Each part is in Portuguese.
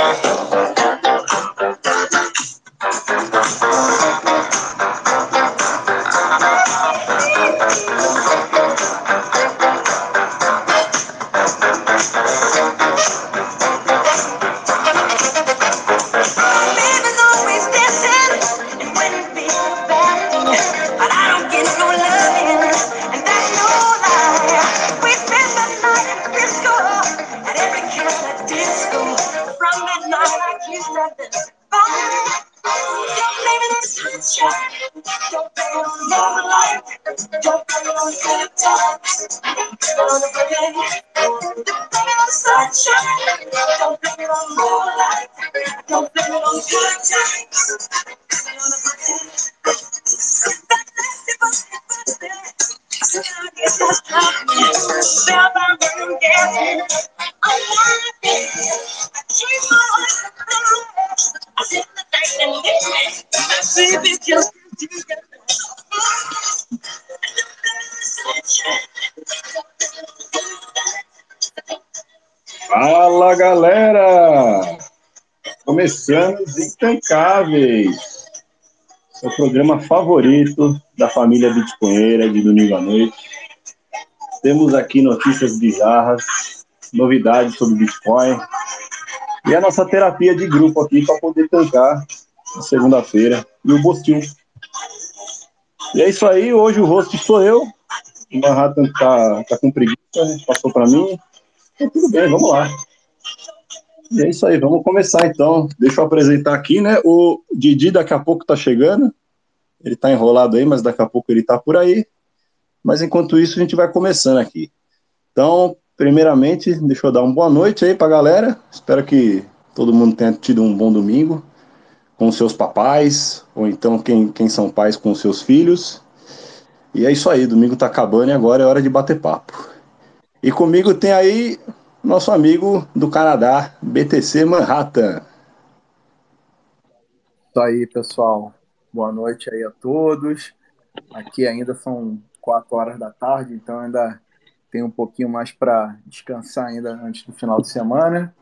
Uh-huh. Intancáveis, o programa favorito da família Bitcoinheira de domingo à noite. Temos aqui notícias bizarras, novidades sobre Bitcoin e a nossa terapia de grupo aqui para poder tancar na segunda-feira e o Bostil. E é isso aí, hoje o rosto sou eu. O Manhattan tá, tá com preguiça, passou para mim. Então, tudo bem, vamos lá. E é isso aí, vamos começar então. Deixa eu apresentar aqui, né? O Didi daqui a pouco tá chegando. Ele tá enrolado aí, mas daqui a pouco ele tá por aí. Mas enquanto isso, a gente vai começando aqui. Então, primeiramente, deixa eu dar uma boa noite aí pra galera. Espero que todo mundo tenha tido um bom domingo com seus papais, ou então quem, quem são pais com seus filhos. E é isso aí, domingo tá acabando e agora é hora de bater papo. E comigo tem aí nosso amigo do Canadá, BTC Manhattan. Isso aí, pessoal. Boa noite aí a todos. Aqui ainda são quatro horas da tarde, então ainda tem um pouquinho mais para descansar ainda antes do final de semana.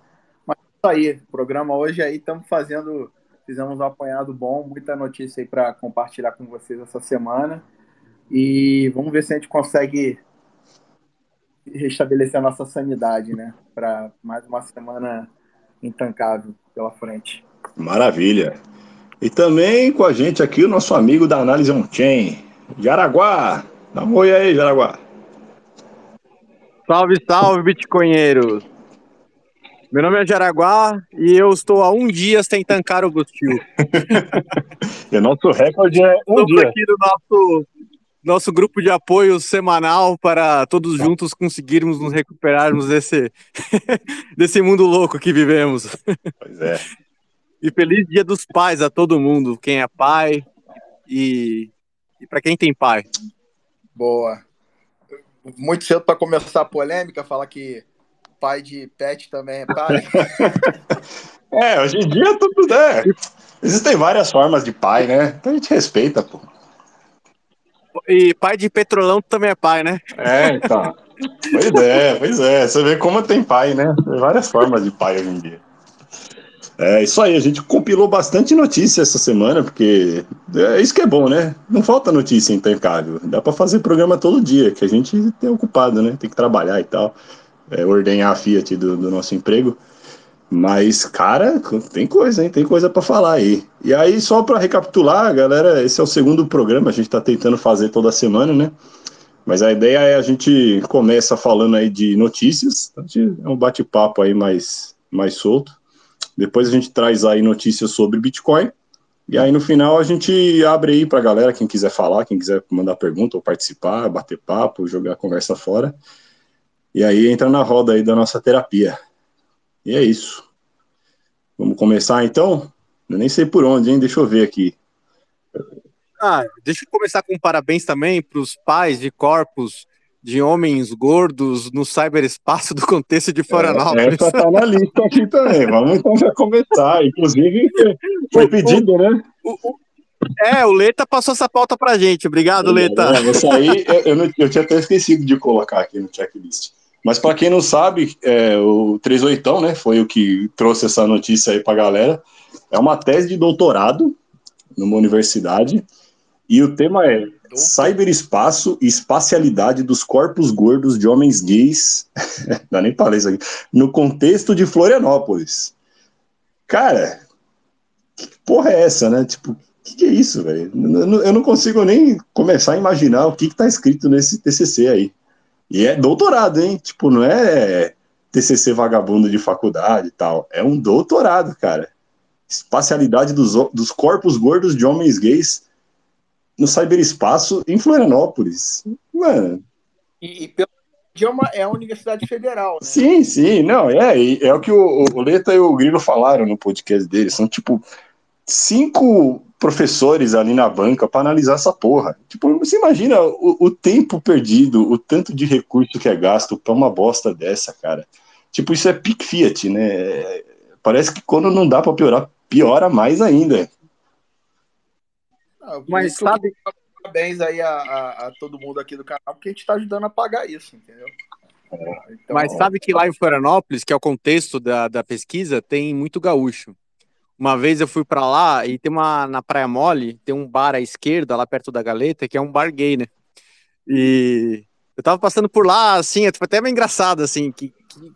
Mas isso aí, programa hoje aí estamos fazendo, fizemos um apanhado bom, muita notícia aí para compartilhar com vocês essa semana. E vamos ver se a gente consegue restabelecer a nossa sanidade, né? Para mais uma semana intancável pela frente. Maravilha. E também com a gente aqui o nosso amigo da análise on-chain, Jaraguá. Dá um oi aí, Jaraguá. Salve, salve, bitcoinheiros. Meu nome é Jaraguá e eu estou há um dia sem tancar o Gostil. e nosso recorde é um Estamos dia. aqui no nosso nosso grupo de apoio semanal para todos juntos conseguirmos nos recuperarmos desse, desse mundo louco que vivemos. Pois é. E feliz Dia dos Pais a todo mundo, quem é pai e, e para quem tem pai. Boa. Muito cedo para começar a polêmica, falar que pai de pet também é pai. é, hoje em dia tudo é. Existem várias formas de pai, né? Então a gente respeita, pô. E pai de petrolão também é pai, né? É, então. pois é, pois é. Você vê como tem pai, né? Tem várias formas de pai hoje em dia. É isso aí, a gente compilou bastante notícia essa semana, porque é isso que é bom, né? Não falta notícia intercável. Dá para fazer programa todo dia, que a gente tem ocupado, né? Tem que trabalhar e tal, é, ordenhar a Fiat do, do nosso emprego. Mas, cara, tem coisa, hein? Tem coisa para falar aí. E aí, só para recapitular, galera, esse é o segundo programa, a gente está tentando fazer toda semana, né? Mas a ideia é a gente começa falando aí de notícias, é um bate-papo aí mais, mais solto. Depois a gente traz aí notícias sobre Bitcoin. E aí no final a gente abre aí para galera, quem quiser falar, quem quiser mandar pergunta ou participar, bater papo, jogar a conversa fora. E aí entra na roda aí da nossa terapia. E é isso. Vamos começar então? Eu nem sei por onde, hein? Deixa eu ver aqui. Ah, deixa eu começar com um parabéns também para os pais de corpos de homens gordos no cyberespaço do contexto de Florianópolis. É, essa tá na lista aqui também. Vamos então já começar. Inclusive, foi pedido, né? O, o, é, o Leta passou essa pauta pra gente. Obrigado, Leta. É, isso aí eu, eu, não, eu tinha até esquecido de colocar aqui no checklist. Mas para quem não sabe, é, o 38, né, foi o que trouxe essa notícia aí para a galera. É uma tese de doutorado numa universidade e o tema é Cyberespaço e espacialidade dos corpos gordos de homens gays. Não nem falei isso aqui. No contexto de Florianópolis. Cara, que porra é essa, né? Tipo, o que, que, é isso, velho? Eu não consigo nem começar a imaginar o que, que tá escrito nesse TCC aí. E é doutorado, hein? Tipo, não é TCC vagabundo de faculdade e tal. É um doutorado, cara. Espacialidade dos, dos corpos gordos de homens gays no cyberespaço em Florianópolis. Mano. E, e pelo idioma é a Universidade Federal, né? Sim, sim, não, é, é o que o, o Leta e o Grilo falaram no podcast deles. São tipo cinco professores ali na banca para analisar essa porra. Tipo, você imagina o, o, tempo perdido, o tanto de recurso que é gasto para uma bosta dessa, cara. Tipo, isso é pick Fiat, né? Parece que quando não dá para piorar, piora mais ainda. Ah, Mas sabe. Parabéns aí a, a, a, todo mundo aqui do canal, porque a gente está ajudando a pagar isso, entendeu? Então... Mas sabe que lá em Florianópolis, que é o contexto da, da pesquisa, tem muito gaúcho. Uma vez eu fui para lá e tem uma na Praia Mole, tem um bar à esquerda, lá perto da Galeta, que é um bar gay, né? E eu tava passando por lá, assim, foi até meio engraçado, assim, que, que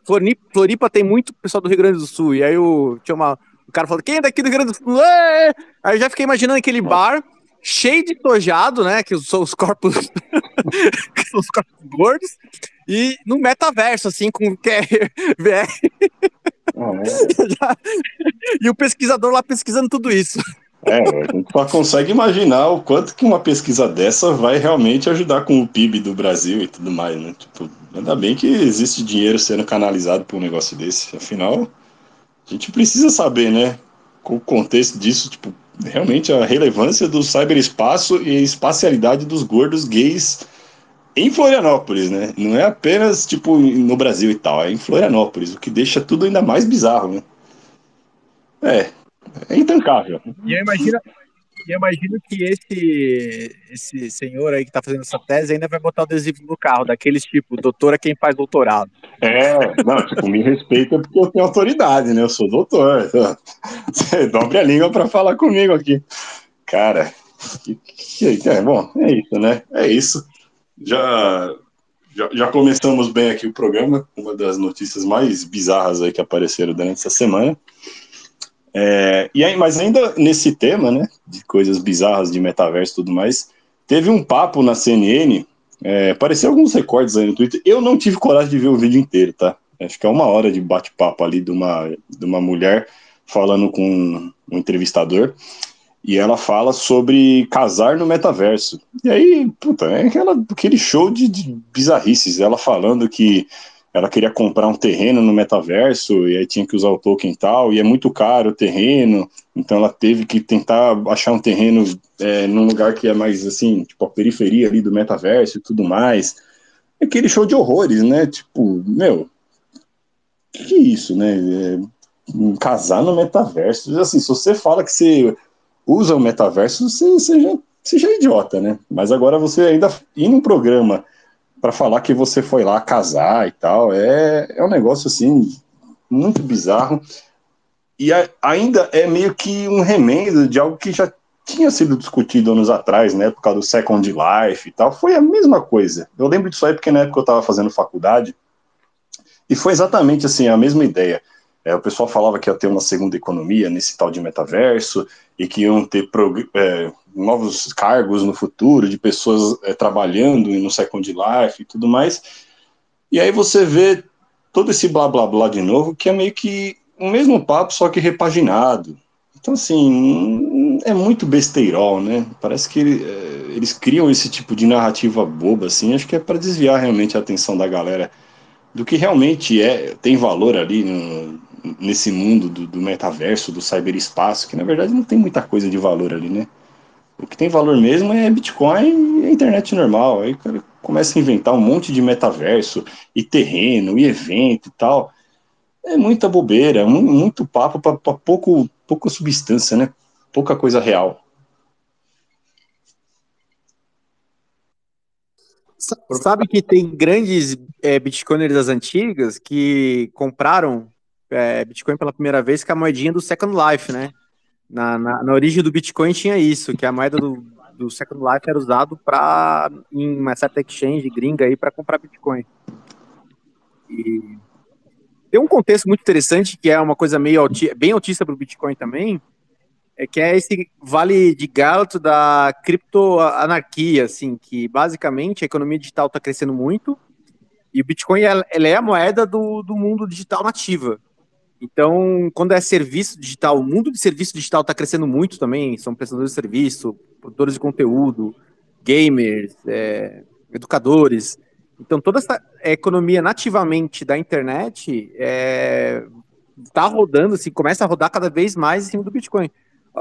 Floripa, tem muito pessoal do Rio Grande do Sul. E aí eu tinha uma, o cara falou, quem é daqui do Rio Grande do Sul? Aí eu já fiquei imaginando aquele bar cheio de tojado, né? Que são os corpos. os corpos gordos. E no metaverso, assim, com VR. Ah, é. e o pesquisador lá pesquisando tudo isso. É, a gente só consegue imaginar o quanto que uma pesquisa dessa vai realmente ajudar com o PIB do Brasil e tudo mais, né? Tipo, ainda bem que existe dinheiro sendo canalizado para um negócio desse. Afinal, a gente precisa saber, né? Com o contexto disso, tipo, realmente a relevância do cyberespaço e a espacialidade dos gordos gays em Florianópolis, né? Não é apenas tipo no Brasil e tal, é em Florianópolis, o que deixa tudo ainda mais bizarro, né? É, é intancável. E eu imagino, eu imagino que esse, esse senhor aí que está fazendo essa tese ainda vai botar o adesivo no carro, daqueles tipo, doutor é quem faz doutorado. É, não, tipo, me respeita porque eu tenho autoridade, né? Eu sou doutor. Você dobre a língua para falar comigo aqui. Cara, que, que, é, bom, é isso, né? É isso. Já, já, já começamos bem aqui o programa, uma das notícias mais bizarras aí que apareceram durante essa semana. É, e aí, mas ainda nesse tema, né, de coisas bizarras de metaverso e tudo mais, teve um papo na CNN, é, apareceu alguns recordes aí no Twitter, eu não tive coragem de ver o vídeo inteiro, tá? Acho que é uma hora de bate-papo ali de uma, de uma mulher falando com um entrevistador, e ela fala sobre casar no metaverso. E aí, puta, é aquela, aquele show de, de bizarrices, ela falando que ela queria comprar um terreno no metaverso e aí tinha que usar o token e tal, e é muito caro o terreno, então ela teve que tentar achar um terreno é, num lugar que é mais assim, tipo a periferia ali do metaverso e tudo mais. Aquele show de horrores, né? Tipo, meu, que, que é isso, né? É, casar no metaverso. Assim, se você fala que você usa o metaverso, você, você, já, você já é idiota, né? Mas agora você ainda ir num programa para falar que você foi lá casar e tal. É, é um negócio assim muito bizarro. E a, ainda é meio que um remendo de algo que já tinha sido discutido anos atrás, né, por causa do Second Life e tal. Foi a mesma coisa. Eu lembro disso aí porque na época eu estava fazendo faculdade e foi exatamente assim a mesma ideia. É, o pessoal falava que ia ter uma segunda economia nesse tal de metaverso e que iam ter é, novos cargos no futuro de pessoas é, trabalhando no Second Life e tudo mais. E aí você vê todo esse blá blá blá de novo, que é meio que o mesmo papo, só que repaginado. Então, assim, é muito besteirol, né? Parece que é, eles criam esse tipo de narrativa boba, assim, acho que é para desviar realmente a atenção da galera do que realmente é tem valor ali no, nesse mundo do, do, metaverso, do cyberespaço, que na verdade não tem muita coisa de valor ali, né? O que tem valor mesmo é Bitcoin e a internet normal. Aí o cara começa a inventar um monte de metaverso e terreno e evento e tal. É muita bobeira, muito papo para pouco, pouca substância, né? Pouca coisa real. Sabe que tem grandes é, bitcoiners das antigas que compraram é, Bitcoin pela primeira vez com a moedinha do Second Life, né? Na, na, na, origem do Bitcoin tinha isso, que a moeda do, do Second Life era usado para em uma certa exchange gringa aí para comprar Bitcoin. E tem um contexto muito interessante que é uma coisa meio alti, bem autista para o Bitcoin também, é que é esse vale de gato da criptoanarquia, assim, que basicamente a economia digital está crescendo muito e o Bitcoin é a moeda do, do mundo digital nativa. Então, quando é serviço digital, o mundo de serviço digital está crescendo muito também, são prestadores de serviço, produtores de conteúdo, gamers, é, educadores. Então, toda essa economia nativamente da internet está é, tá rodando, assim, começa a rodar cada vez mais em cima do Bitcoin.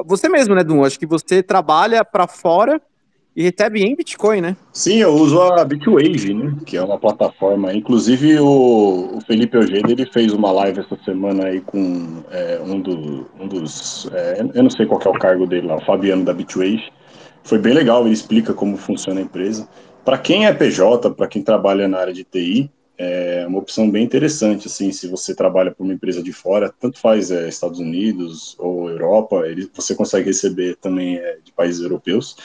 Você mesmo, né, Dum? Acho que você trabalha para fora e recebe em Bitcoin, né? Sim, eu uso a Bitwave, né? Que é uma plataforma. Inclusive o, o Felipe Eugênio ele fez uma live essa semana aí com é, um, do, um dos. É, eu não sei qual é o cargo dele lá, o Fabiano da Bitwave. Foi bem legal, ele explica como funciona a empresa. Para quem é PJ, para quem trabalha na área de TI, é uma opção bem interessante, assim, se você trabalha para uma empresa de fora, tanto faz é, Estados Unidos ou Europa, ele, você consegue receber também é, de países europeus,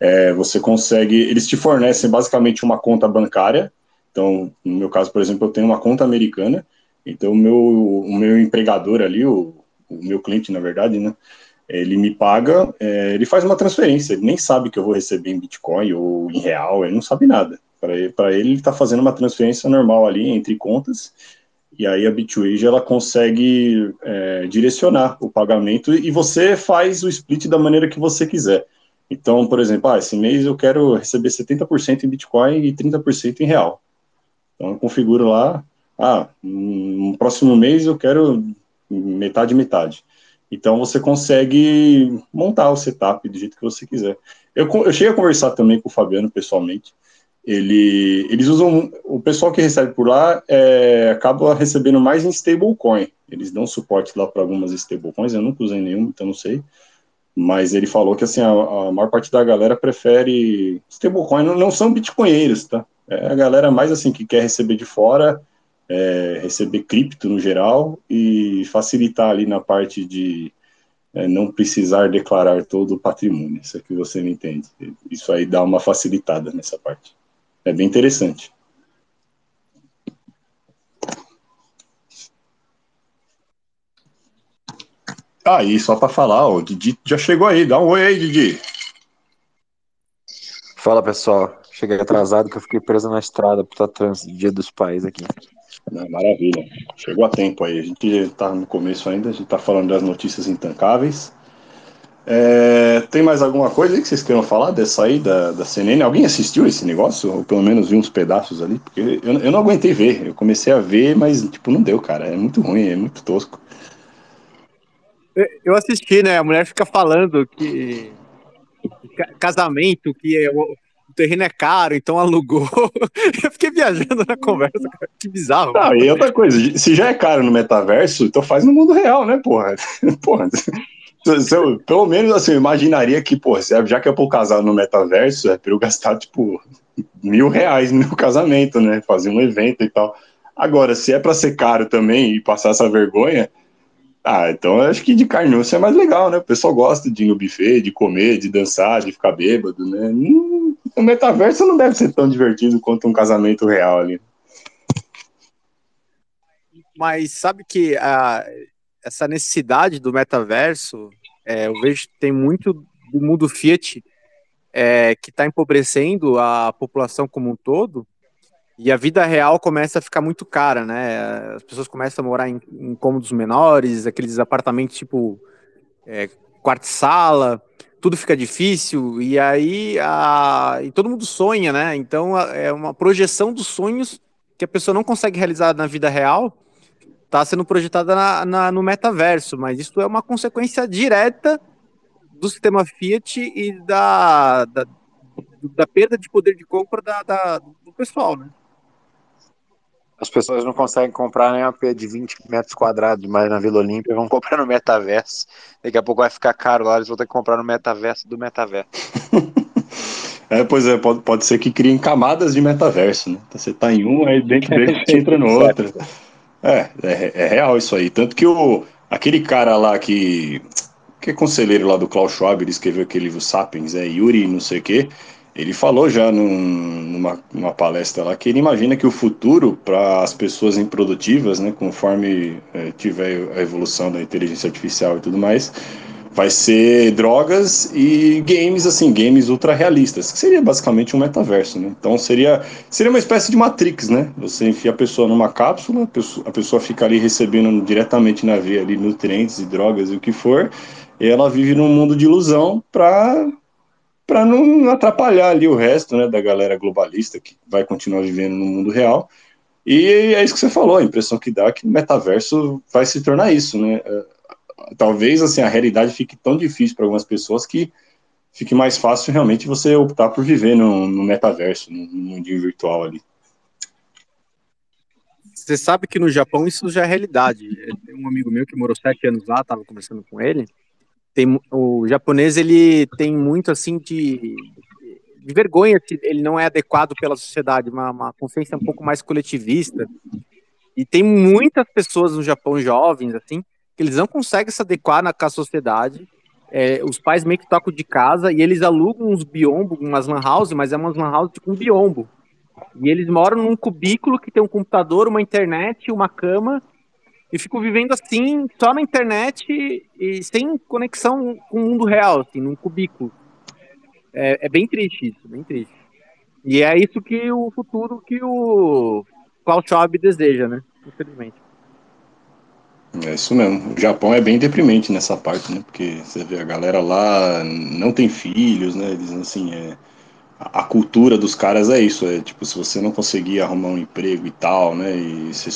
é, você consegue, eles te fornecem basicamente uma conta bancária, então, no meu caso, por exemplo, eu tenho uma conta americana, então o meu, o meu empregador ali, o, o meu cliente, na verdade, né, ele me paga, é, ele faz uma transferência, ele nem sabe que eu vou receber em Bitcoin ou em real, ele não sabe nada. Para ele, ele está fazendo uma transferência normal ali entre contas, e aí a Bitwage ela consegue é, direcionar o pagamento e você faz o split da maneira que você quiser. Então, por exemplo, ah, esse mês eu quero receber 70% em Bitcoin e 30% em real. Então eu configuro lá, ah, no próximo mês eu quero metade metade. Então você consegue montar o setup do jeito que você quiser. Eu, eu cheguei a conversar também com o Fabiano pessoalmente. Ele, eles usam o pessoal que recebe por lá é, acaba recebendo mais em stablecoin. Eles dão suporte lá para algumas stablecoins. Eu nunca usei nenhuma, então não sei. Mas ele falou que assim a, a maior parte da galera prefere stablecoin. Não, não são bitcoinheiros, tá? É a galera mais assim que quer receber de fora é, receber cripto no geral e facilitar ali na parte de é, não precisar declarar todo o patrimônio. Isso aqui você me entende. Isso aí dá uma facilitada nessa parte. É bem interessante. Aí, ah, só para falar, o Didi já chegou aí. Dá um oi aí, Didi. Fala, pessoal. Cheguei atrasado que eu fiquei preso na estrada por trânsito dia dos pais aqui. Maravilha. Chegou a tempo aí. A gente está no começo ainda, a gente está falando das notícias intancáveis. É, tem mais alguma coisa aí que vocês queiram falar dessa aí da, da CNN? Alguém assistiu esse negócio? Ou pelo menos viu uns pedaços ali? Porque eu, eu não aguentei ver. Eu comecei a ver, mas tipo, não deu, cara. É muito ruim, é muito tosco. Eu assisti, né? A mulher fica falando que casamento, que é terreno é caro, então alugou. Eu fiquei viajando na conversa, cara. que bizarro. Não, e outra coisa, se já é caro no metaverso, então faz no mundo real, né, porra? porra. Eu, pelo menos assim, eu imaginaria que, porra, já que é pro casar no metaverso, é pra eu gastar, tipo, mil reais no meu casamento, né? Fazer um evento e tal. Agora, se é para ser caro também e passar essa vergonha, ah, então eu acho que de carne é mais legal, né? O pessoal gosta de ir no buffet, de comer, de dançar, de ficar bêbado, né? O metaverso não deve ser tão divertido quanto um casamento real ali. Mas sabe que a, essa necessidade do metaverso, é, eu vejo que tem muito do mundo Fiat é, que está empobrecendo a população como um todo, e a vida real começa a ficar muito cara, né? As pessoas começam a morar em, em cômodos menores, aqueles apartamentos tipo é, quarto-sala, tudo fica difícil, e aí a, e todo mundo sonha, né? Então é uma projeção dos sonhos que a pessoa não consegue realizar na vida real, está sendo projetada na, na, no metaverso, mas isso é uma consequência direta do sistema Fiat e da, da, da perda de poder de compra da, da, do pessoal, né? As pessoas não conseguem comprar nem AP de 20 metros quadrados mais na Vila Olímpia, vão comprar no metaverso. Daqui a pouco vai ficar caro lá, eles vão ter que comprar no metaverso do metaverso. É, pois é, pode, pode ser que criem camadas de metaverso, né? Então, você tá em um, aí dentro dele você entra no outro. É, é, é, real isso aí. Tanto que o, aquele cara lá que, que é conselheiro lá do Klaus Schwab, ele escreveu aquele livro Sapiens, é Yuri não sei o quê, ele falou já num, numa, palestra lá que ele imagina que o futuro para as pessoas improdutivas, né, conforme é, tiver a evolução da inteligência artificial e tudo mais, vai ser drogas e games, assim, games ultra realistas, que seria basicamente um metaverso, né? Então seria, seria uma espécie de Matrix, né? Você enfia a pessoa numa cápsula, a pessoa, a pessoa fica ali recebendo diretamente na veia ali nutrientes e drogas e o que for, e ela vive num mundo de ilusão para para não atrapalhar ali o resto, né, da galera globalista que vai continuar vivendo no mundo real. E é isso que você falou, a impressão que dá é que o metaverso vai se tornar isso, né? talvez assim a realidade fique tão difícil para algumas pessoas que fique mais fácil realmente você optar por viver no, no metaverso, no mundinho virtual ali. Você sabe que no Japão isso já é realidade. Tem um amigo meu que morou sete anos lá, estava conversando com ele. Tem, o japonês ele tem muito assim de, de vergonha que ele não é adequado pela sociedade, uma, uma consciência um pouco mais coletivista. E tem muitas pessoas no Japão jovens assim que eles não conseguem se adequar na, com a sociedade. É, os pais meio que tocam de casa e eles alugam uns biombo, umas lan house, mas é umas lan house com biombo. E eles moram num cubículo que tem um computador, uma internet, uma cama, e ficam vivendo assim, só na internet e sem conexão com o mundo real, assim, num cubículo. É, é bem triste isso, bem triste. E é isso que o futuro que o Klaus Schwab deseja, né? Infelizmente. É isso mesmo. O Japão é bem deprimente nessa parte, né? Porque você vê a galera lá não tem filhos, né? Eles assim, é a cultura dos caras é isso, é tipo, se você não conseguir arrumar um emprego e tal, né, e se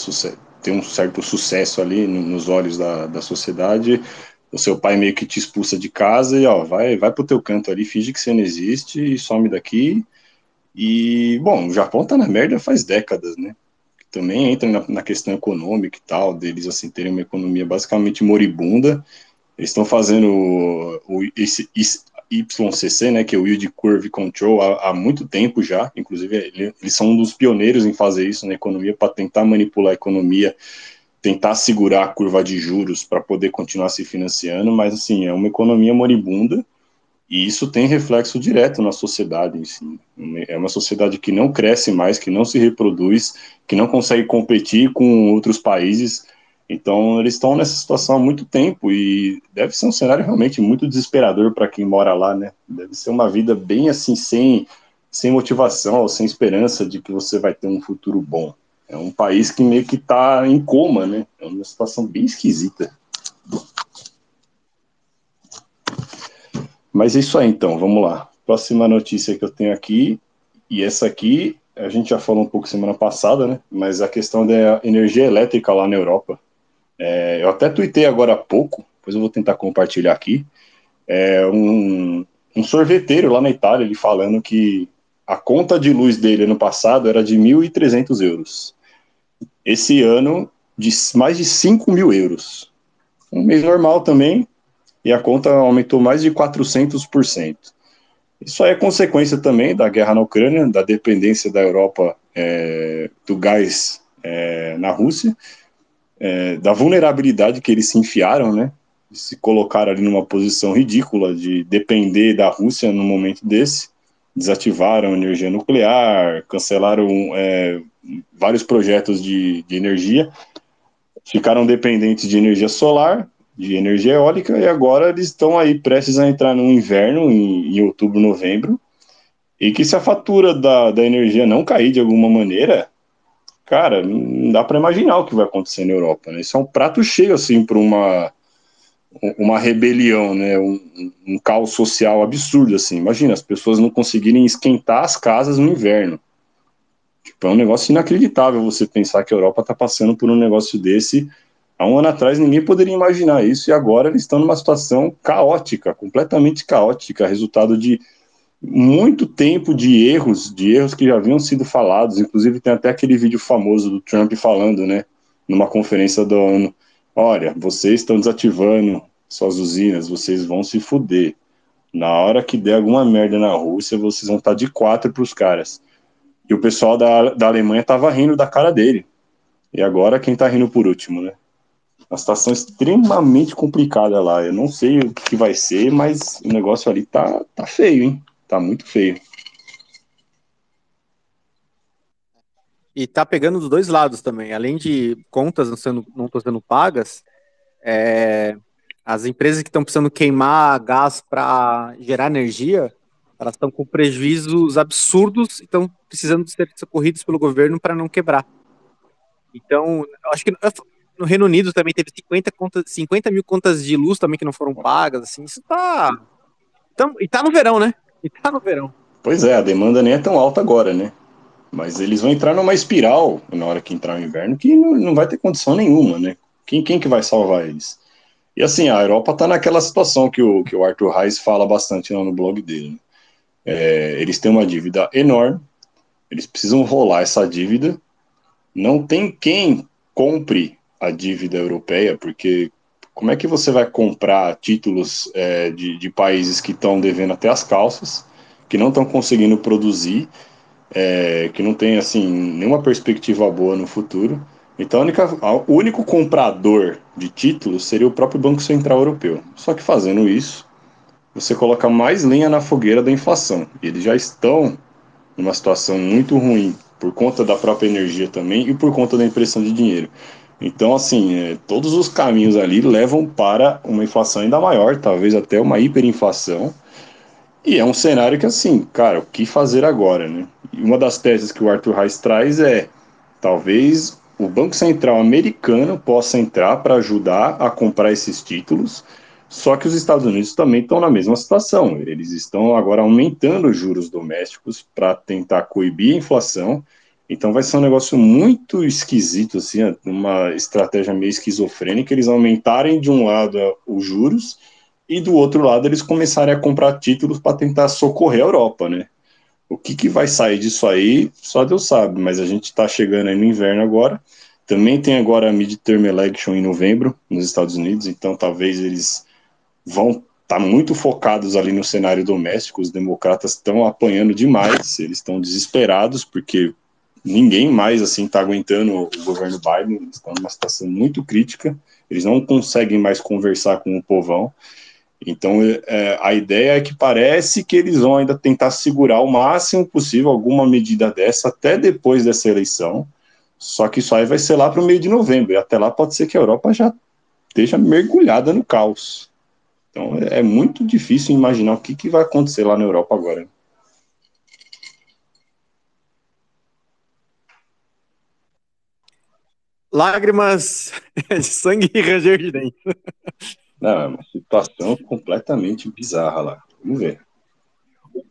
ter um certo sucesso ali nos olhos da, da sociedade, o seu pai meio que te expulsa de casa e, ó, vai, vai pro teu canto ali, finge que você não existe e some daqui. E, bom, o Japão tá na merda faz décadas, né? também entra na, na, questão econômica e tal, deles assim terem uma economia basicamente moribunda. Eles estão fazendo o, o esse, esse, YCC, né, que é o Yield Curve Control, há, há muito tempo já. Inclusive, ele, eles são um dos pioneiros em fazer isso na economia para tentar manipular a economia, tentar segurar a curva de juros para poder continuar se financiando. Mas assim, é uma economia moribunda e isso tem reflexo direto na sociedade em si. É uma sociedade que não cresce mais, que não se reproduz, que não consegue competir com outros países. Então, eles estão nessa situação há muito tempo e deve ser um cenário realmente muito desesperador para quem mora lá, né? Deve ser uma vida bem assim, sem, sem motivação ou sem esperança de que você vai ter um futuro bom. É um país que meio que está em coma, né? É uma situação bem esquisita. Mas é isso aí, então, vamos lá. Próxima notícia que eu tenho aqui, e essa aqui a gente já falou um pouco semana passada, né? Mas a questão da energia elétrica lá na Europa. É, eu até tuitei agora há pouco, depois eu vou tentar compartilhar aqui. É um, um sorveteiro lá na Itália, ele falando que a conta de luz dele ano passado era de 1.300 euros. Esse ano, de mais de 5 mil euros. Um mês normal também, e a conta aumentou mais de 400%. Isso é consequência também da guerra na Ucrânia, da dependência da Europa é, do gás é, na Rússia, é, da vulnerabilidade que eles se enfiaram, né? Se colocaram ali numa posição ridícula de depender da Rússia no momento desse, desativaram a energia nuclear, cancelaram é, vários projetos de, de energia, ficaram dependentes de energia solar de energia eólica e agora eles estão aí prestes a entrar no inverno, em, em, outubro, novembro, e que se a fatura da, da energia não cair de alguma maneira, cara, não dá para imaginar o que vai acontecer na Europa, né? Isso é um prato cheio, assim, para uma, uma rebelião, né? Um, um caos social absurdo, assim. Imagina, as pessoas não conseguirem esquentar as casas no inverno. Tipo, é um negócio inacreditável você pensar que a Europa está passando por um negócio desse Há um ano atrás ninguém poderia imaginar isso e agora eles estão numa situação caótica, completamente caótica, resultado de muito tempo de erros, de erros que já haviam sido falados. Inclusive tem até aquele vídeo famoso do Trump falando, né, numa conferência da ONU: olha, vocês estão desativando suas usinas, vocês vão se fuder. Na hora que der alguma merda na Rússia, vocês vão estar de quatro para os caras. E o pessoal da, da Alemanha tava rindo da cara dele. E agora quem tá rindo por último, né? Uma situação extremamente complicada lá. Eu não sei o que vai ser, mas o negócio ali tá, tá feio, hein? Tá muito feio. E tá pegando dos dois lados também. Além de contas não sendo, não sendo pagas, é, as empresas que estão precisando queimar gás para gerar energia, elas estão com prejuízos absurdos e estão precisando ser socorridos pelo governo para não quebrar. Então, acho que no Reino Unido também teve 50, contas, 50 mil contas de luz também que não foram pagas, assim, isso tá... Então, e tá no verão, né? E tá no verão. Pois é, a demanda nem é tão alta agora, né? Mas eles vão entrar numa espiral na hora que entrar o inverno que não, não vai ter condição nenhuma, né? Quem, quem que vai salvar eles? E assim, a Europa está naquela situação que o, que o Arthur Reis fala bastante lá no blog dele. Né? É, eles têm uma dívida enorme, eles precisam rolar essa dívida. Não tem quem compre a dívida europeia, porque como é que você vai comprar títulos é, de, de países que estão devendo até as calças, que não estão conseguindo produzir é, que não tem assim nenhuma perspectiva boa no futuro. Então, a única, a, o único comprador de títulos seria o próprio Banco Central Europeu. Só que fazendo isso, você coloca mais lenha na fogueira da inflação. E eles já estão numa situação muito ruim por conta da própria energia também e por conta da impressão de dinheiro. Então, assim, é, todos os caminhos ali levam para uma inflação ainda maior, talvez até uma hiperinflação. E é um cenário que, assim, cara, o que fazer agora, né? E uma das teses que o Arthur Reis traz é talvez o Banco Central americano possa entrar para ajudar a comprar esses títulos, só que os Estados Unidos também estão na mesma situação. Eles estão agora aumentando os juros domésticos para tentar coibir a inflação. Então vai ser um negócio muito esquisito, assim, uma estratégia meio esquizofrênica, eles aumentarem de um lado os juros e do outro lado eles começarem a comprar títulos para tentar socorrer a Europa, né? O que, que vai sair disso aí, só Deus sabe, mas a gente está chegando aí no inverno agora. Também tem agora a midterm election em novembro nos Estados Unidos, então talvez eles vão estar tá muito focados ali no cenário doméstico. Os democratas estão apanhando demais, eles estão desesperados porque ninguém mais assim está aguentando o governo Biden, estão numa situação muito crítica, eles não conseguem mais conversar com o povão. Então, é, a ideia é que parece que eles vão ainda tentar segurar o máximo possível alguma medida dessa até depois dessa eleição. Só que isso aí vai ser lá para o meio de novembro. E até lá pode ser que a Europa já esteja mergulhada no caos. Então, é, é muito difícil imaginar o que, que vai acontecer lá na Europa agora. Lágrimas de sangue e ranger de dente. Não, é uma situação completamente bizarra lá. Vamos ver.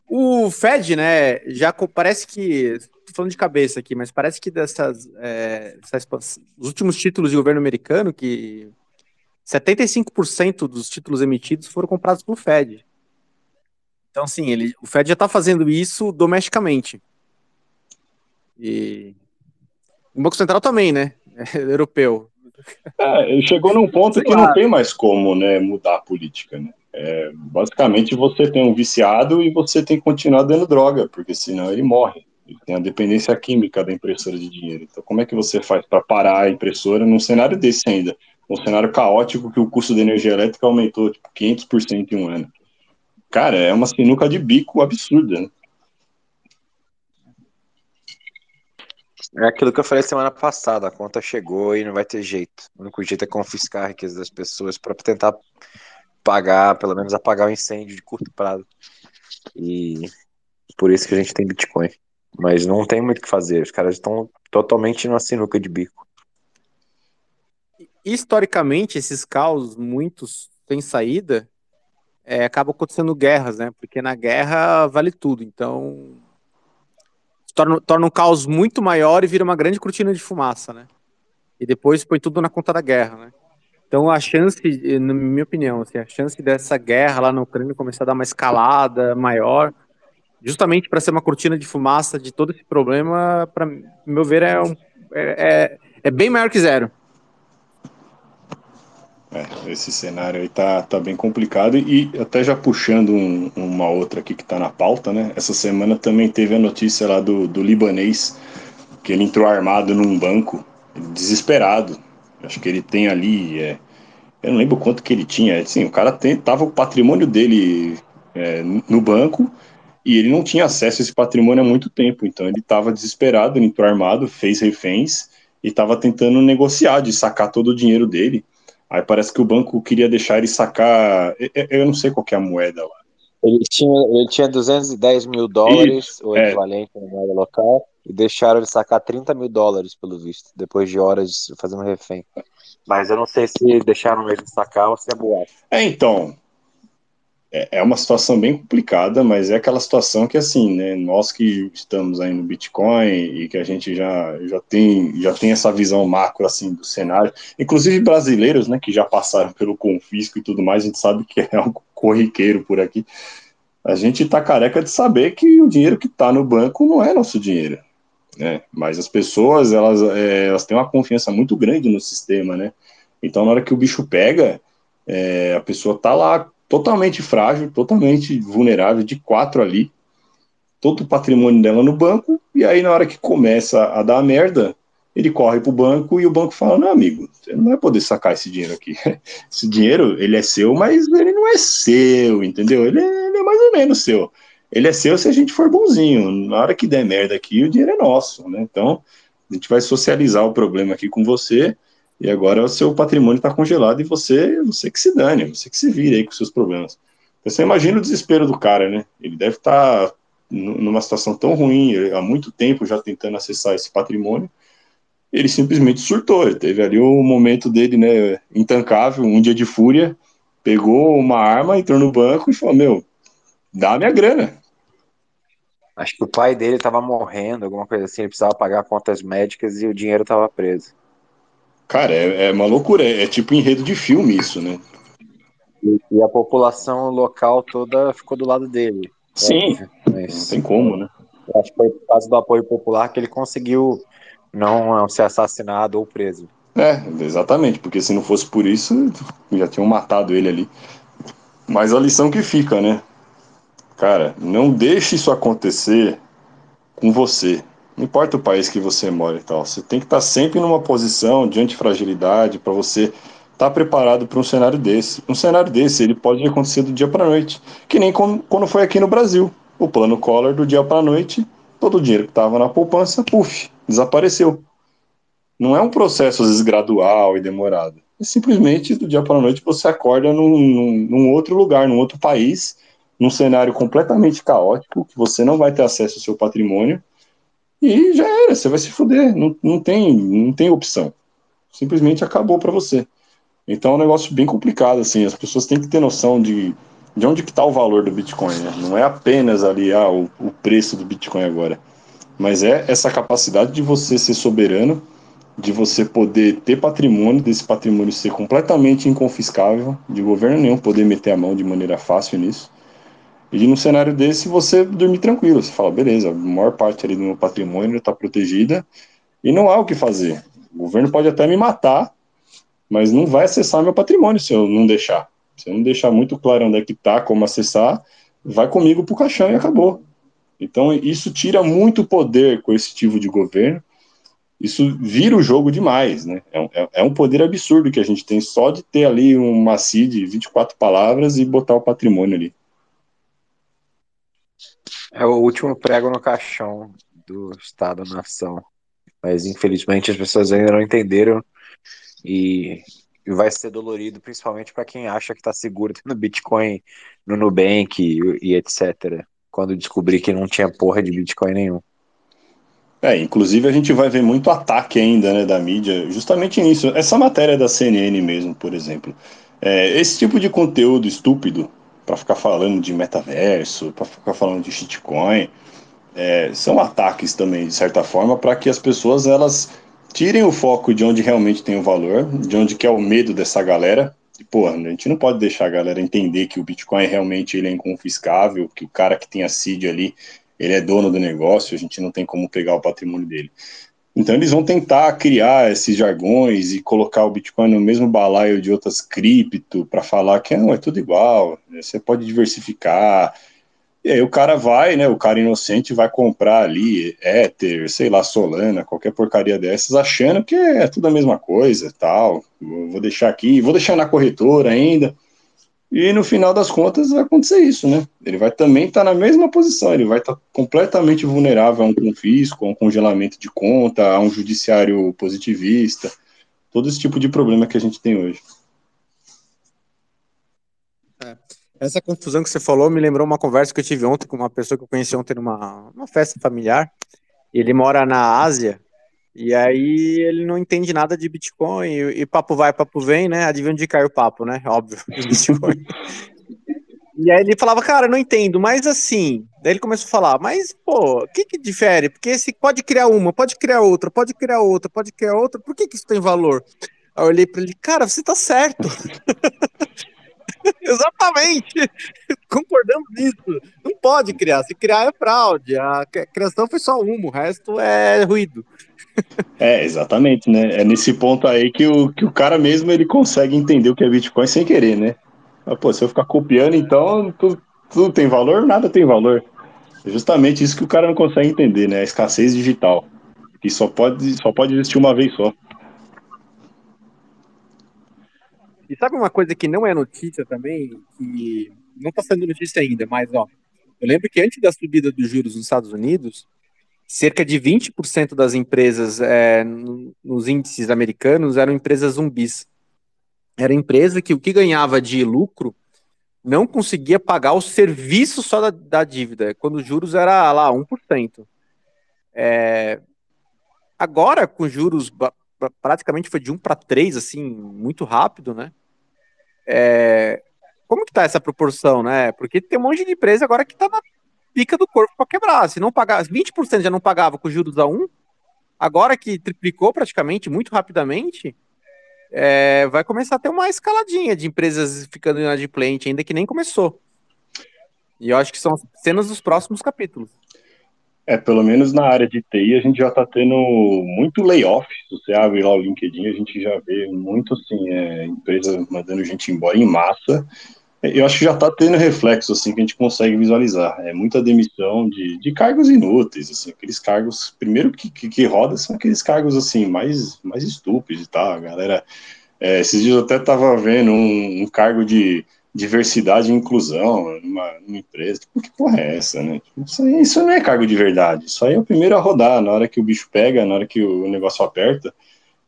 O Fed, né, já parece que. Tô falando de cabeça aqui, mas parece que dessas. É, dessas os últimos títulos de governo americano, que 75% dos títulos emitidos foram comprados pelo Fed. Então, sim, ele, o Fed já está fazendo isso domesticamente. E o Banco Central também, né? Europeu. É, chegou num ponto Sei que lá. não tem mais como né, mudar a política. Né? É, basicamente, você tem um viciado e você tem que continuar dando droga, porque senão ele morre. Ele tem a dependência química da impressora de dinheiro. Então, como é que você faz para parar a impressora num cenário desse ainda? Um cenário caótico que o custo da energia elétrica aumentou tipo, 500% em um ano. Cara, é uma sinuca de bico absurda. Né? É aquilo que eu falei semana passada, a conta chegou e não vai ter jeito. O único jeito é confiscar a riqueza das pessoas para tentar pagar, pelo menos apagar o incêndio de curto prazo. E por isso que a gente tem Bitcoin. Mas não tem muito o que fazer, os caras estão totalmente numa sinuca de bico. Historicamente, esses caos, muitos sem saída, é, acabam acontecendo guerras, né? Porque na guerra vale tudo. Então, torna, torna um caos muito maior e vira uma grande cortina de fumaça, né? E depois põe tudo na conta da guerra, né? Então a chance, na minha opinião, assim, a chance dessa guerra lá na Ucrânia começar a dar uma escalada maior, justamente para ser uma cortina de fumaça de todo esse problema, para meu ver, é, um, é, é, é bem maior que zero. É, esse cenário aí tá, tá bem complicado e até já puxando um, uma outra aqui que tá na pauta, né? Essa semana também teve a notícia lá do, do libanês que ele entrou armado num banco, desesperado. Acho que ele tem ali, é, eu não lembro quanto que ele tinha. Assim, o cara tem, tava o patrimônio dele é, no banco e ele não tinha acesso a esse patrimônio há muito tempo. Então ele estava desesperado, ele entrou armado, fez reféns e estava tentando negociar de sacar todo o dinheiro dele. Aí parece que o banco queria deixar ele sacar. Eu não sei qual é a moeda lá. Ele tinha, ele tinha 210 mil dólares, Isso, o é. equivalente é. na moeda local, e deixaram ele sacar 30 mil dólares, pelo visto, depois de horas fazendo refém. Mas eu não sei se deixaram ele sacar ou se é boato. É, então, é, é uma situação bem complicada, mas é aquela situação que assim, né, nós que estamos aí no Bitcoin e que a gente já, já tem já tem essa visão macro assim do cenário, inclusive brasileiros, né, que já passaram pelo confisco e tudo mais, a gente sabe que é algo corriqueiro por aqui. A gente tá careca de saber que o dinheiro que está no banco não é nosso dinheiro, né? Mas as pessoas, elas, é, elas têm uma confiança muito grande no sistema, né? Então, na hora que o bicho pega, é, a pessoa tá lá totalmente frágil, totalmente vulnerável, de quatro ali, todo o patrimônio dela no banco, e aí na hora que começa a dar merda, ele corre para o banco e o banco fala, não, amigo, você não vai poder sacar esse dinheiro aqui. Esse dinheiro, ele é seu, mas ele não é seu, entendeu? Ele é, ele é mais ou menos seu. Ele é seu se a gente for bonzinho. Na hora que der merda aqui, o dinheiro é nosso, né? Então, a gente vai socializar o problema aqui com você, e agora o seu patrimônio está congelado e você, você que se dane, você que se vire aí com seus problemas. Então, você imagina o desespero do cara, né? Ele deve estar tá numa situação tão ruim, há muito tempo já tentando acessar esse patrimônio. Ele simplesmente surtou. Ele teve ali o um momento dele, né? Intancável, um dia de fúria, pegou uma arma, entrou no banco e falou: Meu, dá a minha grana. Acho que o pai dele estava morrendo, alguma coisa assim, ele precisava pagar contas médicas e o dinheiro estava preso. Cara, é, é uma loucura, é, é, tipo enredo de filme isso, né? E, e, a população local toda ficou do lado dele. Sim, mas, não tem como, né? Acho que foi por causa do apoio popular que ele conseguiu não ser assassinado ou preso. É, exatamente, porque se não fosse por isso, já tinham matado ele ali. Mas a lição que fica, né? Cara, não deixe isso acontecer com você. Não importa o país que você mora e tal, você tem que estar sempre numa posição de antifragilidade para você estar tá preparado para um cenário desse. Um cenário desse, ele pode acontecer do dia para a noite, que nem quando foi aqui no Brasil. O plano Collor, do dia para a noite, todo o dinheiro que estava na poupança, puf, desapareceu. Não é um processo, às vezes, gradual e demorado. É simplesmente, do dia para a noite, você acorda num, num, num outro lugar, num outro país, num cenário completamente caótico, que você não vai ter acesso ao seu patrimônio, e já era, você vai se fuder, não, não, tem, não tem opção. Simplesmente acabou para você. Então é um negócio bem complicado, assim, as pessoas têm que ter noção de, de onde que está o valor do Bitcoin, né? Não é apenas ali ah, o, o preço do Bitcoin agora, mas é essa capacidade de você ser soberano, de você poder ter patrimônio, desse patrimônio ser completamente inconfiscável, de governo nenhum poder meter a mão de maneira fácil nisso, e num cenário desse, você dormir tranquilo. Você fala, beleza, a maior parte ali do meu patrimônio está protegida e não há o que fazer. O governo pode até me matar, mas não vai acessar meu patrimônio se eu não deixar. Se eu não deixar muito claro onde é que está, como acessar, vai comigo para o caixão e acabou. Então, isso tira muito poder coercitivo de governo. Isso vira o jogo demais, né? É um, é, é um poder absurdo que a gente tem só de ter ali uma CID de 24 palavras e botar o patrimônio ali. É o último prego no caixão do Estado-nação. Mas infelizmente as pessoas ainda não entenderam e vai ser dolorido, principalmente para quem acha que está seguro no Bitcoin, no Nubank e, etc. Quando descobrir que não tinha porra de Bitcoin nenhum. É, inclusive a gente vai ver muito ataque ainda né, da mídia, justamente nisso. Essa matéria da CNN mesmo, por exemplo. É, esse tipo de conteúdo estúpido para ficar falando de metaverso, para ficar falando de shitcoin, é, são ataques também, de certa forma, para que as pessoas elas tirem o foco de onde realmente tem o valor, de onde que é o medo dessa galera. E, pô, a gente não pode deixar a galera entender que o Bitcoin realmente ele é inconfiscável, que o cara que tem a seed ali, ele é dono do negócio, a gente não tem como pegar o patrimônio dele. Então eles vão tentar criar esses jargões e colocar o Bitcoin no mesmo balaio de outras cripto para falar que não, é tudo igual, você pode diversificar. E aí o cara vai, né? O cara inocente vai comprar ali Ether, sei lá, Solana, qualquer porcaria dessas, achando que é tudo a mesma coisa, tal. Vou deixar aqui, vou deixar na corretora ainda. E no final das contas vai acontecer isso, né? Ele vai também estar tá na mesma posição, ele vai estar tá completamente vulnerável a um confisco, a um congelamento de conta, a um judiciário positivista, todo esse tipo de problema que a gente tem hoje. É. Essa confusão que você falou me lembrou uma conversa que eu tive ontem com uma pessoa que eu conheci ontem numa uma festa familiar. Ele mora na Ásia e aí ele não entende nada de Bitcoin e, e papo vai, papo vem, né? Adivinha onde caiu o papo, né? Óbvio, Bitcoin. e aí ele falava, cara, não entendo, mas assim. Daí ele começou a falar, mas pô, o que que difere? Porque se pode criar uma, pode criar outra, pode criar outra, pode criar outra, por que que isso tem valor? Aí eu olhei para ele, cara, você tá certo. Exatamente. Concordamos nisso. Não pode criar. Se criar é fraude. A criação foi só uma, o resto é ruído. É, exatamente, né? É nesse ponto aí que o, que o cara mesmo ele consegue entender o que é Bitcoin sem querer, né? Mas, pô, se eu ficar copiando, então tudo, tudo tem valor, nada tem valor. É justamente isso que o cara não consegue entender, né? A escassez digital. Que só pode, só pode existir uma vez só. E sabe uma coisa que não é notícia também, que não está sendo notícia ainda, mas ó, eu lembro que antes da subida dos juros nos Estados Unidos, cerca de 20% das empresas é, nos índices americanos eram empresas zumbis. Era empresa que o que ganhava de lucro não conseguia pagar o serviço só da, da dívida, quando os juros era lá 1%. É, agora, com juros praticamente foi de 1 para 3, assim, muito rápido, né? É, como que tá essa proporção, né? Porque tem um monte de empresa agora que tá na pica do corpo para quebrar. Se não pagar, 20% já não pagava com juros a 1, agora que triplicou praticamente muito rapidamente, é, vai começar a ter uma escaladinha de empresas ficando inadimplente, ainda que nem começou. E eu acho que são cenas dos próximos capítulos. É, pelo menos na área de TI a gente já está tendo muito layoff. Se você abre lá o LinkedIn, a gente já vê muito assim, é, empresa mandando gente embora em massa eu acho que já está tendo reflexo, assim, que a gente consegue visualizar. É muita demissão de, de cargos inúteis, assim, aqueles cargos, primeiro que, que, que roda são aqueles cargos, assim, mais, mais estúpidos, tá? A galera, é, esses dias eu até estava vendo um, um, cargo de diversidade e inclusão numa, numa, empresa. Tipo, que porra é essa, né? Isso, aí, isso não é cargo de verdade. Isso aí é o primeiro a rodar, na hora que o bicho pega, na hora que o negócio aperta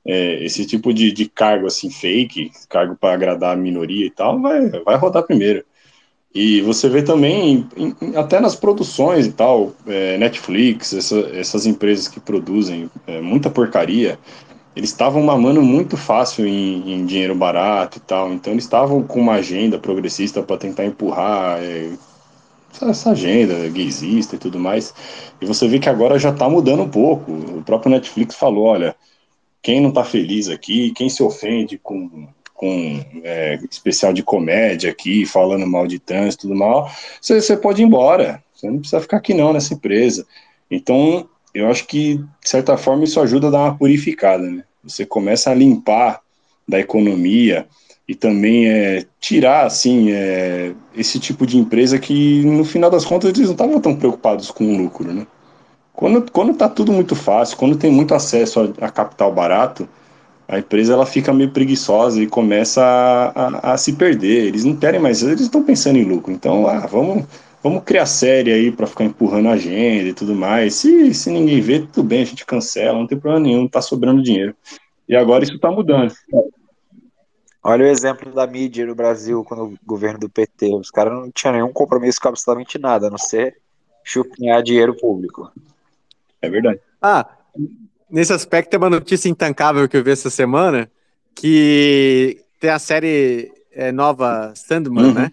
é, esse tipo de, de cargo assim fake, cargo para agradar a minoria e tal, vai, vai rodar primeiro. E você vê também, em, em, até nas produções e tal, é, Netflix, essa, essas empresas que produzem é, muita porcaria, eles estavam mamando muito fácil em, em, dinheiro barato e tal, então eles estavam com uma agenda progressista para tentar empurrar é, essa agenda gaysista e tudo mais. E você vê que agora já está mudando um pouco. O próprio Netflix falou: olha, quem não está feliz aqui, quem se ofende com, com é, especial de comédia aqui, falando mal de trânsito tudo mal, você pode ir embora. Você não precisa ficar aqui não nessa empresa. Então, eu acho que, de certa forma, isso ajuda a dar uma purificada, né? Você começa a limpar da economia e também é, tirar, assim, é, esse tipo de empresa que, no final das contas, eles não estavam tão preocupados com o lucro, né? Quando, quando tá tudo muito fácil, quando tem muito acesso a, a capital barato, a empresa ela fica meio preguiçosa e começa a, a, a se perder. Eles não querem mais, eles estão pensando em lucro. Então, ah, vamos, vamos criar série aí para ficar empurrando a agenda e tudo mais. Se, se ninguém vê, tudo bem, a gente cancela, não tem problema nenhum, tá sobrando dinheiro. E agora isso está mudando. Olha o exemplo da mídia no Brasil, quando o governo do PT, os caras não tinham nenhum compromisso com absolutamente nada, a não ser chupinhar dinheiro público. É verdade. Ah, nesse aspecto tem uma notícia intancável que eu vi essa semana, que tem a série é, nova Sandman, uhum. né?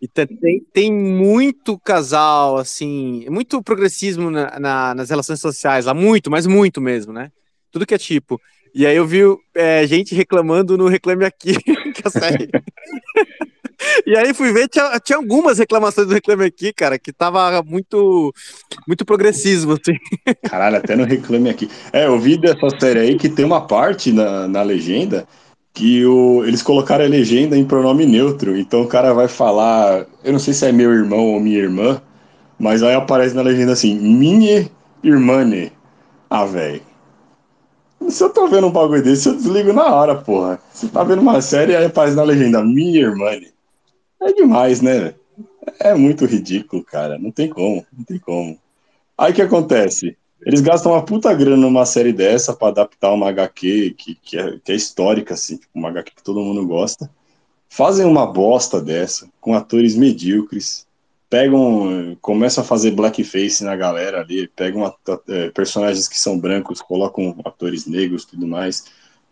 E tem, tem muito casal, assim, muito progressismo na, na, nas relações sociais lá, muito, mas muito mesmo, né? Tudo que é tipo. E aí eu vi é, gente reclamando no Reclame Aqui, que a série. E aí fui ver, tinha, tinha algumas reclamações do Reclame Aqui, cara, que tava muito, muito progressismo, assim. Caralho, até no Reclame Aqui. É, eu vi dessa série aí que tem uma parte na, na legenda que o, eles colocaram a legenda em pronome neutro. Então o cara vai falar, eu não sei se é meu irmão ou minha irmã, mas aí aparece na legenda assim, minha irmã. Ah, velho. Se eu tô vendo um bagulho desse, eu desligo na hora, porra. Você tá vendo uma série aí aparece na legenda, minha irmã. É demais, né? É muito ridículo, cara. Não tem como, não tem como. Aí que acontece? Eles gastam uma puta grana numa série dessa para adaptar uma HQ que, que, é, que é histórica, assim, tipo, uma HQ que todo mundo gosta. Fazem uma bosta dessa, com atores medíocres, pegam, começam a fazer blackface na galera ali, pegam é, personagens que são brancos, colocam atores negros tudo mais,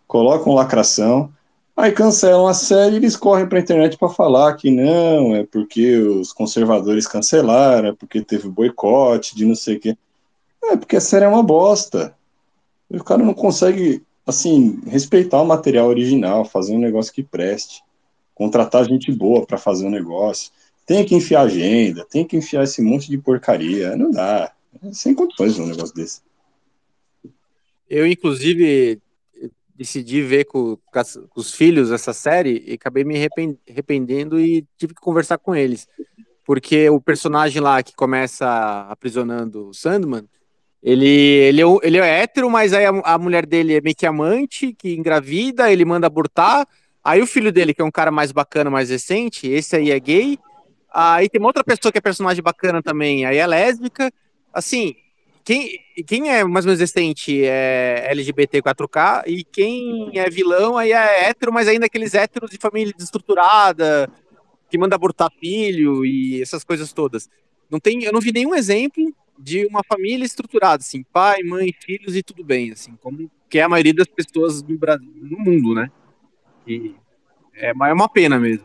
colocam lacração, aí cancelam a série e eles correm pra internet para falar que não, é porque os conservadores cancelaram, é porque teve boicote de não sei o quê. É, porque a série é uma bosta. O cara não consegue, assim, respeitar o material original, fazer um negócio que preste, contratar gente boa para fazer um negócio. Tem que enfiar agenda, tem que enfiar esse monte de porcaria. Não dá. É sem condições um negócio desse. Eu, inclusive, decidi ver com, com, os filhos essa série e acabei me arrependendo e tive que conversar com eles. Porque o personagem lá que começa aprisionando o Sandman, ele, ele, é, ele é hétero, mas aí a, a, mulher dele é meio que amante, que engravida, ele manda abortar. Aí o filho dele, que é um cara mais bacana, mais recente, esse aí é gay. Aí tem uma outra pessoa que é personagem bacana também, aí é lésbica. Assim, quem, quem é mais ou menos recente é LGBT 4K, e quem é vilão aí é hétero, mas ainda aqueles héteros de família desestruturada, que manda abortar filho e essas coisas todas. Não tem, eu não vi nenhum exemplo de uma família estruturada, assim, pai, mãe, filhos e tudo bem, assim, como que é a maioria das pessoas do Brasil, no mundo, né? E é, é uma pena mesmo.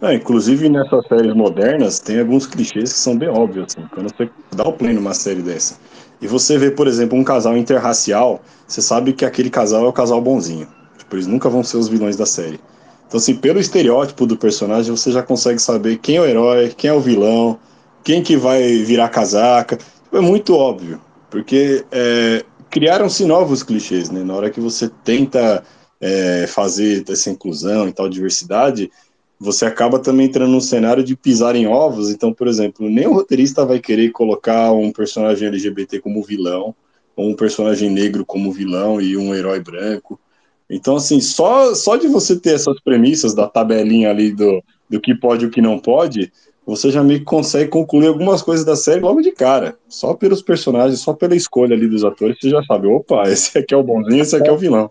É, inclusive nessas séries modernas tem alguns clichês que são bem óbvios, assim, quando você dá o play numa série dessa. E você vê, por exemplo, um casal interracial, você sabe que aquele casal é o casal bonzinho. Tipo, eles nunca vão ser os vilões da série. Então, assim, pelo estereótipo do personagem, você já consegue saber quem é o herói, quem é o vilão, quem que vai virar casaca é muito óbvio, porque é, criaram-se novos clichês, né? Na hora que você tenta é, fazer essa inclusão e tal diversidade, você acaba também entrando num cenário de pisar em ovos. Então, por exemplo, nem o roteirista vai querer colocar um personagem LGBT como vilão, ou um personagem negro como vilão e um herói branco. Então, assim, só, só de você ter essas premissas da tabelinha ali do, do que pode e o que não pode, você já meio que consegue concluir algumas coisas da série logo de cara. Só pelos personagens, só pela escolha ali dos atores, você já sabe, opa, esse aqui é o bonzinho, esse aqui é o vilão.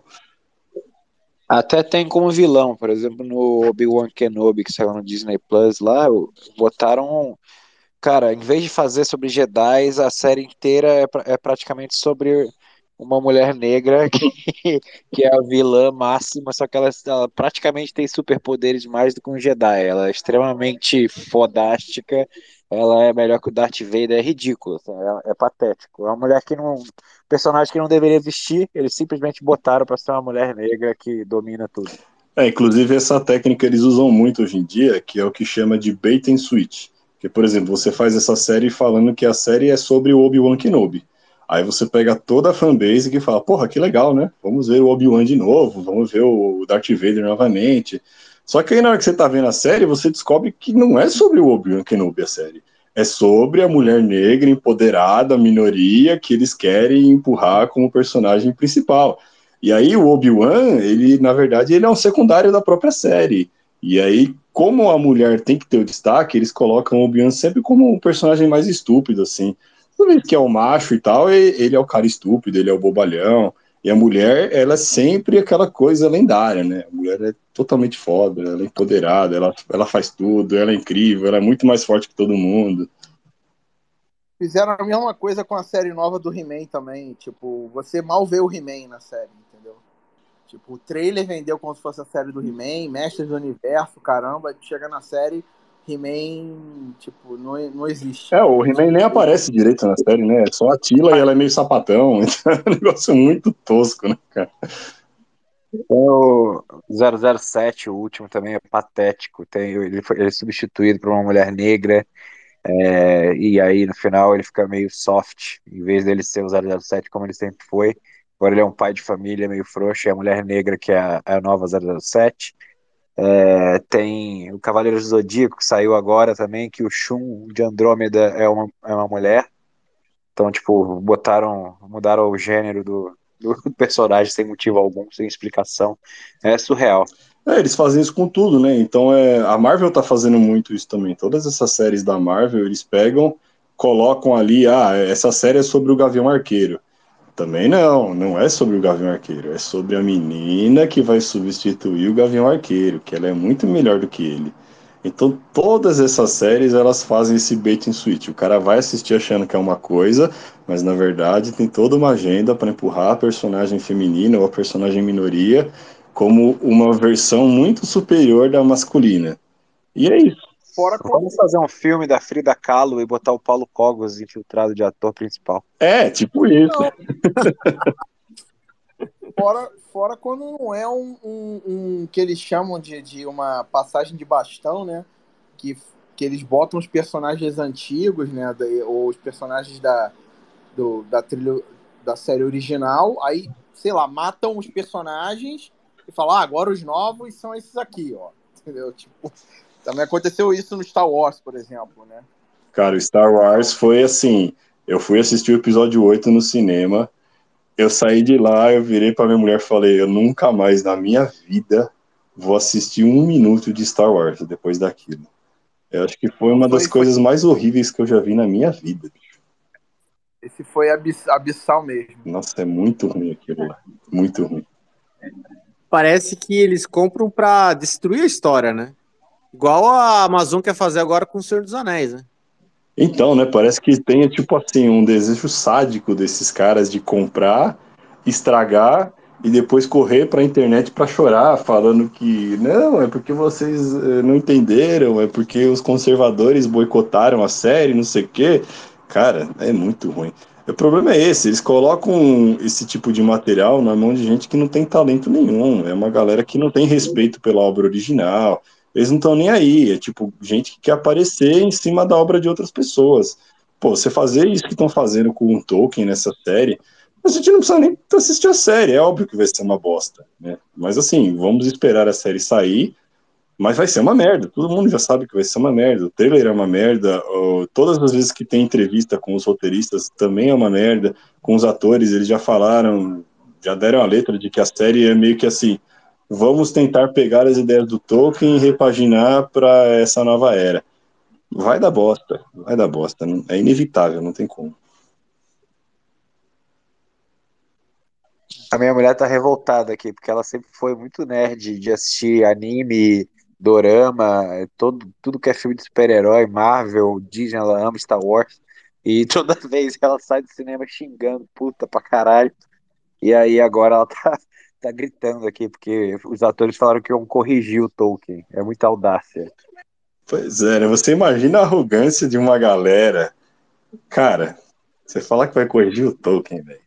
Até tem como vilão, por exemplo, no Obi-Wan Kenobi, que saiu no Disney Plus lá, botaram. Cara, em vez de fazer sobre Jedi, a série inteira é, é praticamente sobre uma mulher negra que, que é a vilã máxima, só que ela, ela, praticamente tem superpoderes mais do que um Jedi. Ela é extremamente fodástica, ela é melhor que o Darth Vader, é ridículo, assim, é, é, patético. É uma mulher que não. personagem que não deveria existir, eles simplesmente botaram para ser uma mulher negra que domina tudo. É, inclusive essa técnica eles usam muito hoje em dia, que é o que chama de bait and switch. Que, por exemplo, você faz essa série falando que a série é sobre o Obi-Wan Kenobi. Aí você pega toda a fanbase que fala, porra, que legal, né? Vamos ver o Obi-Wan de novo, vamos ver o Darth Vader novamente. Só que aí na hora que você tá vendo a série, você descobre que não é sobre o Obi-Wan Kenobi a série. É sobre a mulher negra empoderada, a minoria, que eles querem empurrar como personagem principal. E aí o Obi-Wan, ele, na verdade, ele é um secundário da própria série. E aí, como a mulher tem que ter o destaque, eles colocam o Obi-Wan sempre como um personagem mais estúpido, assim que é o macho e tal, ele é o cara estúpido, ele é o bobalhão. E a mulher, ela é sempre aquela coisa lendária, né? A mulher é totalmente foda, ela é empoderada, ela, ela faz tudo, ela é incrível, ela é muito mais forte que todo mundo. Fizeram a mesma coisa com a série nova do He-Man também. Tipo, você mal vê o He-Man na série, entendeu? Tipo, o trailer vendeu como se fosse a série do He-Man, Mestres do Universo, caramba, chega na série, He-Man, tipo, não, não existe. É, o He-Man nem aparece direito na série, né? É só a Tila e ela é meio sapatão. Então é um negócio muito tosco, né, cara? O 007, o último também é patético. Tem, ele, foi, ele é substituído por uma mulher negra. É, e aí no final ele fica meio soft, em vez dele ser o 007 como ele sempre foi. Agora ele é um pai de família meio frouxo, é a mulher negra que é a, é a nova 007. É, tem o Cavaleiro do Zodíaco que saiu agora também, que o Shun de Andrômeda é uma, é uma mulher. Então, tipo, botaram, mudaram o gênero do, do personagem sem motivo algum, sem explicação. É surreal. É, eles fazem isso com tudo, né? Então é, a Marvel tá fazendo muito isso também. Todas essas séries da Marvel, eles pegam, colocam ali, ah, essa série é sobre o Gavião Arqueiro. Também não, não é sobre o Gavião Arqueiro, é sobre a menina que vai substituir o Gavião Arqueiro, que ela é muito melhor do que ele. Então todas essas séries elas fazem esse bait and switch. O cara vai assistir achando que é uma coisa, mas na verdade tem toda uma agenda para empurrar a personagem feminina ou a personagem minoria como uma versão muito superior da masculina. E é isso. Fora Vamos fazer um filme da Frida Kahlo e botar o Paulo Cogos infiltrado de ator principal. É, tipo isso. fora, fora quando não é um, um, um, que eles chamam de, de uma passagem de bastão, né? Que, que eles botam os personagens antigos, né? Da, ou os personagens da, do, da trilha da série original, aí, sei lá, matam os personagens e falam, ah, agora os novos são esses aqui, ó. Entendeu? Tipo, também aconteceu isso no Star Wars, por exemplo, né? Cara, o Star Wars foi assim. Eu fui assistir o episódio 8 no cinema. Eu saí de lá, eu virei para minha mulher e falei: Eu nunca mais na minha vida vou assistir um minuto de Star Wars depois daquilo. Eu acho que foi uma foi, das foi... coisas mais horríveis que eu já vi na minha vida. Esse foi abiss abissal mesmo. Nossa, é muito ruim aquilo lá. Muito ruim. Parece que eles compram para destruir a história, né? Igual a Amazon quer fazer agora com o Senhor dos Anéis, né? Então, né? Parece que tem, tipo assim, um desejo sádico desses caras de comprar, estragar e depois correr para a internet para chorar, falando que não, é porque vocês eh, não entenderam, é porque os conservadores boicotaram a série, não sei o quê. Cara, é muito ruim. O problema é esse, eles colocam esse tipo de material na mão de gente que não tem talento nenhum, é uma galera que não tem respeito pela obra original, eles não estão nem aí. É tipo gente que quer aparecer em cima da obra de outras pessoas. Pô, você fazer isso que estão fazendo com o Tolkien nessa série, a gente não precisa nem assistir a série. É óbvio que vai ser uma bosta, né? Mas assim, vamos esperar a série sair. Mas vai ser uma merda. Todo mundo já sabe que vai ser uma merda. O trailer é uma merda. Todas as vezes que tem entrevista com os roteiristas também é uma merda. Com os atores, eles já falaram, já deram a letra de que a série é meio que assim vamos tentar pegar as ideias do Tolkien e repaginar para essa nova era. Vai dar bosta, vai dar bosta, é inevitável, não tem como. A minha mulher tá revoltada aqui, porque ela sempre foi muito nerd de assistir anime, dorama, todo, tudo que é filme de super-herói, Marvel, Disney, ela ama Star Wars. E toda vez ela sai do cinema xingando, puta pra caralho. E aí agora ela tá tá gritando aqui, porque os atores falaram que iam corrigir o Tolkien. É muita audácia. Pois é, né? Você imagina a arrogância de uma galera. Cara, você falar que vai corrigir o Tolkien, velho.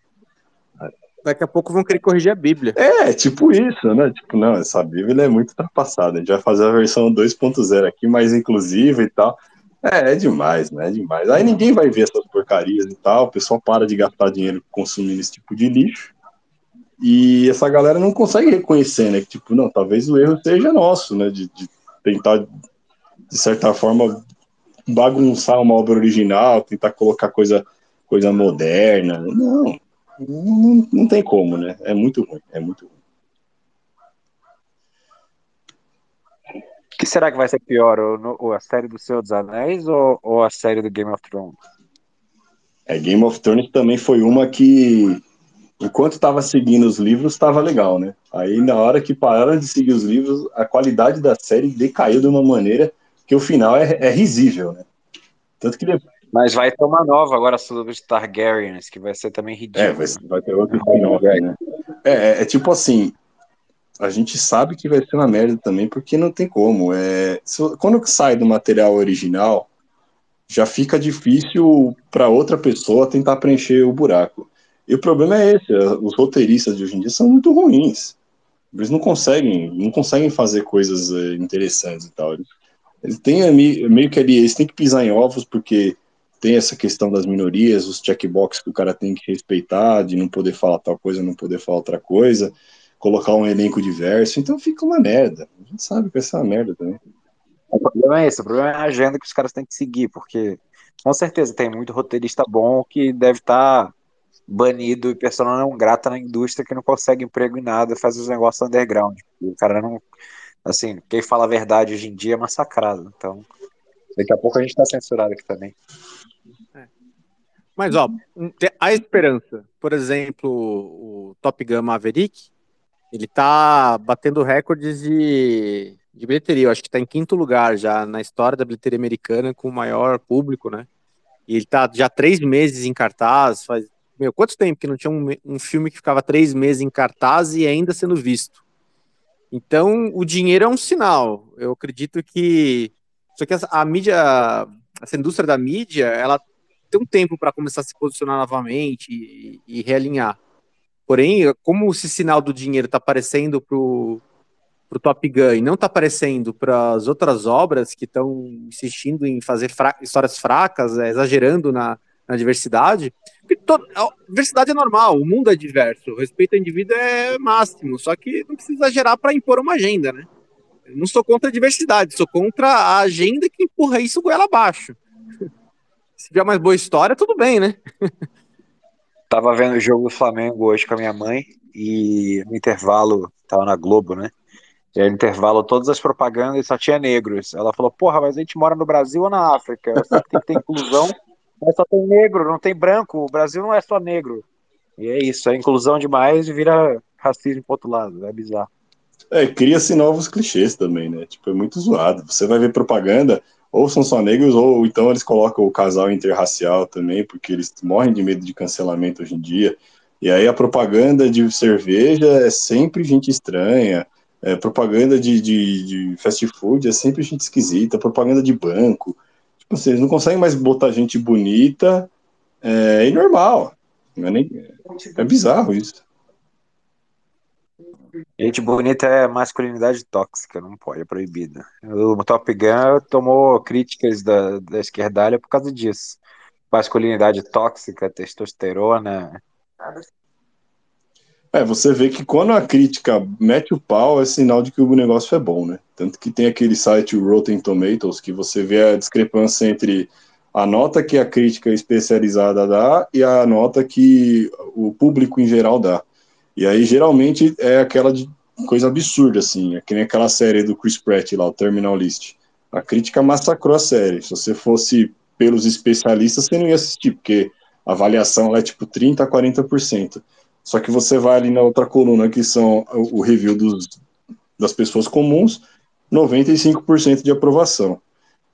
Daqui a pouco vão querer corrigir a Bíblia. É, tipo isso, né? Tipo, não, essa Bíblia é muito ultrapassada. A gente vai fazer a versão 2.0 aqui, mais inclusiva e tal. É, é demais, né? É demais. Aí ninguém vai ver essas porcarias e tal. O pessoal para de gastar dinheiro consumindo esse tipo de lixo. E essa galera não consegue reconhecer, né? Que, tipo, não, talvez o erro seja nosso, né? De, de tentar, de certa forma, bagunçar uma obra original, tentar colocar coisa, coisa moderna. Não, não, não tem como, né? É muito ruim, é muito ruim. O que será que vai ser pior, a série do Senhor dos Anéis ou, ou a série do Game of Thrones? É, Game of Thrones também foi uma que enquanto estava seguindo os livros, estava legal, né? Aí, na hora que pararam de seguir os livros, a qualidade da série decaiu de uma maneira que o final é, é risível, né? Tanto que depois... Mas vai ter uma nova agora sobre os Targaryens, que vai ser também ridículo. É, vai, vai ter outro spin-off, né? É, é, é, tipo assim, a gente sabe que vai ser uma merda também, porque não tem como. É, quando sai do material original, já fica difícil para outra pessoa tentar preencher o buraco. E o problema é esse: os roteiristas de hoje em dia são muito ruins. Eles não conseguem, não conseguem fazer coisas é, interessantes e tal. Eles têm meio que ali, eles têm que pisar em ovos porque tem essa questão das minorias, os checkbox que o cara tem que respeitar, de não poder falar tal coisa, não poder falar outra coisa, colocar um elenco diverso, então fica uma merda. A gente sabe que vai ser uma merda também. O problema é esse, o problema é a agenda que os caras têm que seguir, porque com certeza tem muito roteirista bom que deve estar tá banido e persona não grata na indústria que não consegue emprego em nada, faz os negócios underground. E o cara não. Assim, quem fala a verdade hoje em dia é massacrado. Então, daqui a pouco a gente tá censurado aqui também. É. Mas, ó, a esperança. Por exemplo, o Top Gun Maverick, ele tá batendo recordes de, de bilheteria. Eu acho que tá em quinto lugar já na história da bilheteria americana com o maior público, né? E ele tá já três meses em cartaz, faz meu, quanto tempo que não tinha um, um filme que ficava três meses em cartaz e ainda sendo visto? Então, o dinheiro é um sinal. Eu acredito que. Só que a, a mídia, essa indústria da mídia, ela tem um tempo para começar a se posicionar novamente e, e, realinhar. Porém, como esse sinal do dinheiro está aparecendo para o Top Gun e não está aparecendo para as outras obras que estão insistindo em fazer fra histórias fracas, é, exagerando na, na diversidade, a diversidade é normal, o mundo é diverso, o respeito ao indivíduo é máximo, só que não precisa exagerar para impor uma agenda, né? Eu não sou contra a diversidade, sou contra a agenda que empurra isso goela abaixo. Se tiver mais boa história, tudo bem, né? Tava vendo o jogo do Flamengo hoje com a minha mãe e no intervalo, tava na Globo, né? E aí, no intervalo, todas as propagandas só tinha negros. Ela falou, porra, mas a gente mora no Brasil ou na África? Eu sei que tem que ter inclusão, mas só tem negro, não tem branco. O Brasil não é só negro. E é isso, é inclusão demais e vira racismo pro outro lado. É bizarro. É, cria-se novos clichês também, né? Tipo, é muito zoado. Você vai ver propaganda, ou são só negros, ou então eles colocam o casal interracial também, porque eles morrem de medo de cancelamento hoje em dia. E aí a propaganda de cerveja é sempre gente estranha. É, propaganda de, de, de fast food é sempre gente esquisita. Propaganda de banco vocês não conseguem mais botar gente bonita é, e normal. É, nem, é bizarro isso. Gente bonita é masculinidade tóxica, não pode, é proibida. O Top Gun tomou críticas da, da esquerdalha por causa disso. Masculinidade tóxica, testosterona. É, você vê que quando a crítica mete o pau, é sinal de que o negócio é bom, né? Tanto que tem aquele site Rotten Tomatoes que você vê a discrepância entre a nota que a crítica especializada dá e a nota que o público em geral dá. E aí geralmente é aquela coisa absurda, assim, é que nem aquela série do Chris Pratt lá, o Terminal List. A crítica massacrou a série. Se você fosse pelos especialistas, você não ia assistir, porque a avaliação é tipo 30% a 40%. Só que você vai ali na outra coluna, que são o review dos, das pessoas comuns, 95% de aprovação.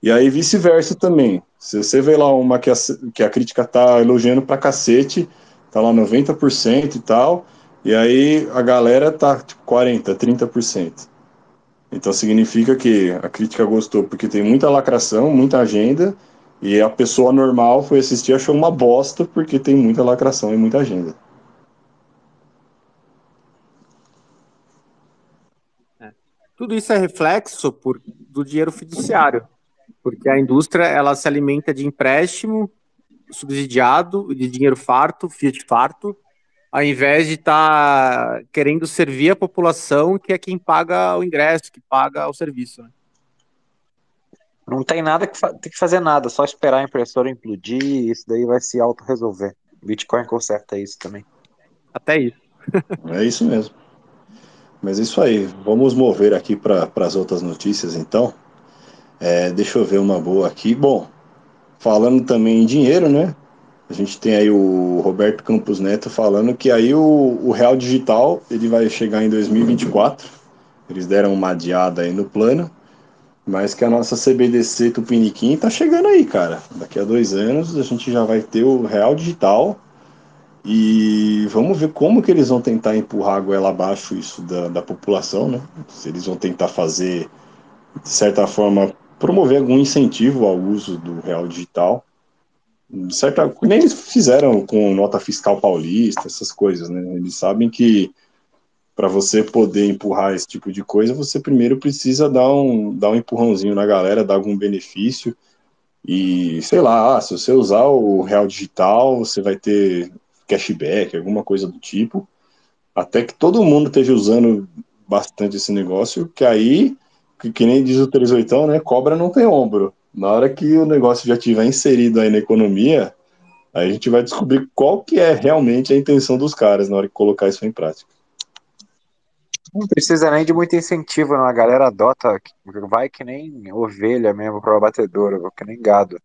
E aí vice-versa também. Se você vê lá uma que a, que a crítica tá elogiando pra cacete, tá lá 90% e tal, e aí a galera tá tipo 40%, 30%. Então significa que a crítica gostou porque tem muita lacração, muita agenda, e a pessoa normal foi assistir e achou uma bosta porque tem muita lacração e muita agenda. Tudo isso é reflexo por, do dinheiro fiduciário, porque a indústria ela se alimenta de empréstimo subsidiado, de dinheiro farto, fiat farto, ao invés de estar tá querendo servir a população, que é quem paga o ingresso, que paga o serviço. Né? Não tem nada que tem que fazer nada, só esperar a impressora implodir, isso daí vai se auto-resolver. Bitcoin conserta isso também. Até isso. é isso mesmo. Mas é isso aí, vamos mover aqui para as outras notícias então. É, deixa eu ver uma boa aqui. Bom, falando também em dinheiro, né? A gente tem aí o Roberto Campos Neto falando que aí o, o Real Digital ele vai chegar em 2024. Eles deram uma adiada aí no plano, mas que a nossa CBDC Tupiniquim tá chegando aí, cara. Daqui a dois anos a gente já vai ter o Real Digital e vamos ver como que eles vão tentar empurrar a goela abaixo isso da, da população, né? Se eles vão tentar fazer, de certa forma, promover algum incentivo ao uso do real digital. De certa, nem eles fizeram com nota fiscal paulista, essas coisas, né? Eles sabem que para você poder empurrar esse tipo de coisa, você primeiro precisa dar um, dar um empurrãozinho na galera, dar algum benefício. E sei lá, ah, se você usar o real digital, você vai ter cashback, alguma coisa do tipo. Até que todo mundo esteja usando bastante esse negócio, que aí, que, que nem diz o 38, né? Cobra não tem ombro. Na hora que o negócio já estiver inserido aí na economia, aí a gente vai descobrir qual que é realmente a intenção dos caras na hora de colocar isso em prática. Não precisa nem de muito incentivo, não. A galera adota, vai que nem ovelha mesmo para batedora, que nem gado.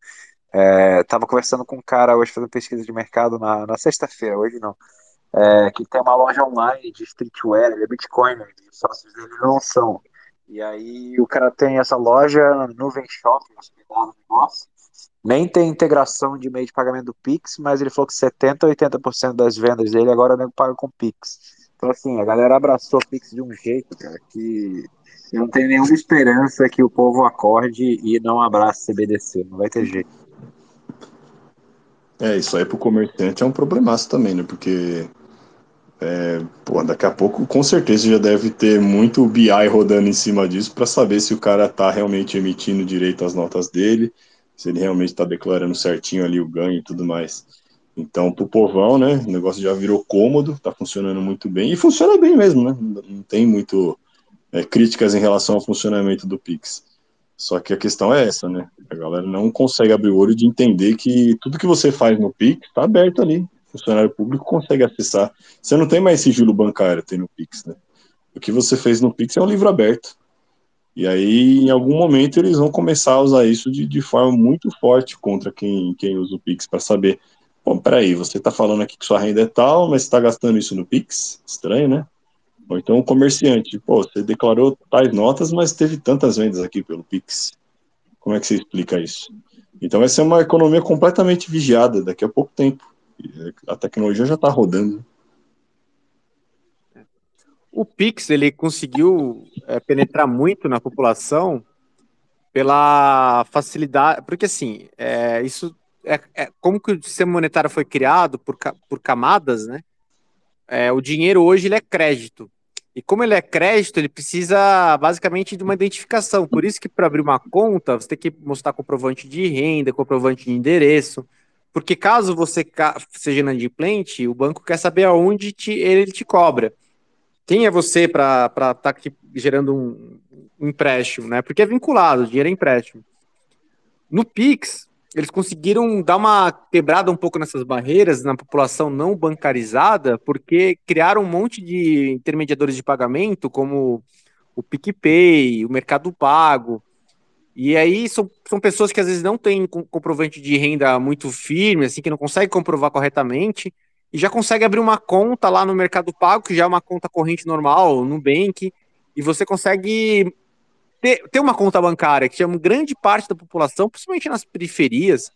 É, tava conversando com um cara hoje fazendo pesquisa de mercado na, na sexta-feira, hoje não. É, que tem uma loja online de streetwear, ele é Bitcoin, e os sócios dele não são. E aí o cara tem essa loja Nuvem Shop, hospedado no negócio. Nem tem integração de meio de pagamento do Pix, mas ele falou que 70% 80% das vendas dele agora nego paga com Pix. Então, assim, a galera abraçou o Pix de um jeito, cara, que eu não tenho nenhuma esperança que o povo acorde e não abrace CBDC. Não vai ter jeito. É, isso aí pro comerciante é um problemaço também, né? Porque é, pô, daqui a pouco, com certeza, já deve ter muito BI rodando em cima disso para saber se o cara tá realmente emitindo direito às notas dele, se ele realmente está declarando certinho ali o ganho e tudo mais. Então, pro povão, né, o negócio já virou cômodo, tá funcionando muito bem, e funciona bem mesmo, né, não tem muito é, críticas em relação ao funcionamento do Pix. Só que a questão é essa, né, a galera não consegue abrir o olho de entender que tudo que você faz no Pix tá aberto ali, o funcionário público consegue acessar. Você não tem mais sigilo bancário, tem no Pix, né. O que você fez no Pix é um livro aberto. E aí, em algum momento, eles vão começar a usar isso de, de forma muito forte contra quem, quem usa o Pix, para saber Bom, peraí, você está falando aqui que sua renda é tal, mas está gastando isso no Pix? Estranho, né? Ou então o comerciante, pô, você declarou tais notas, mas teve tantas vendas aqui pelo Pix. Como é que você explica isso? Então vai ser uma economia completamente vigiada daqui a pouco tempo. A tecnologia já está rodando. O Pix ele conseguiu é, penetrar muito na população pela facilidade, porque assim, é, isso é, é, como que o sistema monetário foi criado por, por camadas, né? É, o dinheiro hoje ele é crédito. E como ele é crédito, ele precisa basicamente de uma identificação. Por isso que para abrir uma conta, você tem que mostrar comprovante de renda, comprovante de endereço. Porque caso você seja inadimplente, o banco quer saber aonde te, ele te cobra. Quem é você para estar tá gerando um, um empréstimo, né? Porque é vinculado, o dinheiro é empréstimo. No Pix, eles conseguiram dar uma quebrada um pouco nessas barreiras na população não bancarizada, porque criaram um monte de intermediadores de pagamento, como o PicPay, o Mercado Pago. E aí são, são pessoas que às vezes não têm comprovante de renda muito firme, assim, que não conseguem comprovar corretamente, e já consegue abrir uma conta lá no Mercado Pago, que já é uma conta corrente normal, no Nubank, e você consegue ter, ter uma conta bancária que chama grande parte da população, principalmente nas periferias,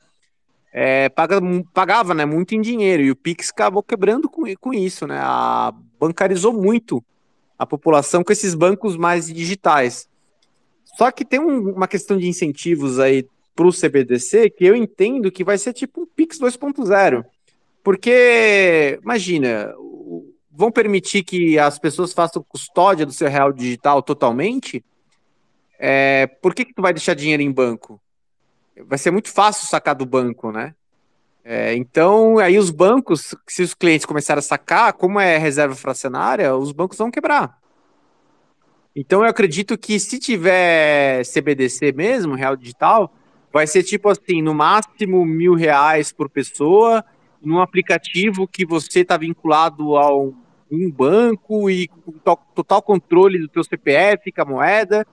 é, paga, pagava né, muito em dinheiro, e o Pix acabou quebrando com, com isso, né? A, bancarizou muito a população com esses bancos mais digitais. Só que tem um, uma questão de incentivos aí para o CBDC que eu entendo que vai ser tipo um Pix 2.0. Porque, imagina, vão permitir que as pessoas façam custódia do seu real digital totalmente? É, por que, que tu vai deixar dinheiro em banco? Vai ser muito fácil sacar do banco, né? É, então, aí os bancos, se os clientes começarem a sacar, como é reserva fracionária, os bancos vão quebrar. Então, eu acredito que se tiver CBDC mesmo, real digital, vai ser tipo assim, no máximo mil reais por pessoa, num aplicativo que você está vinculado a um banco e com total controle do teu CPF, com a moeda,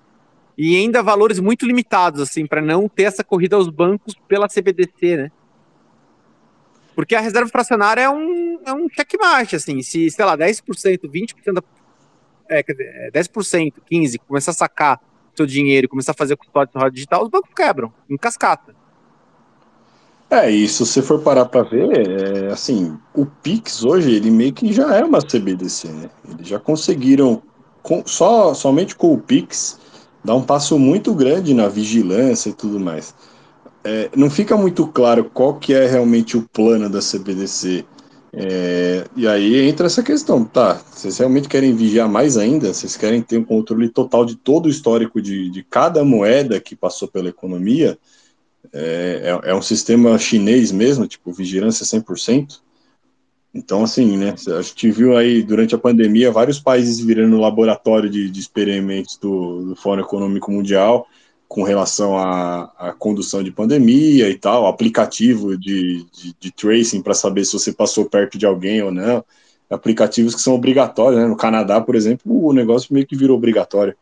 e ainda valores muito limitados, assim, para não ter essa corrida aos bancos pela CBDC, né? Porque a reserva fracionária é um, é um checkmate, assim, se, sei lá, 10%, 20% da. É, quer dizer, 10%, 15%, começar a sacar seu dinheiro e começar a fazer custódia roda digital, os bancos quebram, em cascata. É, e se você for parar para ver, é, assim, o Pix hoje, ele meio que já é uma CBDC, né? Eles já conseguiram, com, só, somente com o Pix, dá um passo muito grande na vigilância e tudo mais. É, não fica muito claro qual que é realmente o plano da CBDC. É, e aí entra essa questão, tá? Vocês realmente querem vigiar mais ainda? Vocês querem ter um controle total de todo o histórico de, de cada moeda que passou pela economia? É, é, é um sistema chinês mesmo, tipo vigilância 100%? Então, assim, né? A gente viu aí durante a pandemia vários países virando laboratório de, de experimentos do, do Fórum Econômico Mundial com relação à, à, condução de pandemia e tal, aplicativo de, de, de tracing para saber se você passou perto de alguém ou não, aplicativos que são obrigatórios, né? No Canadá, por exemplo, o negócio meio que virou obrigatório.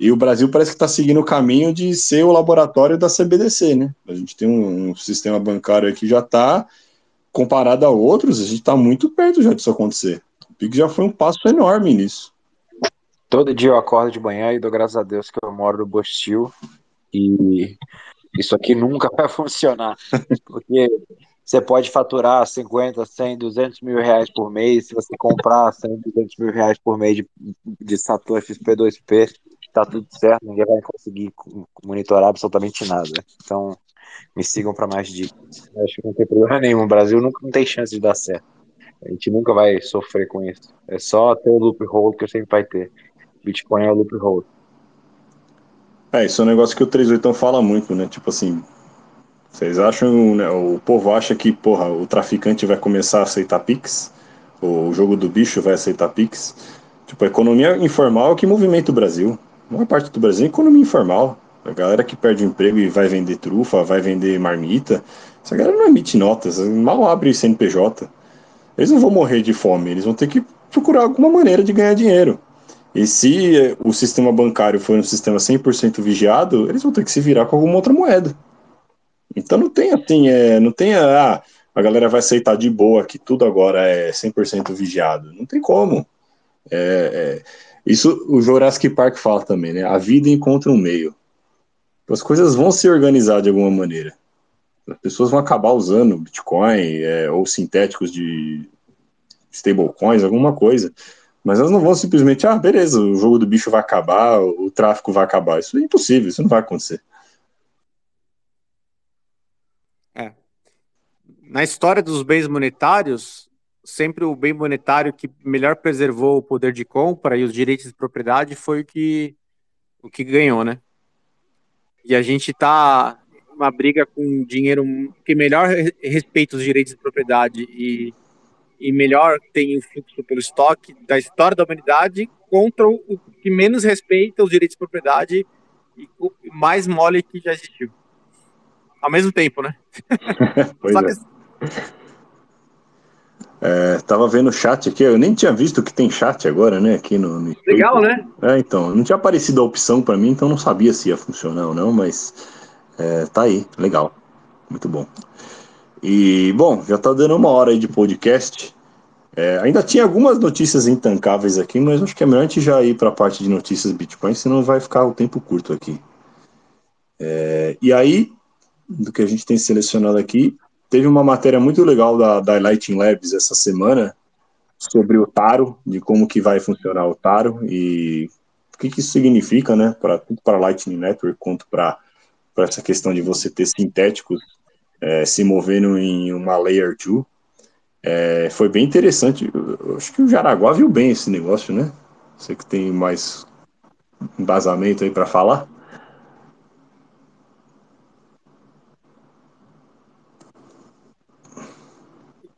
E o Brasil parece que está seguindo o caminho de ser o laboratório da CBDC, né? A gente tem um, um sistema bancário que já está, comparado a outros, a gente está muito perto já disso acontecer. O PIX já foi um passo enorme nisso. Todo dia eu acordo de manhã e dou graças a Deus que eu moro no Bostil e isso aqui nunca vai funcionar, porque você pode faturar 50, 100, 200 mil reais por mês, se você comprar 100, 200 mil reais por mês de, de Satoshi P2P, tá tudo certo, ninguém vai conseguir monitorar absolutamente nada. Então, me sigam para mais dicas. Acho que não tem problema nenhum. O Brasil nunca não tem chance de dar certo. A gente nunca vai sofrer com isso. É só ter o loophole que eu sempre vai ter. Bitcoin é o loophole. É, isso é um negócio que o 38 fala muito, né? Tipo assim, vocês acham, né, o povo acha que, porra, o traficante vai começar a aceitar Pix? O jogo do bicho vai aceitar Pix? Tipo, a economia informal que movimenta o Brasil. A maior parte do Brasil é economia informal. A galera que perde o emprego e vai vender trufa, vai vender marmita, essa galera não emite notas, mal abre CNPJ. Eles não vão morrer de fome, eles vão ter que procurar alguma maneira de ganhar dinheiro. E se o sistema bancário for um sistema 100% vigiado, eles vão ter que se virar com alguma outra moeda. Então não tem assim, é, não tem ah, a galera vai aceitar de boa que tudo agora é 100% vigiado. Não tem como. É, é, isso o Jurassic Park fala também, né? A vida encontra um meio. As coisas vão se organizar de alguma maneira. As pessoas vão acabar usando Bitcoin é, ou sintéticos de stablecoins, alguma coisa. Mas elas não vão simplesmente, ah, beleza, o jogo do bicho vai acabar, o tráfico vai acabar. Isso é impossível, isso não vai acontecer. É. Na história dos bens monetários, sempre o bem monetário que melhor preservou o poder de compra e os direitos de propriedade foi o que, o que ganhou, né? E a gente tá uma briga com dinheiro que melhor respeita os direitos de propriedade e e melhor tem o fluxo pelo estoque da história da humanidade contra o que menos respeita os direitos de propriedade e o mais mole que já existiu. Ao mesmo tempo, né? pois Só é. Que... É, tava vendo o chat aqui, eu nem tinha visto que tem chat agora, né? Aqui no, no Legal, né? É, então, não tinha aparecido a opção para mim, então não sabia se ia funcionar ou não, mas é, tá aí, legal, muito bom. E, bom, já tá dando uma hora aí de podcast. É, ainda tinha algumas notícias intancáveis aqui, mas acho que é melhor a gente já ir para a parte de notícias Bitcoin, senão vai ficar o tempo curto aqui. É, e aí, do que a gente tem selecionado aqui, teve uma matéria muito legal da, da Lighting Labs essa semana sobre o Taro, de como que vai funcionar o Taro e o que, que isso significa, né, para tanto para Lightning Network quanto para essa questão de você ter sintéticos é, se movendo em uma Layer 2. É, foi bem interessante. Eu acho que o Jaraguá viu bem esse negócio, né? Você que tem mais embasamento aí para falar.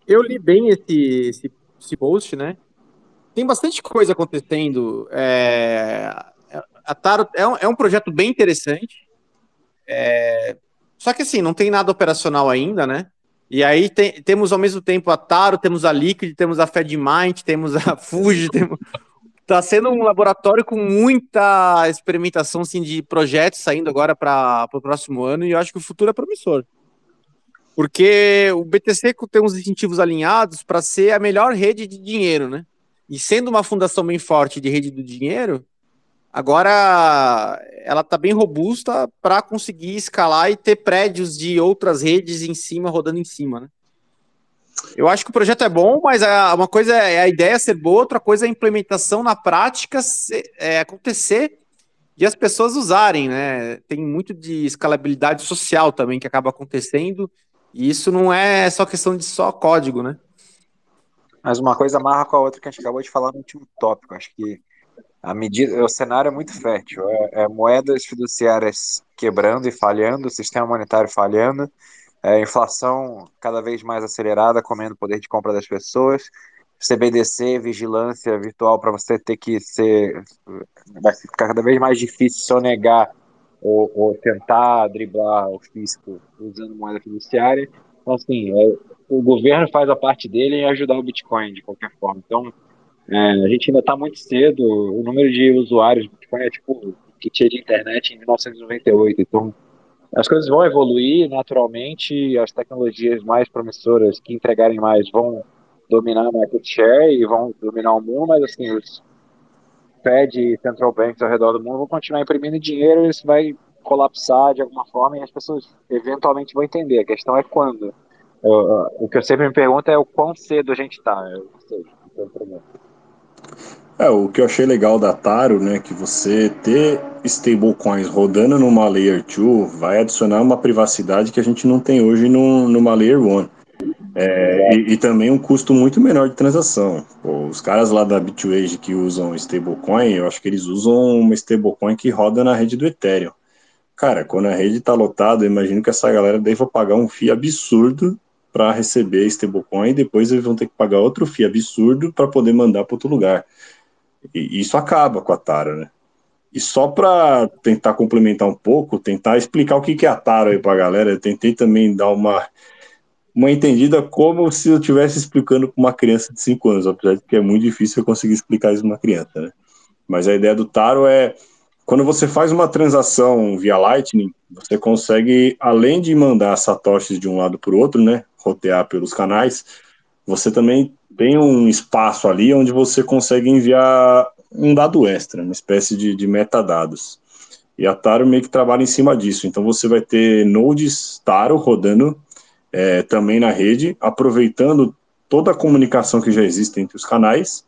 Eu li bem esse, esse, esse post, né? Tem bastante coisa acontecendo. É, a Taro é um, é um projeto bem interessante. É, só que assim, não tem nada operacional ainda, né? E aí tem, temos ao mesmo tempo a Taro, temos a Liquid, temos a FedMind, temos a Fuji, temos... Tá sendo um laboratório com muita experimentação assim, de projetos saindo agora para o próximo ano e eu acho que o futuro é promissor. Porque o BTC tem uns incentivos alinhados para ser a melhor rede de dinheiro, né? E sendo uma fundação bem forte de rede do dinheiro, Agora ela está bem robusta para conseguir escalar e ter prédios de outras redes em cima, rodando em cima, né? Eu acho que o projeto é bom, mas uma coisa é a ideia ser boa, outra coisa é a implementação na prática é, acontecer e as pessoas usarem, né? Tem muito de escalabilidade social também que acaba acontecendo, e isso não é só questão de só código, né? Mas uma coisa amarra com a outra que a gente acabou de falar no último tópico. Acho que a medida, o cenário é muito fértil. É, é moedas fiduciárias quebrando e falhando, sistema monetário falhando, é, inflação cada vez mais acelerada, comendo o poder de compra das pessoas, CBDC, vigilância virtual para você ter que ser. Vai ficar cada vez mais difícil sonegar ou, ou tentar driblar o fisco usando moeda fiduciária. Então, assim, é, o governo faz a parte dele em ajudar o Bitcoin de qualquer forma. Então, é, a gente ainda está muito cedo. O número de usuários do Bitcoin é tipo que tinha de internet em 1998. Então, as coisas vão evoluir naturalmente. As tecnologias mais promissoras que entregarem mais vão dominar a market share e vão dominar o mundo, mas assim, os Fed e Central Banks ao redor do mundo vão continuar imprimindo dinheiro isso vai colapsar de alguma forma e as pessoas eventualmente vão entender. A questão é quando. Eu, o que eu sempre me pergunto é o quão cedo a gente está. É, o que eu achei legal da Taro, né, que você ter stablecoins rodando numa Layer 2 vai adicionar uma privacidade que a gente não tem hoje no, numa Layer 1. É, e, e, também um custo muito menor de transação. Pô, os caras lá da Bitwage que usam stablecoin, eu acho que eles usam uma stablecoin que roda na rede do Ethereum. Cara, quando a rede está lotada, eu imagino que essa galera deva pagar um FII absurdo para receber stablecoin e depois eles vão ter que pagar outro FII absurdo para poder mandar para outro lugar. E isso acaba com a Tara, né? E só para tentar complementar um pouco, tentar explicar o que é a Tara aí para a galera, eu tentei também dar uma uma entendida como se eu estivesse explicando para uma criança de 5 anos, apesar de que é muito difícil eu conseguir explicar isso para uma criança, né? Mas a ideia do Taro é quando você faz uma transação via Lightning, você consegue, além de mandar satoshis de um lado para o outro, né, rotear pelos canais, você também tem um espaço ali onde você consegue enviar um dado extra, uma espécie de, de metadados. E a Taro meio que trabalha em cima disso. Então você vai ter nodes Taro rodando é, também na rede, aproveitando toda a comunicação que já existe entre os canais,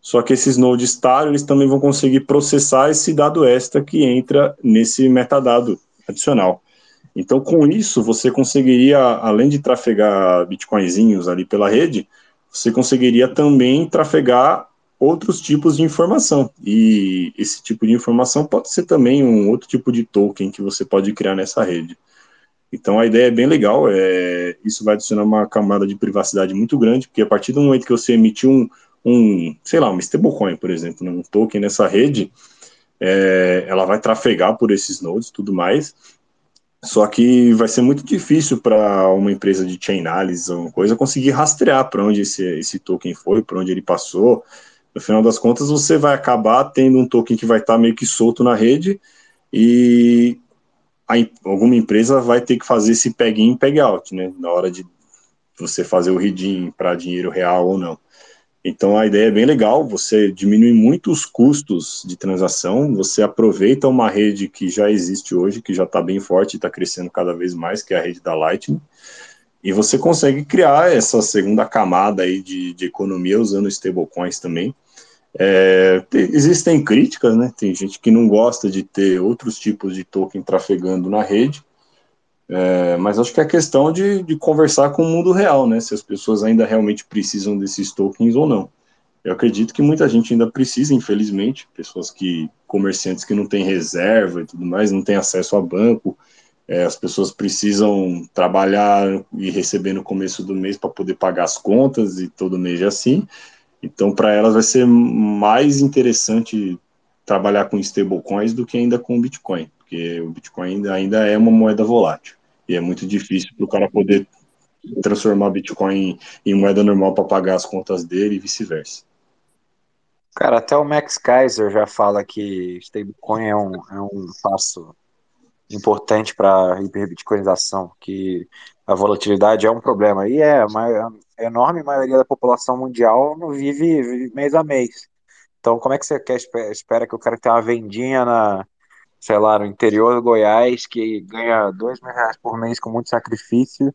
só que esses nodes TAR, eles também vão conseguir processar esse dado extra que entra nesse metadado adicional. Então, com isso, você conseguiria, além de trafegar bitcoinzinhos ali pela rede, você conseguiria também trafegar outros tipos de informação. E esse tipo de informação pode ser também um outro tipo de token que você pode criar nessa rede. Então a ideia é bem legal, é, isso vai adicionar uma camada de privacidade muito grande, porque a partir do momento que você emitir um, um sei lá, um stablecoin, por exemplo, né, um token nessa rede, é, ela vai trafegar por esses nodes tudo mais, só que vai ser muito difícil para uma empresa de chain analysis ou coisa conseguir rastrear para onde esse, esse token foi, para onde ele passou. No final das contas, você vai acabar tendo um token que vai estar tá meio que solto na rede e a, alguma empresa vai ter que fazer esse peg-in peg-out, né, na hora de você fazer o redeem para dinheiro real ou não. Então a ideia é bem legal, você diminui muito os custos de transação, você aproveita uma rede que já existe hoje, que já está bem forte e está crescendo cada vez mais, que é a rede da Lightning, e você consegue criar essa segunda camada aí de, de economia usando stablecoins também, é, existem críticas, né? Tem gente que não gosta de ter outros tipos de token trafegando na rede, é, mas acho que é questão de, de conversar com o mundo real, né? Se as pessoas ainda realmente precisam desses tokens ou não. Eu acredito que muita gente ainda precisa, infelizmente, pessoas que, comerciantes que não têm reserva e tudo mais, não têm acesso a banco, é, as pessoas precisam trabalhar e receber no começo do mês para poder pagar as contas e todo mês é assim. Então, para elas vai ser mais interessante trabalhar com stablecoins do que ainda com Bitcoin, porque o Bitcoin ainda, ainda é uma moeda volátil e é muito difícil para o cara poder transformar Bitcoin em moeda normal para pagar as contas dele e vice-versa. Cara, até o Max Kaiser já fala que stablecoin é um, é um passo importante para a hiperbitcoinização, que a volatilidade é um problema. E é, mas a enorme maioria da população mundial não vive, vive mês a mês. Então, como é que você quer, espera que o cara tenha uma vendinha na, sei lá, no interior do Goiás, que ganha dois mil reais por mês com muito sacrifício,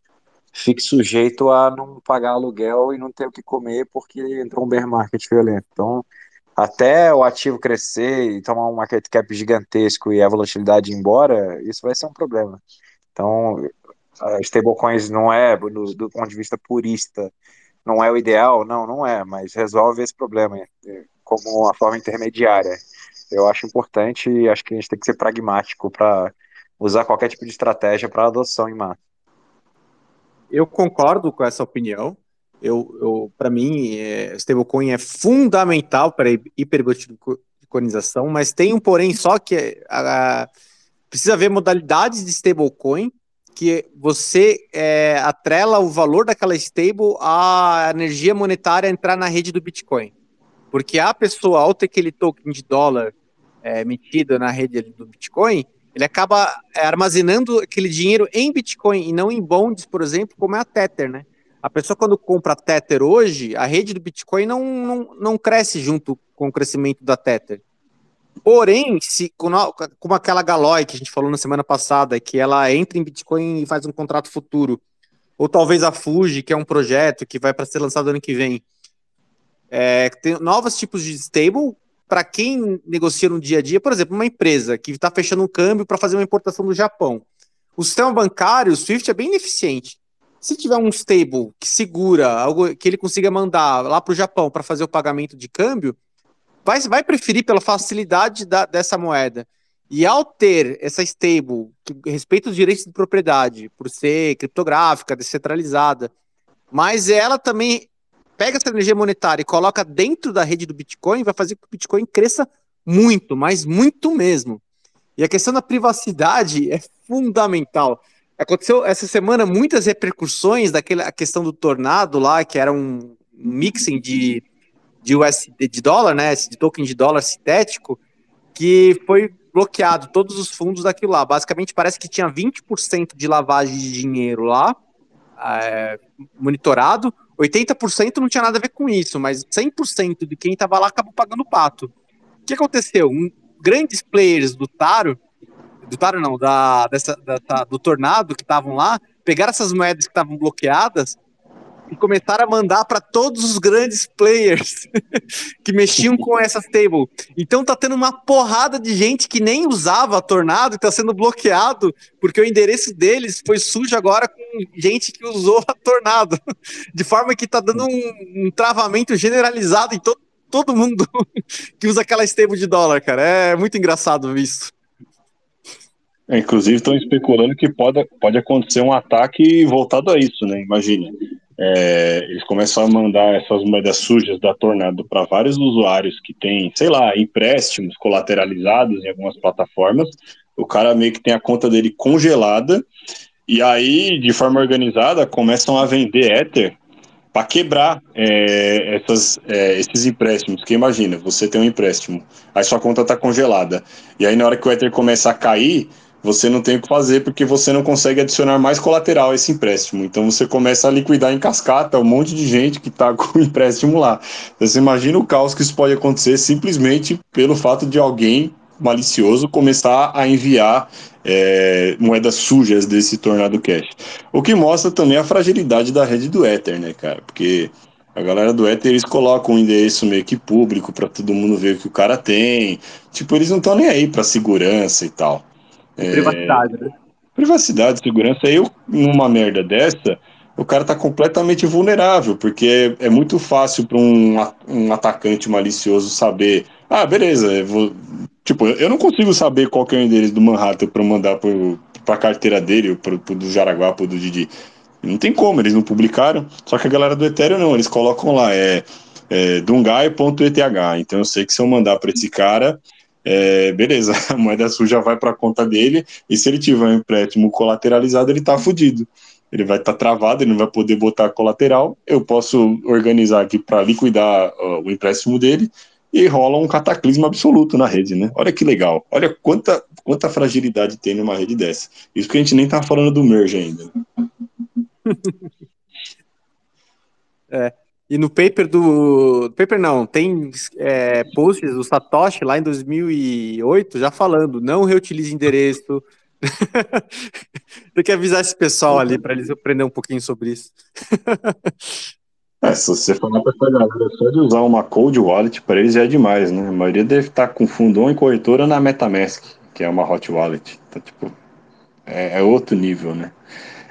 fique sujeito a não pagar aluguel e não ter o que comer porque entrou um bear market violento. Então, até o ativo crescer e tomar um market cap gigantesco e a volatilidade ir embora, isso vai ser um problema. Então, stablecoins não é, do, do, ponto de vista purista, não é o ideal? Não, não é, mas resolve esse problema é, como uma forma intermediária. Eu acho importante e acho que a gente tem que ser pragmático para usar qualquer tipo de estratégia para adoção em massa. Eu concordo com essa opinião. Eu, eu para mim, é, stablecoin é fundamental para hiperbitcoinização, mas tem um porém só que a, a, precisa haver modalidades de stablecoin que você é, atrela o valor daquela stable à energia monetária entrar na rede do Bitcoin. Porque a pessoa, ao ter aquele token de dólar é, emitido na rede do Bitcoin, ele acaba armazenando aquele dinheiro em Bitcoin e não em bonds, por exemplo, como é a Tether, né? A pessoa, quando compra Tether hoje, a rede do Bitcoin não, não, não cresce junto com o crescimento da Tether. Porém, se como aquela Galoy que a gente falou na semana passada, que ela entra em Bitcoin e faz um contrato futuro, ou talvez a Fuji, que é um projeto que vai para ser lançado ano que vem, é, tem novos tipos de stable para quem negocia no dia a dia, por exemplo, uma empresa que está fechando um câmbio para fazer uma importação do Japão. O sistema bancário, o SWIFT, é bem ineficiente. Se tiver um stable que segura algo que ele consiga mandar lá para o Japão para fazer o pagamento de câmbio, vai, vai preferir pela facilidade da, dessa moeda. E ao ter essa stable que respeita os direitos de propriedade, por ser criptográfica, descentralizada, mas ela também pega essa energia monetária e coloca dentro da rede do Bitcoin, vai fazer com que o Bitcoin cresça muito, mas muito mesmo. E a questão da privacidade é fundamental. Aconteceu essa semana muitas repercussões daquela questão do tornado lá, que era um mixing de de USD de dólar, né, de token de dólar sintético, que foi bloqueado todos os fundos daquilo lá. Basicamente parece que tinha 20% de lavagem de dinheiro lá, é, monitorado, 80% não tinha nada a ver com isso, mas 100% de quem estava lá acabou pagando pato. O que aconteceu? Um, grandes players do Taro, do Taro não, da, dessa, da, do Tornado que estavam lá, pegaram essas moedas que estavam bloqueadas e começaram a mandar para todos os grandes players que mexiam com essa stable. Então tá tendo uma porrada de gente que nem usava a Tornado e tá sendo bloqueado porque o endereço deles foi sujo agora com gente que usou a Tornado. De forma que tá dando um, um travamento generalizado em to todo mundo que usa aquela stable de dólar, cara. É muito engraçado isso. É, inclusive estão especulando que pode, pode acontecer um ataque voltado a isso, né? Imagina. É, eles começam a mandar essas moedas sujas da Tornado para vários usuários que têm, sei lá, empréstimos colateralizados em algumas plataformas. O cara meio que tem a conta dele congelada e aí, de forma organizada, começam a vender Ether para quebrar é, essas, é, esses empréstimos. Que imagina, você tem um empréstimo, aí sua conta está congelada. E aí, na hora que o Ether começa a cair, você não tem o que fazer porque você não consegue adicionar mais colateral a esse empréstimo. Então você começa a liquidar em cascata um monte de gente que está com o empréstimo lá. Então, você imagina o caos que isso pode acontecer simplesmente pelo fato de alguém malicioso começar a enviar é, moedas sujas desse tornado cash. O que mostra também a fragilidade da rede do Ether, né, cara? Porque a galera do Ether, eles colocam um endereço meio que público para todo mundo ver o que o cara tem. Tipo, eles não estão nem aí para segurança e tal. É, privacidade, né? Privacidade, segurança. Eu, numa merda dessa, o cara tá completamente vulnerável, porque é, é muito fácil para um, um atacante malicioso saber. Ah, beleza, vou, tipo, eu não consigo saber qual que é o endereço do Manhattan para mandar pro, pra carteira dele, pro, pro do Jaraguá, pro do Didi. Não tem como, eles não publicaram. Só que a galera do Ethereum não, eles colocam lá, é, é dungai.eth. Então eu sei que se eu mandar para esse cara, é, beleza, a moeda suja vai para a conta dele, e se ele tiver um empréstimo colateralizado, ele está fudido. Ele vai estar tá travado, ele não vai poder botar colateral. Eu posso organizar aqui para liquidar o empréstimo dele e rola um cataclismo absoluto na rede, né? Olha que legal. Olha quanta, quanta fragilidade tem numa rede dessa. Isso que a gente nem tá falando do merge ainda. é. E no paper do. Paper não, tem é, posts do Satoshi lá em 2008 já falando: não reutilize endereço. tem que avisar esse pessoal ali para eles aprender um pouquinho sobre isso. é, se você falar para essa galera só de usar uma cold wallet, para eles já é demais, né? A maioria deve estar com fundão e corretora na Metamask, que é uma hot wallet. Então, tipo, é, é outro nível, né?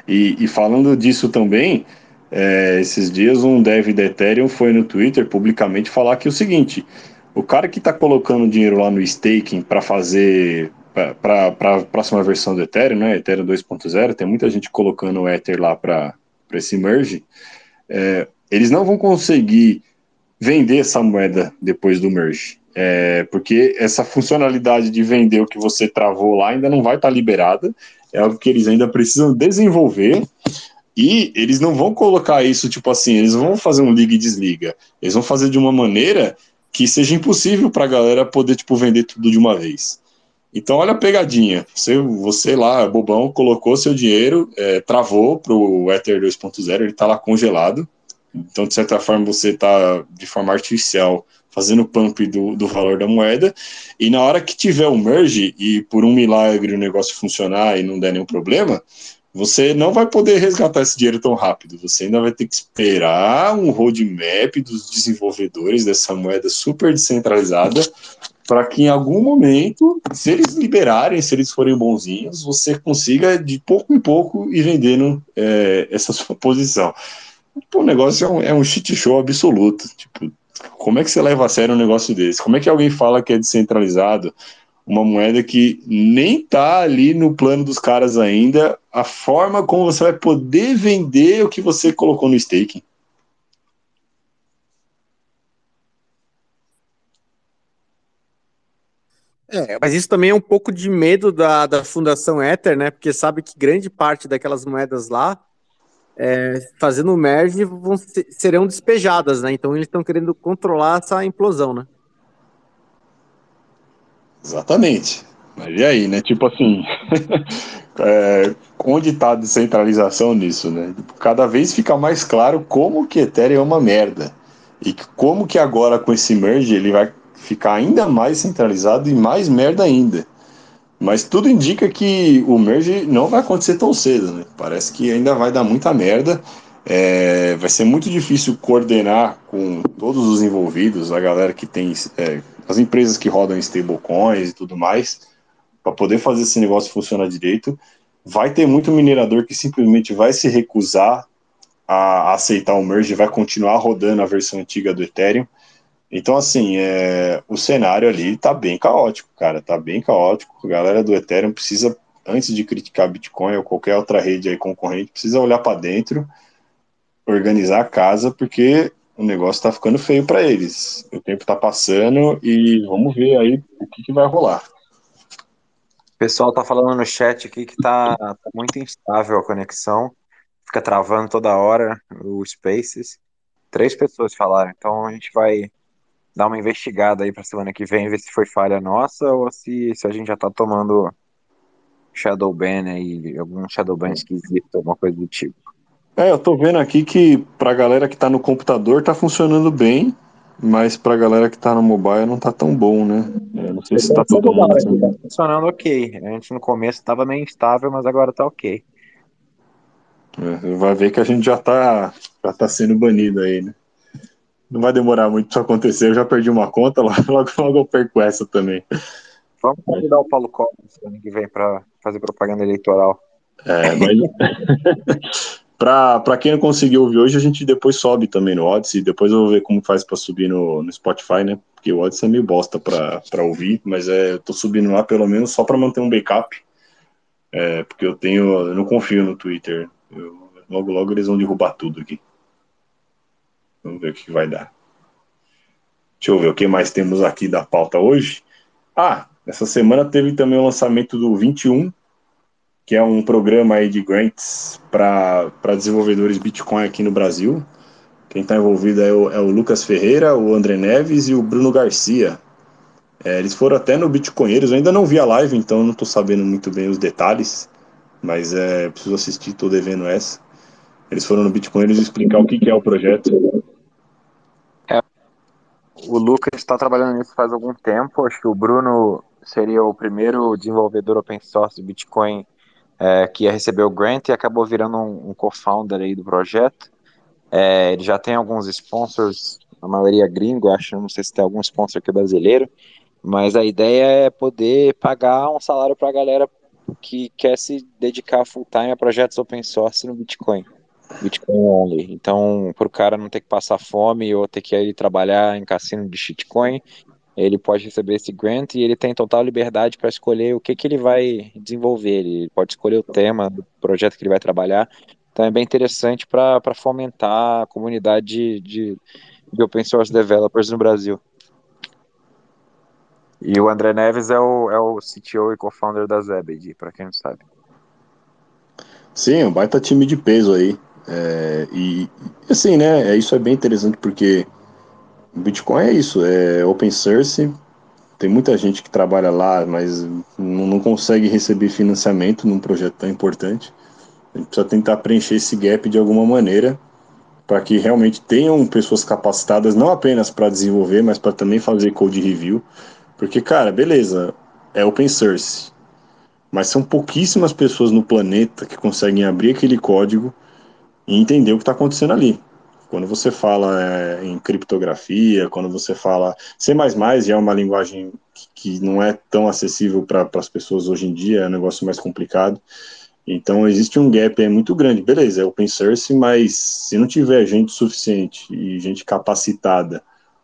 E, e falando disso também é, esses dias um dev da Ethereum foi no Twitter publicamente falar que o seguinte: o cara que está colocando dinheiro lá no staking para fazer para a próxima versão do Ethereum, né, Ethereum 2.0, tem muita gente colocando o Ether lá para esse merge, é, eles não vão conseguir vender essa moeda depois do merge. É, porque essa funcionalidade de vender o que você travou lá ainda não vai estar tá liberada, é algo que eles ainda precisam desenvolver. E eles não vão colocar isso tipo assim, eles vão fazer um liga e desliga. Eles vão fazer de uma maneira que seja impossível para a galera poder tipo vender tudo de uma vez. Então olha a pegadinha. Você, você lá, bobão, colocou seu dinheiro, é, travou para o Ether 2.0, ele está lá congelado. Então, de certa forma, você está, de forma artificial, fazendo pump do, do valor da moeda. E na hora que tiver o merge e por um milagre o negócio funcionar e não der nenhum problema, você não vai poder resgatar esse dinheiro tão rápido. Você ainda vai ter que esperar um roadmap dos desenvolvedores dessa moeda super descentralizada para que em algum momento, se eles liberarem, se eles forem bonzinhos, você consiga de pouco em pouco ir vendendo é, essa sua posição. o negócio é um, é um shit show absoluto. Tipo, como é que você leva a sério um negócio desse? Como é que alguém fala que é descentralizado? Uma moeda que nem tá ali no plano dos caras ainda, a forma como você vai poder vender o que você colocou no staking. É, mas isso também é um pouco de medo da, da Fundação Ether, né? Porque sabe que grande parte daquelas moedas lá, é, fazendo merge, vão ser, serão despejadas, né? Então eles estão querendo controlar essa implosão, né? Exatamente. Mas e aí, né? Tipo assim, é, onde está a descentralização nisso, né? Cada vez fica mais claro como que Ethereum é uma merda. E como que agora com esse merge ele vai ficar ainda mais centralizado e mais merda ainda. Mas tudo indica que o merge não vai acontecer tão cedo, né? Parece que ainda vai dar muita merda. É, vai ser muito difícil coordenar com todos os envolvidos, a galera que tem, é, as empresas que rodam stablecoins e tudo mais, para poder fazer esse negócio funcionar direito. Vai ter muito minerador que simplesmente vai se recusar a aceitar o merge, vai continuar rodando a versão antiga do Ethereum. Então, assim, é, o cenário ali tá bem caótico, cara, tá bem caótico. A galera do Ethereum precisa, antes de criticar Bitcoin ou qualquer outra rede aí concorrente, precisa olhar para dentro, organizar a casa, porque o negócio tá ficando feio para eles. O tempo tá passando e vamos ver aí o que, que vai rolar. O pessoal tá falando no chat aqui que tá, tá muito instável a conexão, fica travando toda hora o Spaces. Três pessoas falaram, então a gente vai dar uma investigada aí pra semana que vem, ver se foi falha nossa ou se, se a gente já tá tomando Shadow Ban aí, algum Shadow Ban esquisito, alguma coisa do tipo. É, eu tô vendo aqui que pra galera que tá no computador tá funcionando bem, mas pra galera que tá no mobile não tá tão bom, né? Eu não sei se tá todo mundo. Assim. Tá funcionando ok. A gente no começo tava meio instável, mas agora tá ok. É, vai ver que a gente já tá, já tá sendo banido aí, né? Não vai demorar muito para acontecer. Eu já perdi uma conta, logo, logo eu perco essa também. Vamos convidar o Paulo Costa ano que vem para fazer propaganda eleitoral. É, mas. para quem não conseguiu ouvir hoje, a gente depois sobe também no Odyssey. Depois eu vou ver como faz para subir no, no Spotify, né? Porque o Odyssey é meio bosta para ouvir, mas é, eu tô subindo lá pelo menos só para manter um backup. É, porque eu tenho. Eu não confio no Twitter. Eu, logo, logo eles vão derrubar tudo aqui. Vamos ver o que vai dar. Deixa eu ver o que mais temos aqui da pauta hoje. Ah, essa semana teve também o lançamento do 21, que é um programa aí de grants para desenvolvedores Bitcoin aqui no Brasil. Quem está envolvido é o, é o, Lucas Ferreira, o André Neves e o Bruno Garcia. É, eles foram até no Bitcoinheiros, eu ainda não vi a live, então não estou sabendo muito bem os detalhes, mas é, preciso assistir, estou devendo essa. Eles foram no Bitcoinheiros explicar o que, que é o projeto o Lucas está trabalhando nisso faz algum tempo. Acho que o Bruno seria o primeiro desenvolvedor open source de Bitcoin é, que ia receber o grant e acabou virando um, um co-founder aí do projeto. É, ele já tem alguns sponsors, a maioria gringo, acho, não sei se tem algum sponsor que é brasileiro, mas a ideia é poder pagar um salário para a galera que quer se dedicar full time a projetos open source no Bitcoin. Bitcoin only. Então, para o cara não ter que passar fome ou ter que ir trabalhar em cassino de shitcoin, ele pode receber esse grant e ele tem total liberdade para escolher o que, que ele vai desenvolver. Ele pode escolher o tema do projeto que ele vai trabalhar. Então é bem interessante para fomentar a comunidade de, de, de open source developers no Brasil. E o André Neves é o, é o CTO e co-founder da Zebed, para quem não sabe. Sim, um baita time de peso aí. É, e assim, né? É, isso é bem interessante porque Bitcoin é isso, é open source. Tem muita gente que trabalha lá, mas não, consegue receber financiamento num projeto tão importante. A gente precisa tentar preencher esse gap de alguma maneira para que realmente tenham pessoas capacitadas não apenas para desenvolver, mas para também fazer code review. Porque, cara, beleza, é open source, mas são pouquíssimas pessoas no planeta que conseguem abrir aquele código e entender o que está acontecendo ali. Quando você fala é, em criptografia, quando você fala C++ já é uma linguagem que, que não é tão acessível para as pessoas hoje em dia, é um negócio mais complicado. Então existe um gap muito grande. Beleza, é open source, mas se não tiver gente suficiente e gente capacitada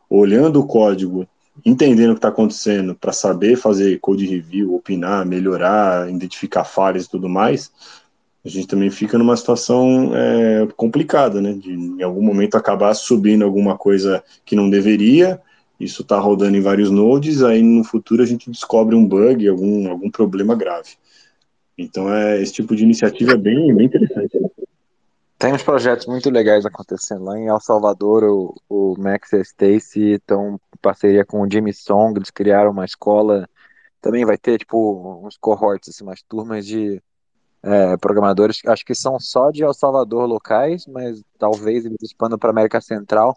olhando o código, entendendo o que está acontecendo para saber fazer code review, opinar, melhorar, identificar falhas e tudo mais, a gente também fica numa situação é, complicada, né? De em algum momento acabar subindo alguma coisa que não deveria, isso está rodando em vários nodes, aí no futuro a gente descobre um bug, algum, algum problema grave. Então é, esse tipo de iniciativa é bem, bem interessante. Né? Tem uns projetos muito legais acontecendo lá em El Salvador, o, o Max e a Stacy estão em parceria com o Jimmy Song, eles criaram uma escola, também vai ter tipo uns cohorts, assim, umas turmas de é, programadores, acho que são só de El Salvador locais, mas talvez eles expandam para América Central.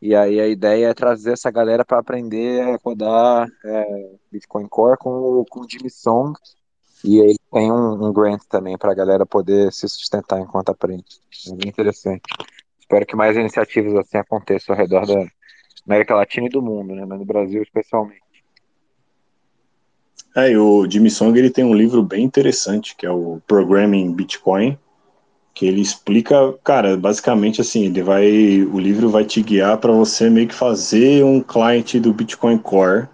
E aí a ideia é trazer essa galera para aprender a rodar é, Bitcoin Core com, com o Jimmy Song. E aí tem um, um grant também para a galera poder se sustentar enquanto aprende. É bem interessante. Espero que mais iniciativas assim aconteçam ao redor da América Latina e do mundo, né? mas no Brasil especialmente. É, o Jimmy Song ele tem um livro bem interessante, que é o Programming Bitcoin, que ele explica, cara, basicamente assim, ele vai, o livro vai te guiar para você meio que fazer um cliente do Bitcoin Core,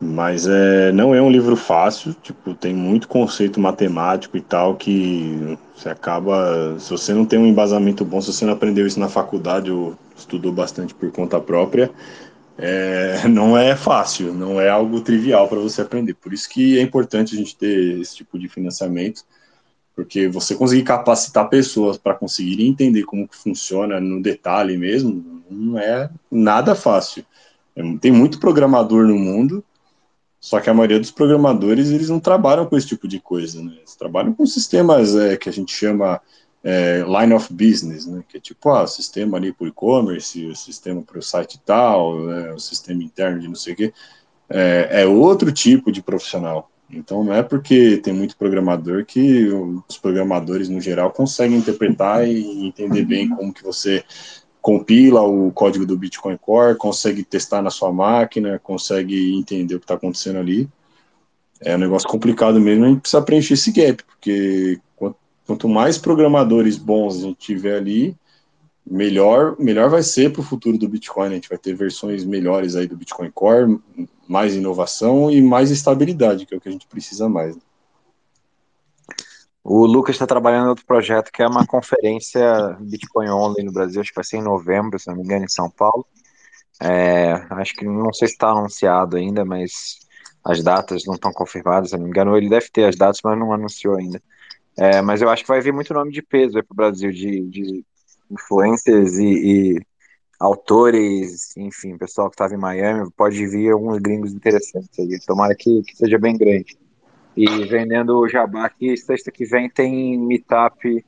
mas é, não é um livro fácil, tipo, tem muito conceito matemático e tal que você acaba, se você não tem um embasamento bom, se você não aprendeu isso na faculdade ou estudou bastante por conta própria, é, não é fácil, não é algo trivial para você aprender. Por isso que é importante a gente ter esse tipo de financiamento, porque você conseguir capacitar pessoas para conseguirem entender como que funciona no detalhe mesmo, não é nada fácil. É, tem muito programador no mundo, só que a maioria dos programadores eles não trabalham com esse tipo de coisa, né? Eles trabalham com sistemas é, que a gente chama é, line of business, né? Que é tipo, ah, sistema ali para e-commerce, o sistema para o site tal, né? o sistema interno de não sei o quê. É, é, outro tipo de profissional. Então não é porque tem muito programador que os programadores no geral conseguem interpretar e entender bem como que você compila o código do Bitcoin Core, consegue testar na sua máquina, consegue entender o que está acontecendo ali. É um negócio complicado mesmo, a gente precisa preencher esse gap, porque Quanto mais programadores bons a gente tiver ali, melhor, melhor vai ser para o futuro do Bitcoin. A gente vai ter versões melhores aí do Bitcoin Core, mais inovação e mais estabilidade, que é o que a gente precisa mais. Né? O Lucas está trabalhando em outro projeto que é uma conferência Bitcoin Only no Brasil, acho que vai ser em novembro, se não me engano, em São Paulo. É, acho que não sei se está anunciado ainda, mas as datas não estão confirmadas, se não me engano. Ele deve ter as datas, mas não anunciou ainda. É, mas eu acho que vai vir muito nome de peso para o Brasil, de, de influencers e, e, autores, enfim, pessoal que estava em Miami, pode vir alguns gringos interessantes aí. Tomara que, que seja bem grande. E vendendo o jabá que sexta que vem tem meetup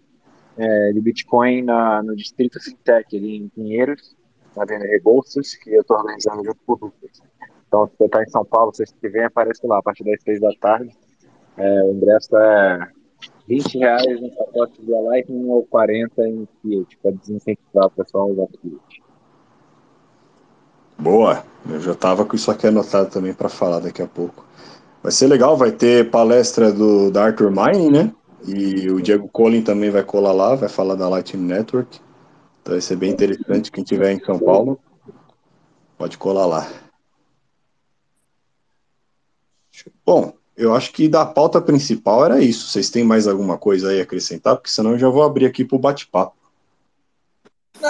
é, de Bitcoin na, no Distrito Fintech, ali em Pinheiros, na Venda Rebouças, que eu estou organizando junto com o Lucas. Então, se você está em São Paulo, sexta que vem, aparece lá a partir das seis da tarde. É, o ingresso é 20 reais no pacote de Lightning ou 40 em Fiat, para desincentivar o pessoal a usar Fiat. Boa, eu já estava com isso aqui anotado também para falar daqui a pouco. Vai ser legal, vai ter palestra do, da Arthur Mining, né? E o Diego Collin também vai colar lá, vai falar da Lightning Network. Então vai ser bem interessante. Quem estiver em São Paulo, pode colar lá. Bom, eu acho que da pauta principal era isso. Vocês têm mais alguma coisa aí a acrescentar? Porque senão eu já vou abrir aqui para o bate-papo.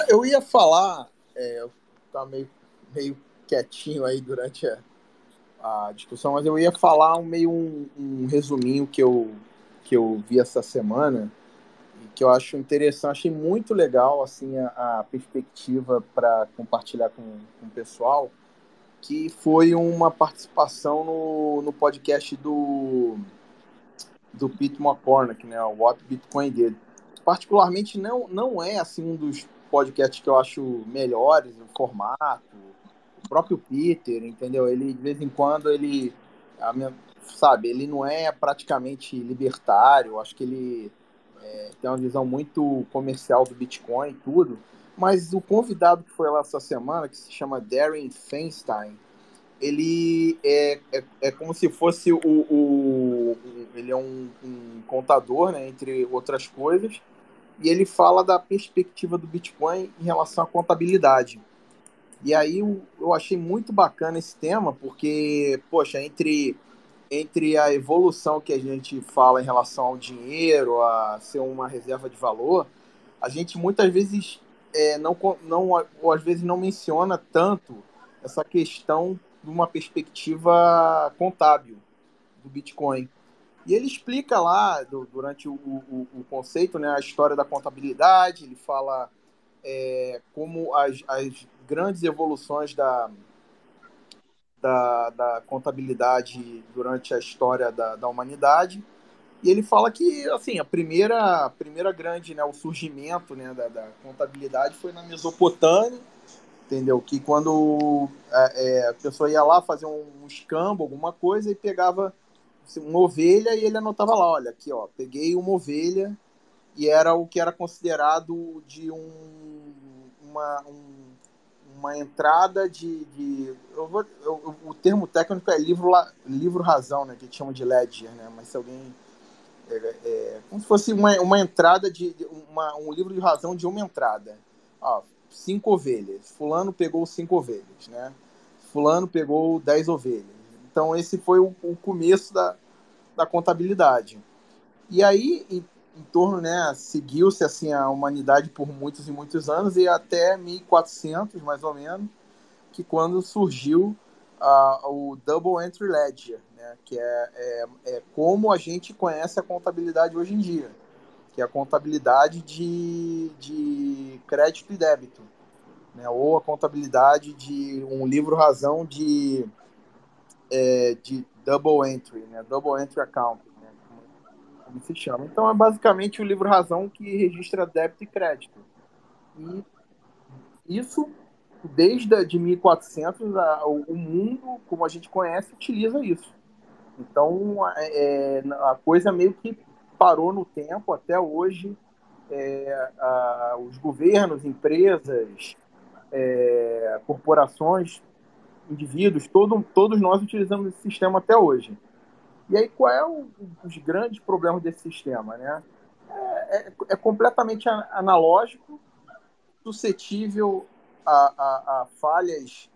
Eu ia falar, é, eu estava meio, meio quietinho aí durante a, a, discussão, mas eu ia falar um, meio um, um resuminho que eu, que eu vi essa semana que eu acho interessante, achei muito legal assim a, a perspectiva para compartilhar com, com o pessoal, que foi uma participação no, no podcast do do Pete McCormick, né, o What Bitcoin Did. Particularmente não não é assim um dos podcasts que eu acho melhores, o formato, o próprio Peter, entendeu? Ele de vez em quando ele minha, sabe, ele não é praticamente libertário, acho que ele é, tem uma visão muito comercial do Bitcoin e tudo, mas o convidado que foi lá essa semana, que se chama Darren Feinstein, ele é, é, é como se fosse o, o ele é um, um, contador, né, entre outras coisas, e ele fala da perspectiva do Bitcoin em relação à contabilidade. E aí eu, eu achei muito bacana esse tema, porque, poxa, entre entre a evolução que a gente fala em relação ao dinheiro, a ser uma reserva de valor, a gente muitas vezes é, não, não, ou às vezes não menciona tanto essa questão de uma perspectiva contábil do Bitcoin. E ele explica lá, do, durante o, o, o, conceito, né, a história da contabilidade, ele fala é, como as, as grandes evoluções da, da, da contabilidade durante a história da, da humanidade. E ele fala que, assim, a primeira, a primeira grande, né, o surgimento né, da, da contabilidade foi na Mesopotâmia, entendeu? Que quando é, é, a pessoa ia lá fazer um, um escambo, alguma coisa, e pegava assim, uma ovelha e ele anotava lá, olha, aqui, ó, peguei uma ovelha e era o que era considerado de um, uma, um uma entrada de. de eu vou, eu, o termo técnico é livro, livro razão, né? Que chama de ledger, né? Mas se alguém. É, é, como se fosse uma, uma entrada de. Uma, um livro de razão de uma entrada. Cinco ovelhas. Fulano pegou cinco ovelhas, né? Fulano pegou dez ovelhas. Então, esse foi o, o começo da, da contabilidade. E aí, em torno, né, seguiu-se assim a humanidade por muitos e muitos anos e até 1400 mais ou menos, que quando surgiu uh, o Double Entry Ledger, né, que é, é, é, como a gente conhece a contabilidade hoje em dia, que é a contabilidade de, de crédito e débito, né, ou a contabilidade de um livro razão de, é, de double entry, né, double entry account como se chama. Então é basicamente o livro razão que registra débito e crédito. E isso, desde de 1400, a, o mundo, como a gente conhece, utiliza isso. Então é, é, a coisa meio que parou no tempo até hoje. É, a, os governos, empresas, é, corporações, indivíduos, todo, todos nós utilizamos esse sistema até hoje. E aí, qual é o, os grandes problemas desse sistema? Né? É, é, é completamente analógico, suscetível a, a, a falhas,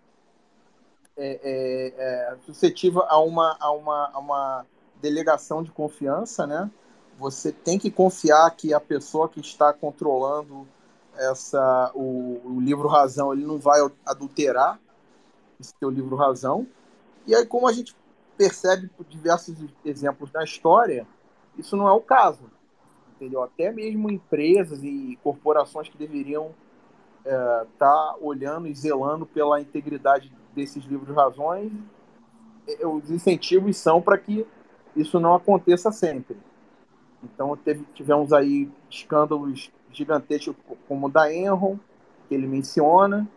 é, é, é, suscetível a uma, a, uma, a uma delegação de confiança. Né? Você tem que confiar que a pessoa que está controlando essa, o, o livro razão ele não vai adulterar esse teu livro razão. E aí, como a gente percebe por diversos exemplos na história, isso não é o caso. Entendeu? Até mesmo empresas e corporações que deveriam estar é, tá olhando e zelando pela integridade desses livros de razões, os incentivos são para que isso não aconteça sempre. Então teve, tivemos aí escândalos gigantescos como o da Enron, que ele menciona,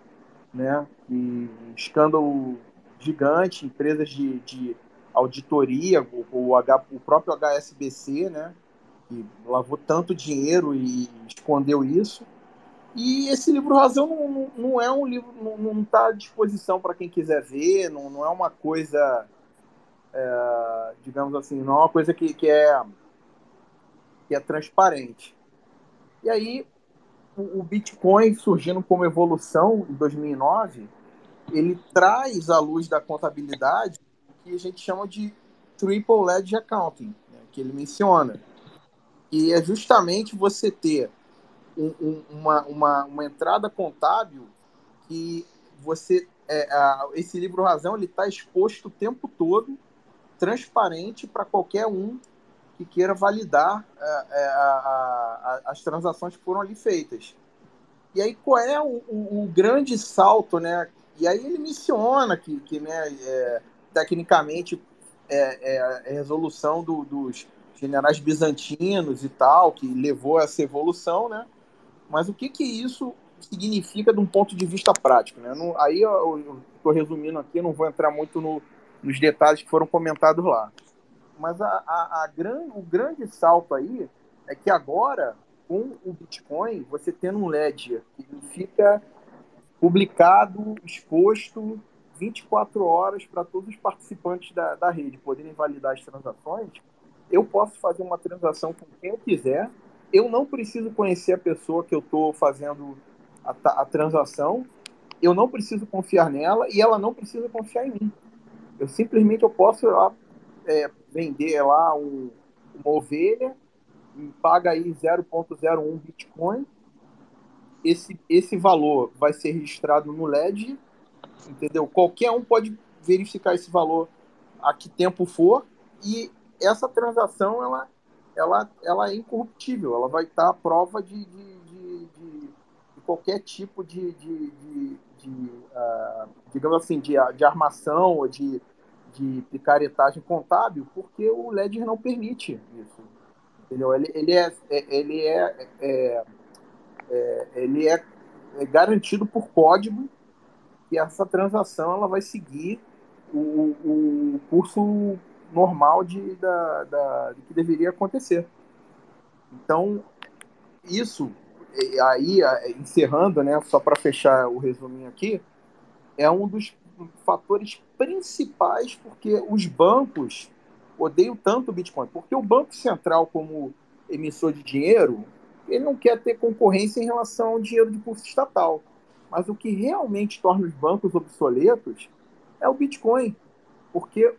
né? E escândalo gigante, empresas de, de auditoria, o, o, H, o próprio HSBC, né, que lavou tanto dinheiro e escondeu isso. E esse livro Razão não, não é um livro, não está à disposição para quem quiser ver, não, não é uma coisa, é, digamos assim, não é uma coisa que, que é que é transparente. E aí, o, o Bitcoin surgindo como evolução em 2009, ele traz à luz da contabilidade que a gente chama de Triple Ledger Accounting, né, que ele menciona. E é justamente você ter um, um, uma, uma, uma entrada contábil que você é, a, esse livro razão ele está exposto o tempo todo transparente para qualquer um que queira validar é, é, a, a, as transações que foram ali feitas. E aí qual é o, o, o grande salto, né? E aí ele menciona que, que né, é, tecnicamente é, é, a resolução do, dos generais bizantinos e tal, que levou a essa evolução, né? Mas o que que isso significa de um ponto de vista prático, né? Não, aí eu estou resumindo aqui, não vou entrar muito no, nos detalhes que foram comentados lá. Mas a, a, a gran, o grande salto aí é que agora, com o Bitcoin, você tendo um ledger que fica publicado, exposto 24 horas para todos os participantes da, da rede poderem validar as transações, eu posso fazer uma transação com quem eu quiser. Eu não preciso conhecer a pessoa que eu estou fazendo a, a, transação. Eu não preciso confiar nela e ela não precisa confiar em mim. Eu simplesmente eu posso lá, é, vender lá um, uma ovelha, paga aí 0.01 Bitcoin. Esse, esse valor vai ser registrado no LED, entendeu? Qualquer um pode verificar esse valor a que tempo for e essa transação ela, ela, ela é incorruptível, ela vai estar à prova de, de, de, de qualquer tipo de, de, uh, digamos assim, de, de armação ou de, de picaretagem contábil, porque o Ledger não permite isso. Entendeu? Ele, ele, é, é ele, é, é, é, ele é, é garantido por código que essa transação ela vai seguir o, o curso normal de, da, da, de que deveria acontecer. Então, isso, aí, encerrando, né, só para fechar o resuminho aqui, é um dos fatores principais porque os bancos odeiam tanto o Bitcoin. Porque o Banco Central, como emissor de dinheiro, ele não quer ter concorrência em relação ao dinheiro de curso estatal. Mas o que realmente torna os bancos obsoletos é o Bitcoin. Porque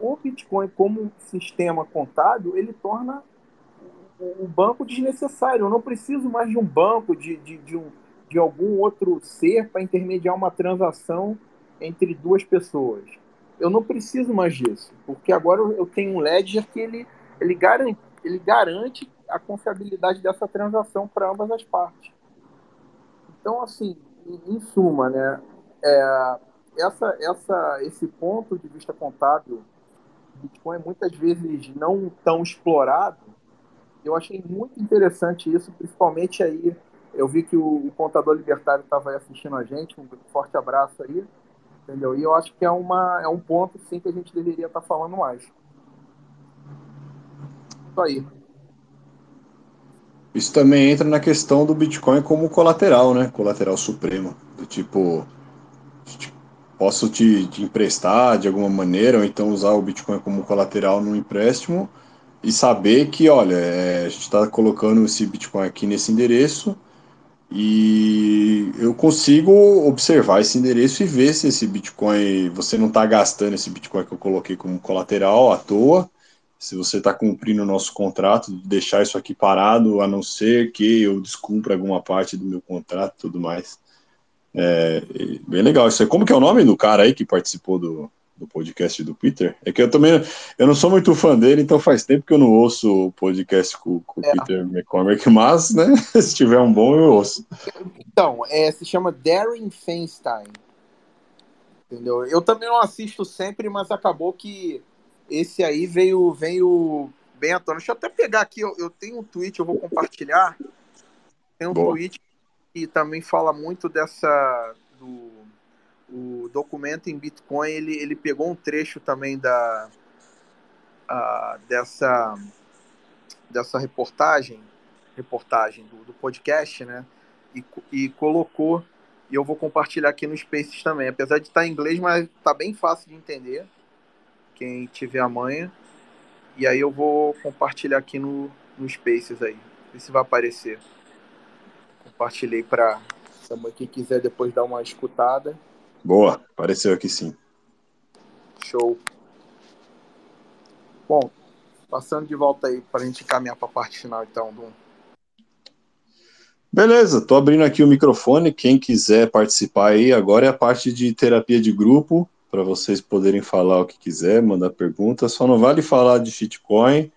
o Bitcoin, como sistema contábil, ele torna o banco desnecessário. Eu não preciso mais de um banco, de, de, de, um, de algum outro ser para intermediar uma transação entre duas pessoas. Eu não preciso mais disso, porque agora eu tenho um ledger que ele, ele, garante, ele garante a confiabilidade dessa transação para ambas as partes. Então, assim, em suma, né, é, essa, essa, esse ponto de vista contábil Bitcoin é muitas vezes não tão explorado. Eu achei muito interessante isso, principalmente aí. Eu vi que o, o contador libertário estava assistindo a gente. Um forte abraço aí. Entendeu? E eu acho que é, uma, é um ponto sim que a gente deveria estar tá falando mais. Isso aí. Isso também entra na questão do Bitcoin como colateral, né? Colateral supremo. Do tipo, posso te, te, emprestar de alguma maneira, ou então usar o Bitcoin como colateral no empréstimo e saber que, olha, é, a gente está colocando esse Bitcoin aqui nesse endereço e eu consigo observar esse endereço e ver se esse Bitcoin, você não está gastando esse Bitcoin que eu coloquei como colateral à toa, se você está cumprindo o nosso contrato, de deixar isso aqui parado, a não ser que eu descumpra alguma parte do meu contrato e tudo mais. É, bem legal isso aí. Como que é o nome do cara aí que participou do, do podcast do Peter? É que eu também eu não sou muito fã dele, então faz tempo que eu não ouço o podcast com, com o é. Peter McCormick, mas, né, se tiver um bom, eu ouço. Então, é, se chama Darren Feinstein. Entendeu? Eu também não assisto sempre, mas acabou que esse aí veio, veio bem à tona. Deixa eu até pegar aqui, eu, eu tenho um tweet, eu vou compartilhar. Tem um Boa. tweet e também fala muito dessa do o documento em Bitcoin ele, ele pegou um trecho também da a, dessa dessa reportagem reportagem do, do podcast né e, e colocou e eu vou compartilhar aqui no Spaces também apesar de estar em inglês mas está bem fácil de entender quem tiver a manha e aí eu vou compartilhar aqui no, no Spaces aí. Ver se vai aparecer. Compartilhei para quem quiser depois dar uma escutada. Boa, apareceu aqui sim. Show. Bom, passando de volta aí para a gente caminhar para a parte final, então, do. Beleza, tô abrindo aqui o microfone. Quem quiser participar aí, agora é a parte de terapia de grupo, para vocês poderem falar o que quiser, mandar perguntas. Só não vale falar de shitcoin.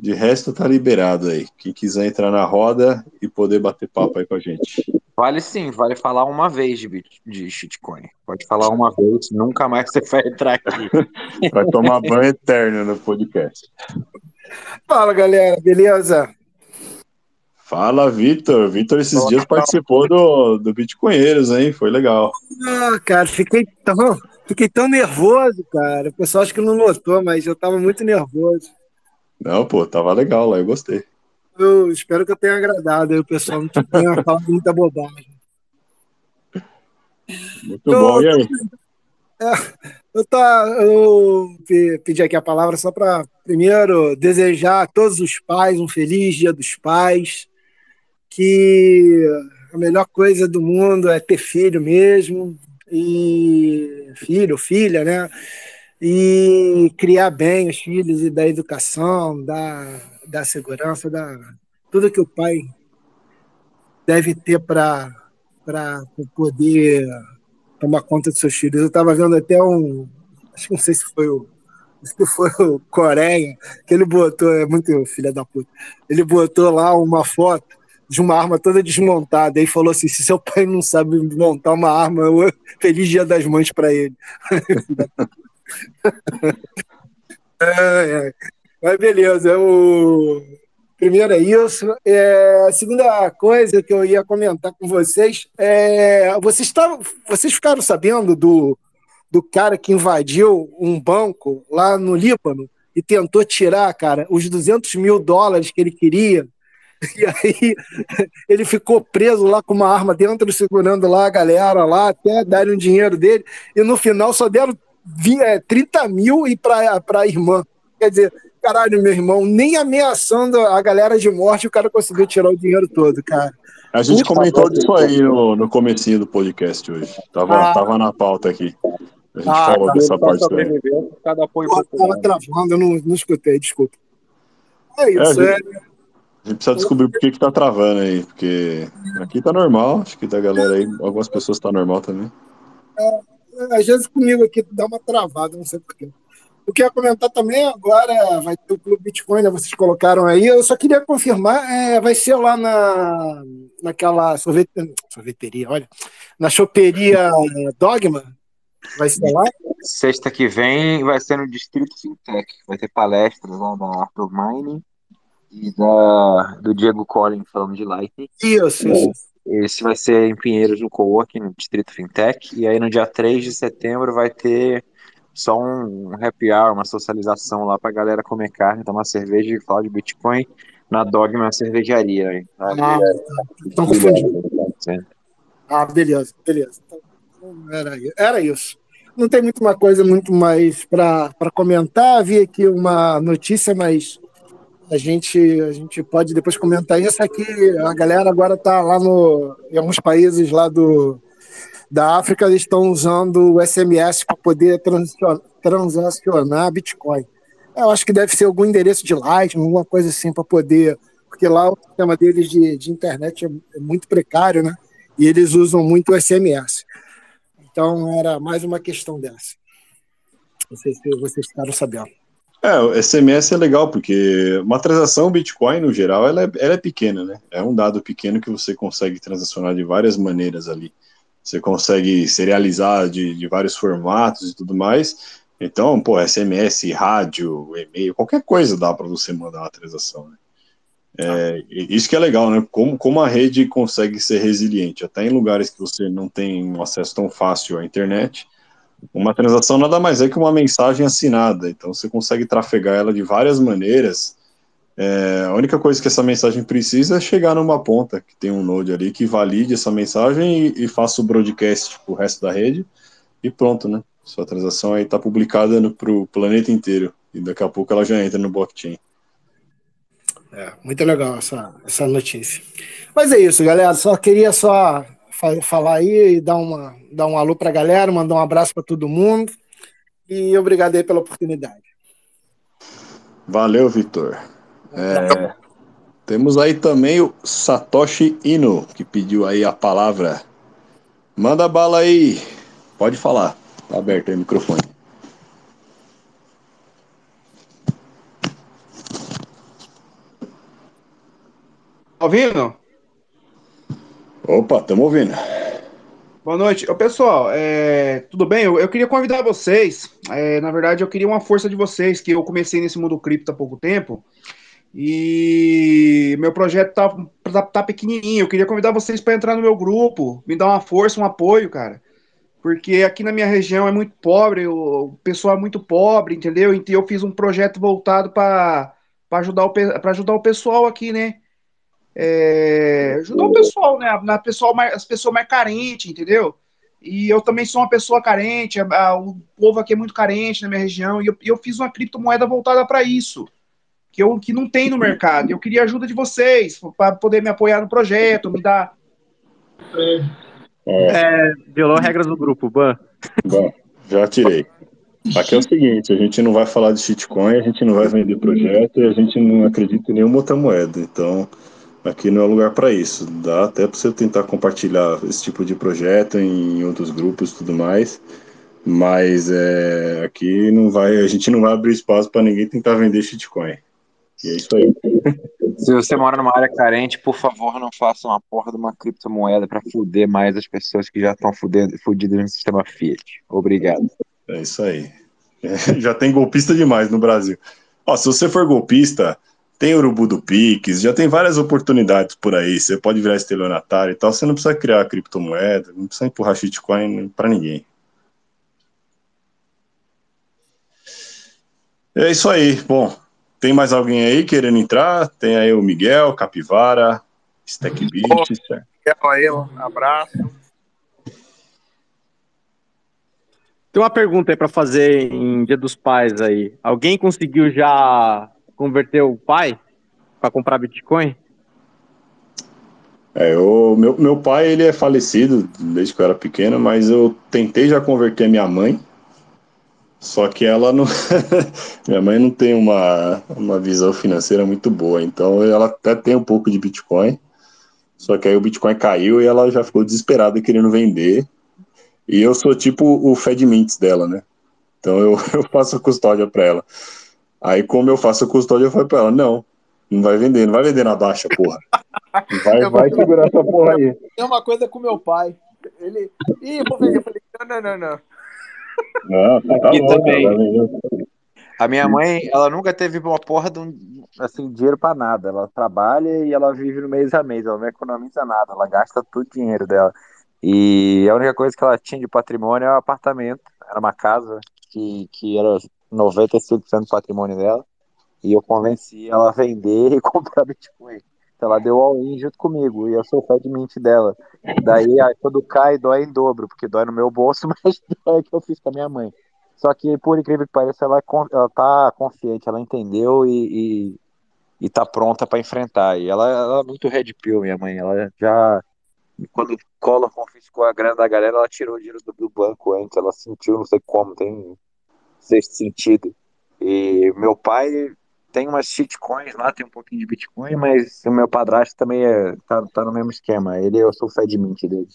De resto, tá liberado aí. Quem quiser entrar na roda e poder bater papo aí com a gente. Vale sim, vale falar uma vez de, de shitcoin. Pode falar uma vez, nunca mais você vai entrar aqui. vai tomar banho eterno no podcast. Fala galera, beleza? Fala, Vitor. Vitor, esses Olá, dias participou do, do Bitcoinheiros, hein? Foi legal. Ah, cara, fiquei tão, fiquei tão nervoso, cara. O pessoal acho que não notou, mas eu tava muito nervoso. Não, pô, tava legal lá, eu gostei. Eu espero que eu tenha agradado aí o pessoal, não tenha falado muita bobagem. Muito eu, bom, e aí? Eu, tá, eu pedi aqui a palavra só para, primeiro, desejar a todos os pais um feliz Dia dos Pais, que a melhor coisa do mundo é ter filho mesmo, e filho, filha, né? E criar bem os filhos e da educação, da da segurança, da tudo que o pai deve ter para poder tomar conta dos seus filhos. Eu estava vendo até um, acho que não sei se foi o acho que foi o Coreia, que ele botou, é muito filha da puta, ele botou lá uma foto de uma arma toda desmontada, e falou assim, se seu pai não sabe montar uma arma, feliz dia das mães para ele. é, é. Mas beleza, o primeiro é isso. É, a segunda coisa que eu ia comentar com vocês é vocês, tavam, vocês ficaram sabendo do, do cara que invadiu um banco lá no Líbano e tentou tirar, cara, os 200 mil dólares que ele queria. E aí ele ficou preso lá com uma arma dentro, segurando lá a galera lá, até darem o dinheiro dele. E no final só deram 30 é, mil e para a irmã. Quer dizer, caralho, meu irmão, nem ameaçando a galera de morte o cara conseguiu tirar o dinheiro todo, cara. A gente Puta comentou disso aí no, no comecinho do podcast hoje. Tava, ah. tava na pauta aqui. A gente ah, falou tá. dessa parte também. Cada apoio Pô, tava travando, eu não, não escutei, desculpa. É isso, é. A gente, é... a gente precisa descobrir por que, que tá travando aí, porque aqui tá normal, acho que da galera aí, algumas pessoas tá normal também. É, às vezes comigo aqui dá uma travada, não sei porquê. O que eu ia comentar também agora vai ter o Clube Bitcoin, né, vocês colocaram aí. Eu só queria confirmar, é, vai ser lá na, naquela sorvete, sorveteria, olha, na choperia Dogma. Vai ser lá? Sexta que vem vai ser no Distrito Fintech. Vai ter palestras lá da Arthur Mining e da, do Diego Collin falando de Lightning. Isso, isso. Esse vai ser em Pinheiros, no Coworking, no Distrito Fintech. E aí no dia 3 de setembro vai ter só um happy hour, uma socialização lá pra galera comer carne, tomar cerveja e falar de Bitcoin na Dogma Cervejaria. Ah, estão confundindo. Ah, beleza, beleza. Então, era, era isso. Não tem muito uma coisa muito mais para comentar. Vi aqui uma notícia, mas a gente, a gente pode depois comentar isso aqui. A galera agora está lá no, em alguns países lá do, da África eles estão usando o SMS para poder transacionar Bitcoin. Eu acho que deve ser algum endereço de Lightning, alguma coisa assim, para poder. Porque lá o sistema deles de, de internet é, é muito precário, né? E eles usam muito o SMS. Então era mais uma questão dessa. Não sei se vocês ficaram sabendo. É, o SMS é legal, porque uma transação Bitcoin, no geral, ela é, ela é pequena, né? É um dado pequeno que você consegue transacionar de várias maneiras ali você consegue serializar de, de vários formatos e tudo mais. Então, pô, SMS, rádio, e-mail, qualquer coisa dá para você mandar uma transação. Né? É, isso que é legal, né? Como, como a rede consegue ser resiliente, até em lugares que você não tem um acesso tão fácil à internet. Uma transação nada mais é que uma mensagem assinada, então você consegue trafegar ela de várias maneiras é, a única coisa que essa mensagem precisa é chegar numa ponta que tem um node ali que valide essa mensagem e, e faça o broadcast para o resto da rede e pronto, né? Sua transação aí está publicada para o planeta inteiro e daqui a pouco ela já entra no blockchain. É, muito legal essa, essa notícia. Mas é isso, galera. Só queria só falar aí e dar, uma, dar um alô para a galera, mandar um abraço para todo mundo. E obrigado aí pela oportunidade. Valeu, Vitor. É, temos aí também o Satoshi Ino, que pediu aí a palavra. Manda bala aí. Pode falar. Tá aberto aí o microfone. Tá ouvindo? Opa, estamos ouvindo. Boa noite. Ô, pessoal, é, tudo bem? Eu, eu, queria convidar vocês. É, na verdade, eu queria uma força de vocês, que eu comecei nesse mundo cripto há pouco tempo. E meu projeto tá, tá, tá pequenininho. Eu queria convidar vocês para entrar no meu grupo, me dar uma força, um apoio, cara. Porque aqui na minha região é muito pobre, o pessoal é muito pobre, entendeu? Então eu fiz um projeto voltado para ajudar, ajudar o pessoal aqui, né? É, ajudar o pessoal, né? Na pessoal mais, as pessoas mais carentes, entendeu? E eu também sou uma pessoa carente, a, a, o povo aqui é muito carente na minha região, e eu, eu fiz uma criptomoeda voltada para isso, que, eu, que não tem no mercado. Eu queria a ajuda de vocês para poder me apoiar no projeto, me dar. É, é violou regras do grupo, Ban. Bom, já tirei. Aqui é o seguinte, a gente não vai falar de shitcoin, a gente não vai vender projeto e a gente não acredita em nenhuma outra moeda. Então, Aqui não é lugar para isso. Dá até para você tentar compartilhar esse tipo de projeto em outros grupos e tudo mais. Mas é, aqui não vai, a gente não vai abrir espaço para ninguém tentar vender shitcoin. E é isso aí. Se você mora numa área carente, por favor, não faça uma porra de uma criptomoeda para fuder mais as pessoas que já estão fudidas no sistema Fiat. Obrigado. É isso aí. É, já tem golpista demais no Brasil. Ó, se você for golpista, tem Urubu do Pix, já tem várias oportunidades por aí. Você pode virar estelionatário e tal. Você não precisa criar criptomoeda, não precisa empurrar shitcoin para ninguém. É isso aí. Bom, tem mais alguém aí querendo entrar? Tem aí o Miguel, Capivara, Stackbit. Miguel aí, um abraço. Tem uma pergunta aí para fazer em Dia dos Pais aí. Alguém conseguiu já converteu o pai para comprar Bitcoin? É, o meu, meu pai ele é falecido desde que eu era pequeno, mas eu tentei já converter minha mãe, só que ela não. minha mãe não tem uma, uma visão financeira muito boa, então ela até tem um pouco de Bitcoin, só que aí o Bitcoin caiu e ela já ficou desesperada querendo vender. E eu sou tipo o Fed Mints dela, né? Então eu, eu faço custódia para ela. Aí, como eu faço a custódia, eu falei pra ela: não, não vai vender, não vai vender na baixa, porra. Vai, vai segurar essa porra aí. Tem uma coisa com meu pai. Ele. Ih, vou vender. Eu falei: não, não, não, não. Não, tá Aqui também. A minha mãe, ela nunca teve uma porra de um, assim, dinheiro pra nada. Ela trabalha e ela vive no mês a mês. Ela não economiza nada. Ela gasta todo o dinheiro dela. E a única coisa que ela tinha de patrimônio é o um apartamento. Era uma casa que, que era 95% do patrimônio dela. E eu convenci ela a vender e comprar Bitcoin. Então ela deu all-in junto comigo. E eu sou fé de mente dela. Daí, aí, quando cai, dói em dobro, porque dói no meu bolso, mas dói que eu fiz com a minha mãe. Só que, por incrível que pareça, ela, ela tá confiante, ela entendeu e, e, e tá pronta para enfrentar. E ela, ela é muito red pill, minha mãe. Ela já quando Collor confiscou a grana da galera, ela tirou o dinheiro do, do, banco antes, ela sentiu, não sei como, tem sexto sentido. E meu pai tem umas shitcoins lá, tem um pouquinho de Bitcoin, mas o meu padrasto também é, tá, tá no mesmo esquema. Ele, eu sou o Fed Mint dele.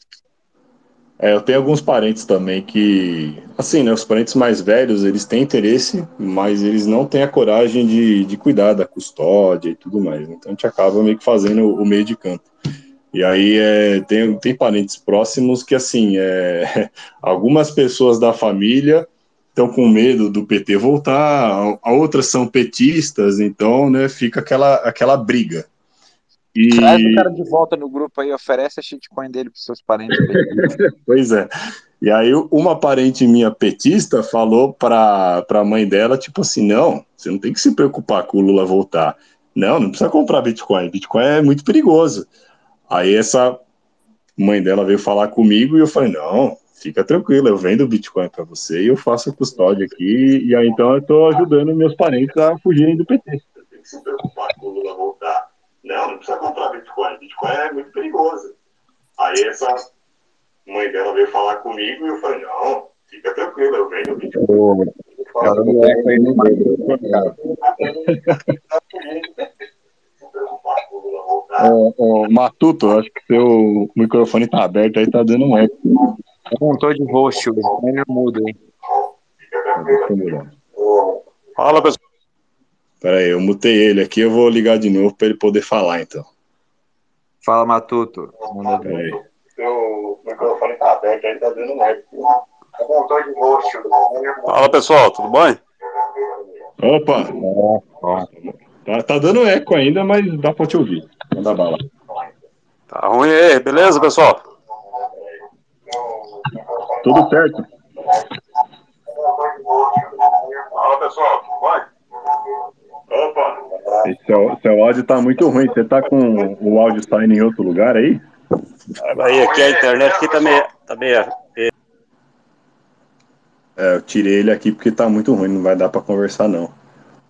É, eu tenho alguns parentes também que, assim, né, os parentes mais velhos, eles têm interesse, mas eles não têm a coragem de, de cuidar da custódia e tudo mais. Então a gente acaba meio que fazendo o meio de campo. E aí é, tem, tem parentes próximos que, assim, é, algumas pessoas da família estão com medo do PT voltar, a outras são petistas, então, né, fica aquela, aquela briga. E... Traz o cara de volta no grupo aí, oferece a shitcoin dele para seus parentes. pois é. E aí uma parente minha petista falou para a mãe dela, tipo assim, não, você não tem que se preocupar com o Lula voltar. Não, não precisa comprar Bitcoin, Bitcoin é muito perigoso. Aí essa mãe dela veio falar comigo e eu falei, não, fica tranquilo, eu vendo Bitcoin para você e eu faço a custódia aqui, e aí então eu estou ajudando meus parentes a fugirem do PT. Tem que se preocupar com o Lula voltar. precisa comprar Bitcoin. Bitcoin é muito perigoso. Aí essa mãe dela veio falar comigo e eu falei, não, fica tranquilo, eu venho Bitcoin. Cara, não é Ô, ô, Matuto, acho que seu microfone tá aberto aí, tá dando um eco. Eu não tô de host, o microfone mudo aí. Fala, pessoal. Pera aí, eu mutei ele aqui, eu vou ligar de novo para ele poder falar, então. Fala, Matuto. Pera aí. Seu microfone tá aberto aí, tá dando um eco. Fala, pessoal, tudo bem? Opa! Tá, tá dando eco ainda, mas dá pra te ouvir. Manda bala. Tá ruim aí, beleza, pessoal? Tudo certo. Fala, pessoal, bem? Opa! Seu, seu áudio tá muito ruim. Você tá com o áudio saindo em outro lugar aí? Aí, aqui a internet aqui tá meio, tá meio é, eu tirei ele aqui porque tá muito ruim, não vai dar para conversar não.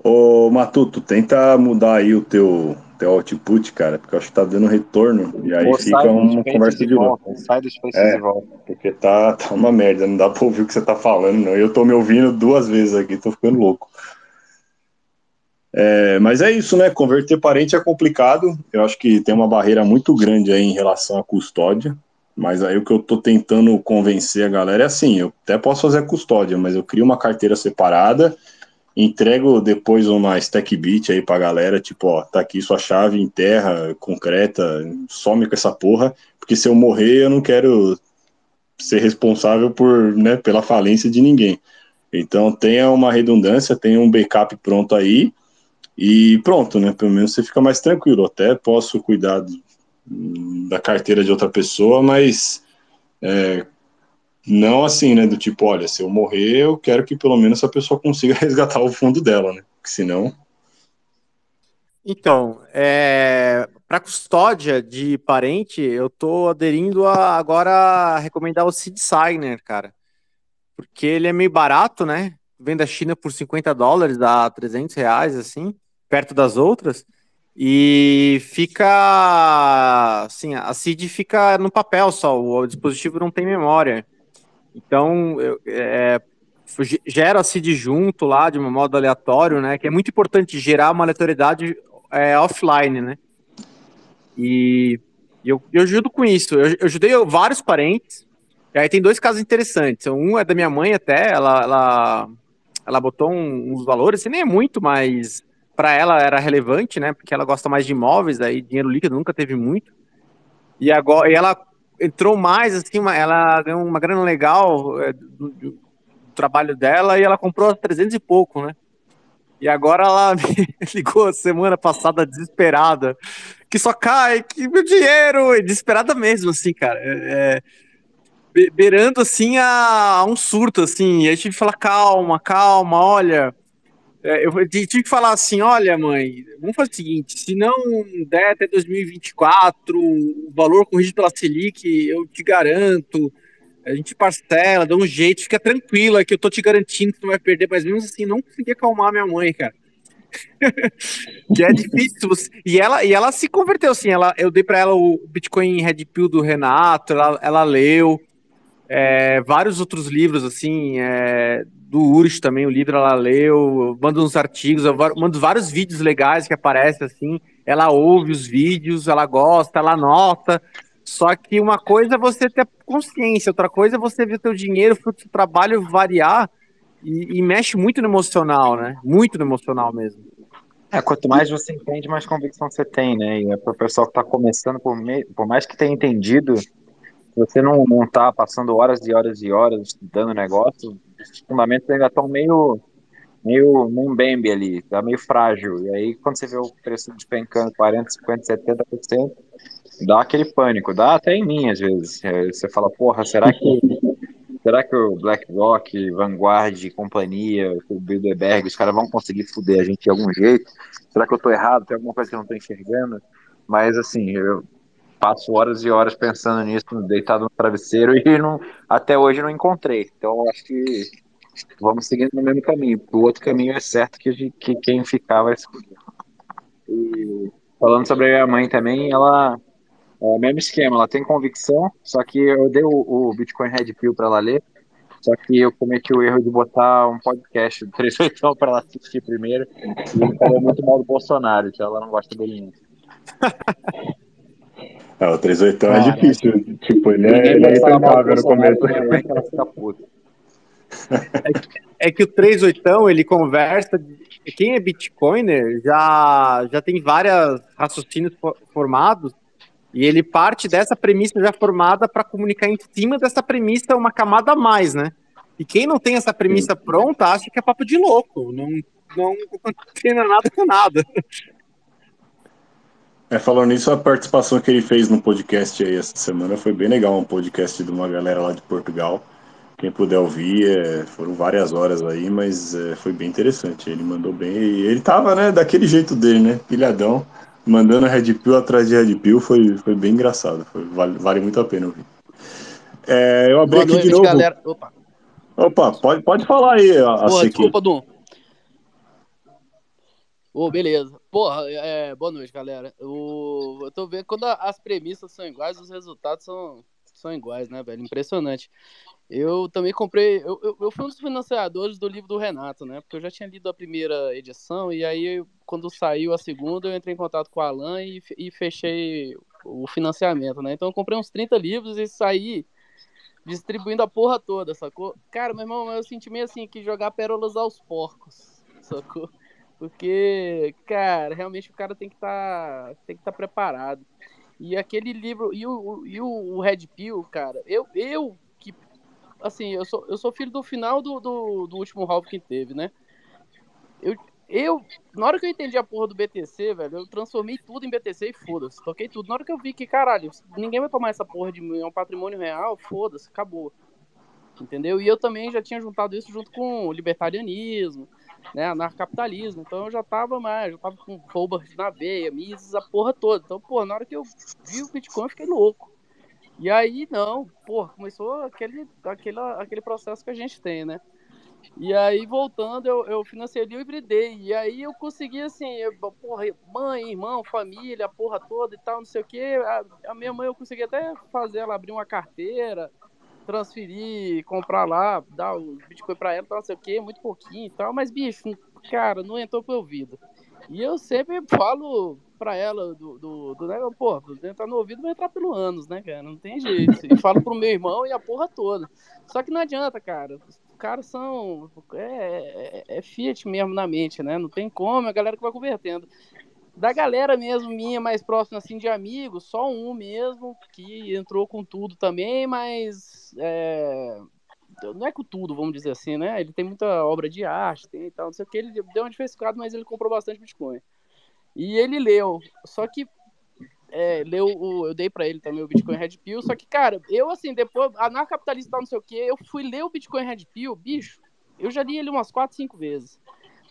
Ô Matuto, tenta mudar aí o teu, teu output, cara, porque eu acho que tá dando retorno e aí Pô, fica uma conversa de volta. volta. Sai do Space é, de volta. Porque tá, tá uma merda, não dá pra ouvir o que você tá falando, não. Eu tô me ouvindo duas vezes aqui, tô ficando louco. É, mas é isso, né? Converter parente é complicado. Eu acho que tem uma barreira muito grande aí em relação à custódia. Mas aí o que eu tô tentando convencer a galera é assim, eu até posso fazer a custódia, mas eu crio uma carteira separada, entrego depois uma stack bit aí pra galera, tipo, ó, tá aqui sua chave, enterra, concreta, some com essa porra, porque se eu morrer eu não quero ser responsável por, né, pela falência de ninguém. Então tenha uma redundância, tenha um backup pronto aí, e pronto, né? Pelo menos você fica mais tranquilo. Até posso cuidar da carteira de outra pessoa, mas é, não assim, né? Do tipo, olha, se eu morrer, eu quero que pelo menos essa pessoa consiga resgatar o fundo dela, né? Porque senão. Então, é, para custódia de parente, eu tô aderindo a agora a recomendar o Seed Signer, cara. Porque ele é meio barato, né? Vem da China por 50 dólares, dá 300 reais, assim, perto das outras. E fica assim, a CID fica no papel só, o dispositivo não tem memória. Então, eu, é, gera a CID junto lá, de um modo aleatório, né? Que é muito importante gerar uma aleatoriedade é, offline, né? E eu, eu ajudo com isso. Eu, eu ajudei vários parentes. E aí tem dois casos interessantes. Um é da minha mãe até, ela, ela, ela botou um, uns valores, assim, nem é muito, mas para ela era relevante, né? Porque ela gosta mais de imóveis, aí dinheiro líquido nunca teve muito. E agora e ela entrou mais assim, uma, ela deu uma grana legal é, do, do, trabalho dela e ela comprou 300 e pouco, né? E agora ela me ligou semana passada desesperada, que só cai, que meu dinheiro, desesperada mesmo, assim, cara. É, é, beirando assim a, a um surto, assim. E aí tive que falar, calma, calma, olha eu tive que falar assim: olha, mãe, vamos fazer o seguinte: se não der até 2024, o valor corrigido pela Selic, eu te garanto, a gente parcela, dá um jeito, fica tranquila que eu tô te garantindo que tu não vai perder, mas mesmo assim, não consegui acalmar minha mãe, cara. que é difícil. E ela, e ela se converteu assim. Ela, eu dei para ela o Bitcoin Red Pill do Renato, ela, ela leu é, vários outros livros assim. É, do Urich também, o livro ela leu, manda uns artigos, manda vários vídeos legais que aparecem assim, ela ouve os vídeos, ela gosta, ela nota, só que uma coisa é você ter consciência, outra coisa é você ver teu dinheiro, fruto do trabalho variar e, e mexe muito no emocional, né? Muito no emocional mesmo. É, quanto mais você entende, mais convicção você tem, né? E para o pessoal que está começando, por, me... por mais que tenha entendido, você não, não tá passando horas e horas e horas estudando negócio, os fundamentos ainda estão meio, meio num bembe ali, tá meio frágil. E aí, quando você vê o preço despencando 40%, 50%, 70%, dá aquele pânico, dá até em mim às vezes. É, você fala, porra, será que será que o BlackRock, Vanguard, companhia, o Bilderberg, os caras vão conseguir fuder a gente de algum jeito? Será que eu tô errado? Tem alguma coisa que eu não tô enxergando? Mas assim, eu passo horas e horas pensando nisso, deitado no travesseiro e não, até hoje não encontrei. Então acho que vamos seguindo no mesmo caminho. O outro caminho é certo que, que quem ficar vai se E falando sobre a minha mãe também, ela é o mesmo esquema, ela tem convicção, só que eu dei o, o Bitcoin Red Pill para ela ler, só que eu cometi o erro de botar um podcast do 38 para ela assistir primeiro, e ele falou muito mal do Bolsonaro, então ela não gosta dele. É, o 38 é difícil. Tipo, ele é, ele é no começo. É, fica puta. É que, é que o 38 ele conversa. Quem é Bitcoiner já, já tem vários raciocínios formados e ele parte dessa premissa já formada para comunicar em cima dessa premissa uma camada a mais, né? E quem não tem essa premissa pronta acha que é papo de louco, não, não tem nada com nada. É, falando nisso, a participação que ele fez no podcast aí essa semana foi bem legal, um podcast de uma galera lá de Portugal. Quem puder ouvir, é, foram várias horas aí, mas é, foi bem interessante. Ele mandou bem. E ele tava, né, daquele jeito dele, né? Pilhadão, mandando Red Pill atrás de Red Pill, foi, foi bem engraçado. Foi, vale, vale muito a pena ouvir. É, eu abri Boa aqui noite, de novo. Galera. Opa. Opa, pode, pode falar aí, a, a Porra, desculpa, Dum. Ô, oh, beleza. Porra, é, boa noite, galera. O, eu tô vendo quando as premissas são iguais, os resultados são, são iguais, né, velho? Impressionante. Eu também comprei. Eu, eu, eu, fui um dos financiadores do livro do Renato, né? Porque eu já tinha lido a primeira edição, e aí, quando saiu a segunda, eu entrei em contato com o Alan e, e fechei o financiamento, né? Então eu comprei uns 30 livros e saí distribuindo a porra toda, sacou? Cara, meu irmão, eu senti meio assim que jogar pérolas aos porcos, sacou? Porque, cara, realmente o cara tem que estar tá, estar tá preparado. E aquele livro, e o, e o, Red Pill, cara, eu, eu que, assim, eu sou, eu sou filho do final do, do, do último half que teve, né? Eu, eu, na hora que eu entendi a porra do BTC, velho, eu transformei tudo em BTC e foda-se, toquei tudo. Na hora que eu vi que, caralho, ninguém vai tomar essa porra de é um patrimônio real, foda-se, acabou. Entendeu? E eu também já tinha juntado isso junto com o libertarianismo, né, anarcapitalismo. Então eu já tava mais, já tava com Colbert na veia, Mises, a porra toda. Então, pô, na hora que eu vi o Bitcoin, eu fiquei louco. E aí, não, pô, começou aquele, aquele, aquele processo que a gente tem, né? E aí, voltando, eu, eu financei o Everyday. E aí eu consegui, assim, eu, porra, mãe, irmão, família, a porra toda e tal, não sei o quê. A, a minha mãe eu consegui até fazer ela abrir uma carteira, transferir, comprar lá, dar o Bitcoin pra ela, não sei o que, muito pouquinho e tal, mas bicho, cara, não entrou pro ouvido. E eu sempre falo pra ela do, do, do né, pô, entrar no ouvido vai entrar pelo ânus, né, cara? Não tem jeito. E falo pro meu irmão e a porra toda. Só que não adianta, cara. Os caras são. É, é, é Fiat mesmo na mente, né? Não tem como, é a galera que vai convertendo da galera mesmo minha mais próxima assim de amigos, só um mesmo que entrou com tudo também, mas é, não é com tudo, vamos dizer assim, né? Ele tem muita obra de arte, tem e tal, não sei o que, ele deu um diversificado, mas ele comprou bastante Bitcoin. E ele leu, só que é, leu o, eu dei para ele também o Bitcoin Red Pill, só que, cara, eu assim, depois, anarcapitalista não sei o que, eu fui ler o Bitcoin Red Pill, bicho, eu já li ele umas 4, 5 vezes.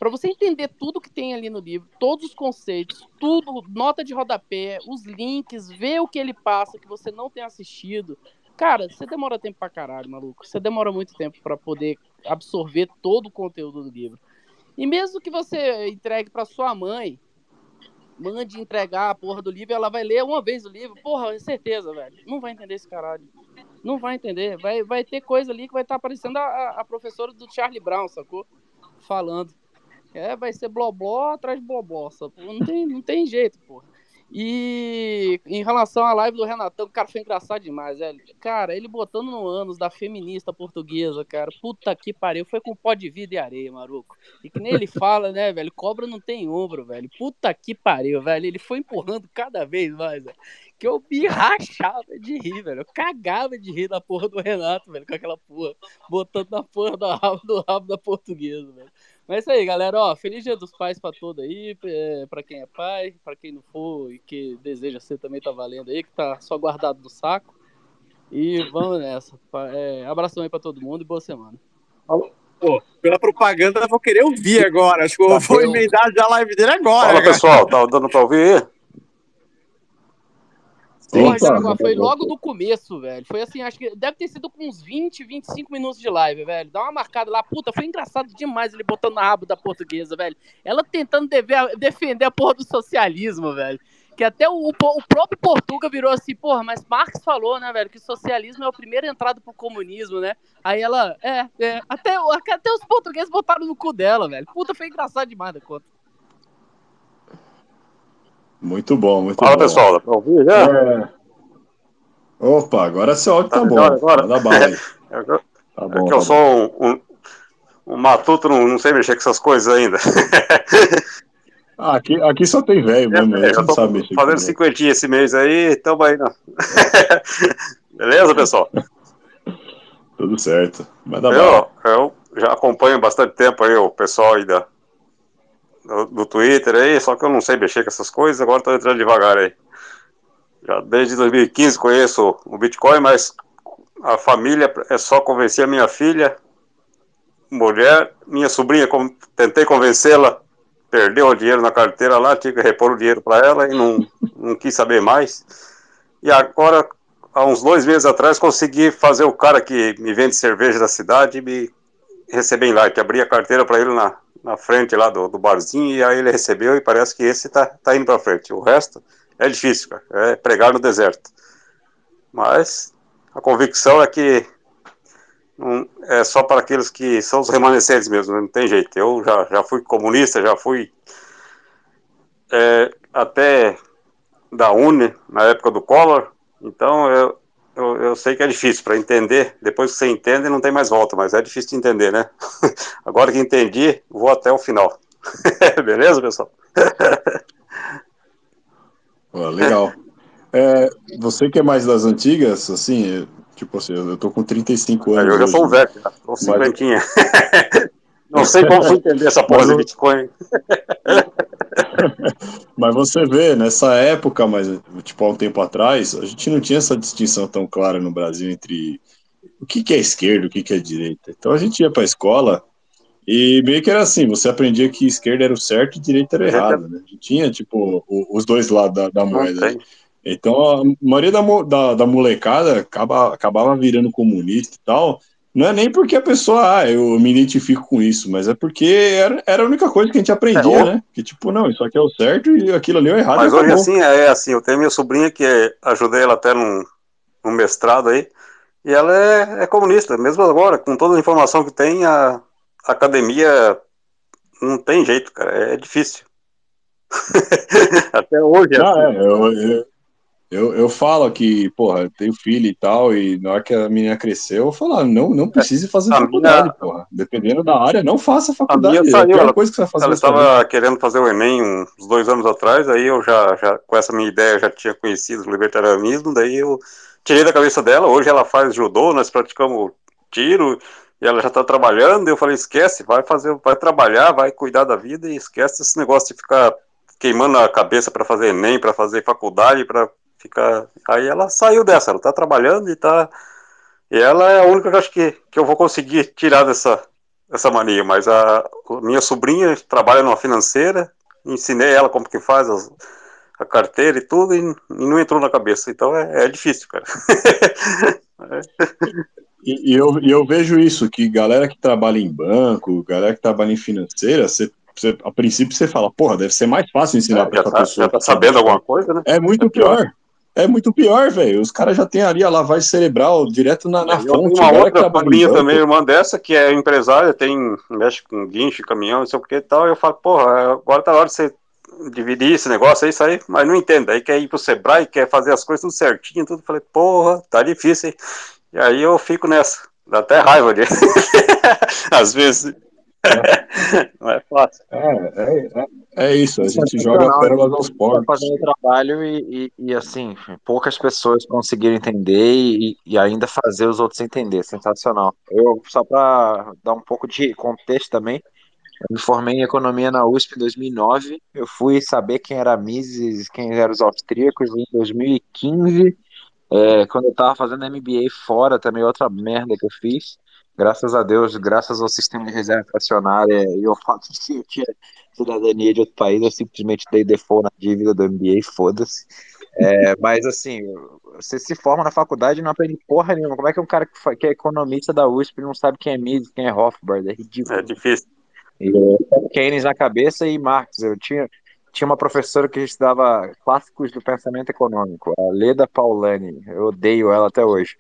Para você entender tudo que tem ali no livro, todos os conceitos, tudo, nota de rodapé, os links, ver o que ele passa que você não tem assistido. Cara, você demora tempo pra caralho, maluco. Você demora muito tempo para poder absorver todo o conteúdo do livro. E mesmo que você entregue para sua mãe, mande entregar a porra do livro, ela vai ler uma vez o livro, porra, é certeza, velho. Não vai entender esse caralho. Não vai entender. Vai, vai ter coisa ali que vai estar tá aparecendo a, a professora do Charlie Brown, sacou? Falando. É, vai ser blobló atrás de blobló, não tem, não tem jeito, porra. E em relação à live do Renatão, cara, foi engraçado demais, velho. Cara, ele botando no ânus da feminista portuguesa, cara. Puta que pariu. Foi com pó de vida e areia, maruco. E que nem ele fala, né, velho? Cobra não tem ombro, velho. Puta que pariu, velho. Ele foi empurrando cada vez mais, velho. Que eu me rachava de rir, velho. Eu cagava de rir da porra do Renato, velho, com aquela porra. Botando na porra do rabo, do rabo da portuguesa, velho. Mas é isso aí, galera. Ó, feliz Dia dos Pais para todo aí, é, para quem é pai, para quem não for e que deseja ser também tá valendo aí, que tá só guardado no saco. E vamos nessa. É, abração aí para todo mundo e boa semana. Pô, pela propaganda eu vou querer ouvir agora. Acho que eu tá vou emendar já a live dele agora. Fala, cara. pessoal. Tá dando para ouvir? Porra, Jaraguá, foi logo no começo, velho. Foi assim, acho que deve ter sido com uns 20, 25 minutos de live, velho. Dá uma marcada lá. Puta, foi engraçado demais ele botando na rabo da portuguesa, velho. Ela tentando dever, defender a porra do socialismo, velho. que até o, o, próprio Portuga virou assim, porra, mas Marx falou, né, velho, que o socialismo é a primeira entrada pro comunismo, né? Aí ela, é, é, até, até os portugueses botaram no cu dela, velho. Puta, foi engraçado demais da conta. Muito bom, muito Fala, bom. pessoal, dá pra ouvir já? É... Opa, agora seu áudio tá, tá bom. Agora. Manda bala aí. É tá bom, é que eu tá sou um, um, um, matuto, não, não sei mexer com essas coisas ainda. Ah, aqui, aqui só tem velho mesmo, é, eu tô sabe mexer fazendo cinquentinha esse mês aí, tamo aí, não. Beleza, pessoal? Tudo certo. Manda eu, eu já acompanho bastante tempo aí o pessoal aí da, do, do, Twitter aí, só que eu não sei mexer com essas coisas, agora tô entrando devagar aí. Já desde 2015 conheço o Bitcoin, mas a família é só convencer a minha filha, mulher, minha sobrinha, tentei convencê-la, perdeu o dinheiro na carteira lá, tive que repor o dinheiro para ela e não, não quis saber mais. E agora, há uns dois meses atrás, consegui fazer o cara que me vende cerveja da cidade me receber em like. Abri a carteira para ele na, na frente lá do, do barzinho e aí ele recebeu e parece que esse tá, tá indo para frente. O resto é difícil, cara. É pregar no deserto. Mas a convicção é que não, é só para aqueles que são os remanescentes mesmo, não tem jeito. Eu já, já fui comunista, já fui é, até da UNE, na época do Collor, então eu, eu, eu sei que é difícil para entender. Depois que você entende, não tem mais volta, mas é difícil de entender, né? Agora que entendi, vou até o final. Beleza, pessoal? legal. É, você que é mais das antigas, assim, tipo assim, eu tô com 35 anos. Eu já sou um velho, tô cinquentinha. Mas... Não sei como fui entender essa porra do Bitcoin. mas você vê, nessa época, mas tipo há um tempo atrás, a gente não tinha essa distinção tão clara no Brasil entre o que, que é esquerda, o que, que é direita. Então a gente ia para a escola e meio que era assim, você aprendia que esquerda era o certo e direita era o errado, né? A gente tinha, tipo, os dois lados da, da moeda. Então a maioria da, da, da molecada acaba, acabava virando comunista e tal, não é nem porque a pessoa, ah, eu me identifico com isso, mas é porque era, era a única coisa que a gente aprendia, é, né? Que tipo, não, isso aqui é o certo e aquilo ali é o errado. Mas hoje assim, é assim, eu tenho minha sobrinha que é, ajudei ela até num, num mestrado aí, e ela é, é, comunista, mesmo agora, com toda a informação que tem, a, a academia não tem jeito, cara, é difícil. até hoje. É ah, assim. é, eu, eu, eu, eu falo que, porra, tenho filho e tal, e na hora que a menina cresceu, eu falo, não, não precise fazer a faculdade, minha... porra. Dependendo da área, não faça faculdade. A minha saiu, é a ela, coisa que você vai fazer. Ela estava querendo fazer o Enem uns dois anos atrás, aí eu já, já, com essa minha ideia, já tinha conhecido o libertarianismo, daí eu tirei da cabeça dela, hoje ela faz judô, nós praticamos tiro, e ela já está trabalhando, eu falei, esquece, vai fazer, vai trabalhar, vai cuidar da vida e esquece esse negócio de ficar queimando a cabeça para fazer Enem, para fazer faculdade, para fica. Aí ela saiu dessa, ela tá trabalhando e tá. E ela é a única que eu acho que, que eu vou conseguir tirar dessa, dessa mania. Mas a, a minha sobrinha trabalha numa financeira, ensinei ela como que faz as, a carteira e tudo, e, e, não entrou na cabeça. Então é, é difícil, cara. e, e, eu, e eu vejo isso, que galera que trabalha em banco, galera que trabalha em financeira, você você, a princípio você fala, porra, deve ser mais fácil ensinar é, para essa tá, pessoa. Já tá sabendo alguma coisa, né? É muito é pior. pior. É muito pior, velho. Os caras já têm ali a lavagem cerebral direto na, na fonte. Uma outra família também, irmã dessa, que é empresária, tem, mexe com guincho, caminhão, não sei o que e tal. Eu falo, porra, agora tá na hora de você dividir esse negócio aí, isso aí, mas não entendo. Aí quer ir pro Sebrae, quer fazer as coisas tudo certinho, tudo. Falei, porra, tá difícil, hein? E aí eu fico nessa. Dá até raiva de. Às vezes. Não é fácil. É, é, é, é isso, a gente joga pérolas aos porcos. Fazendo trabalho e, e, e, assim, poucas pessoas conseguiram entender e, e, ainda fazer os outros entender. Sensacional. Eu, só para dar um pouco de contexto também, eu me formei em economia na USP em 2009. Eu fui saber quem era a Mises, quem eram os austríacos em 2015. É, quando eu estava fazendo MBA fora, também outra merda que eu fiz graças a Deus, graças ao sistema de reserva fracionária e ao fato de que eu tinha cidadania de outro país, eu simplesmente dei default na dívida do MBA, foda-se. É, mas assim, você se forma na faculdade e não aprende porra nenhuma. Como é que um cara que, que é economista da USP não sabe quem é Mises, quem é Rothbard? É ridículo. É difícil. E, Keynes na cabeça e Marx. Eu tinha, tinha uma professora que estudava clássicos do pensamento econômico, a Leda Paulani. Eu odeio ela até hoje.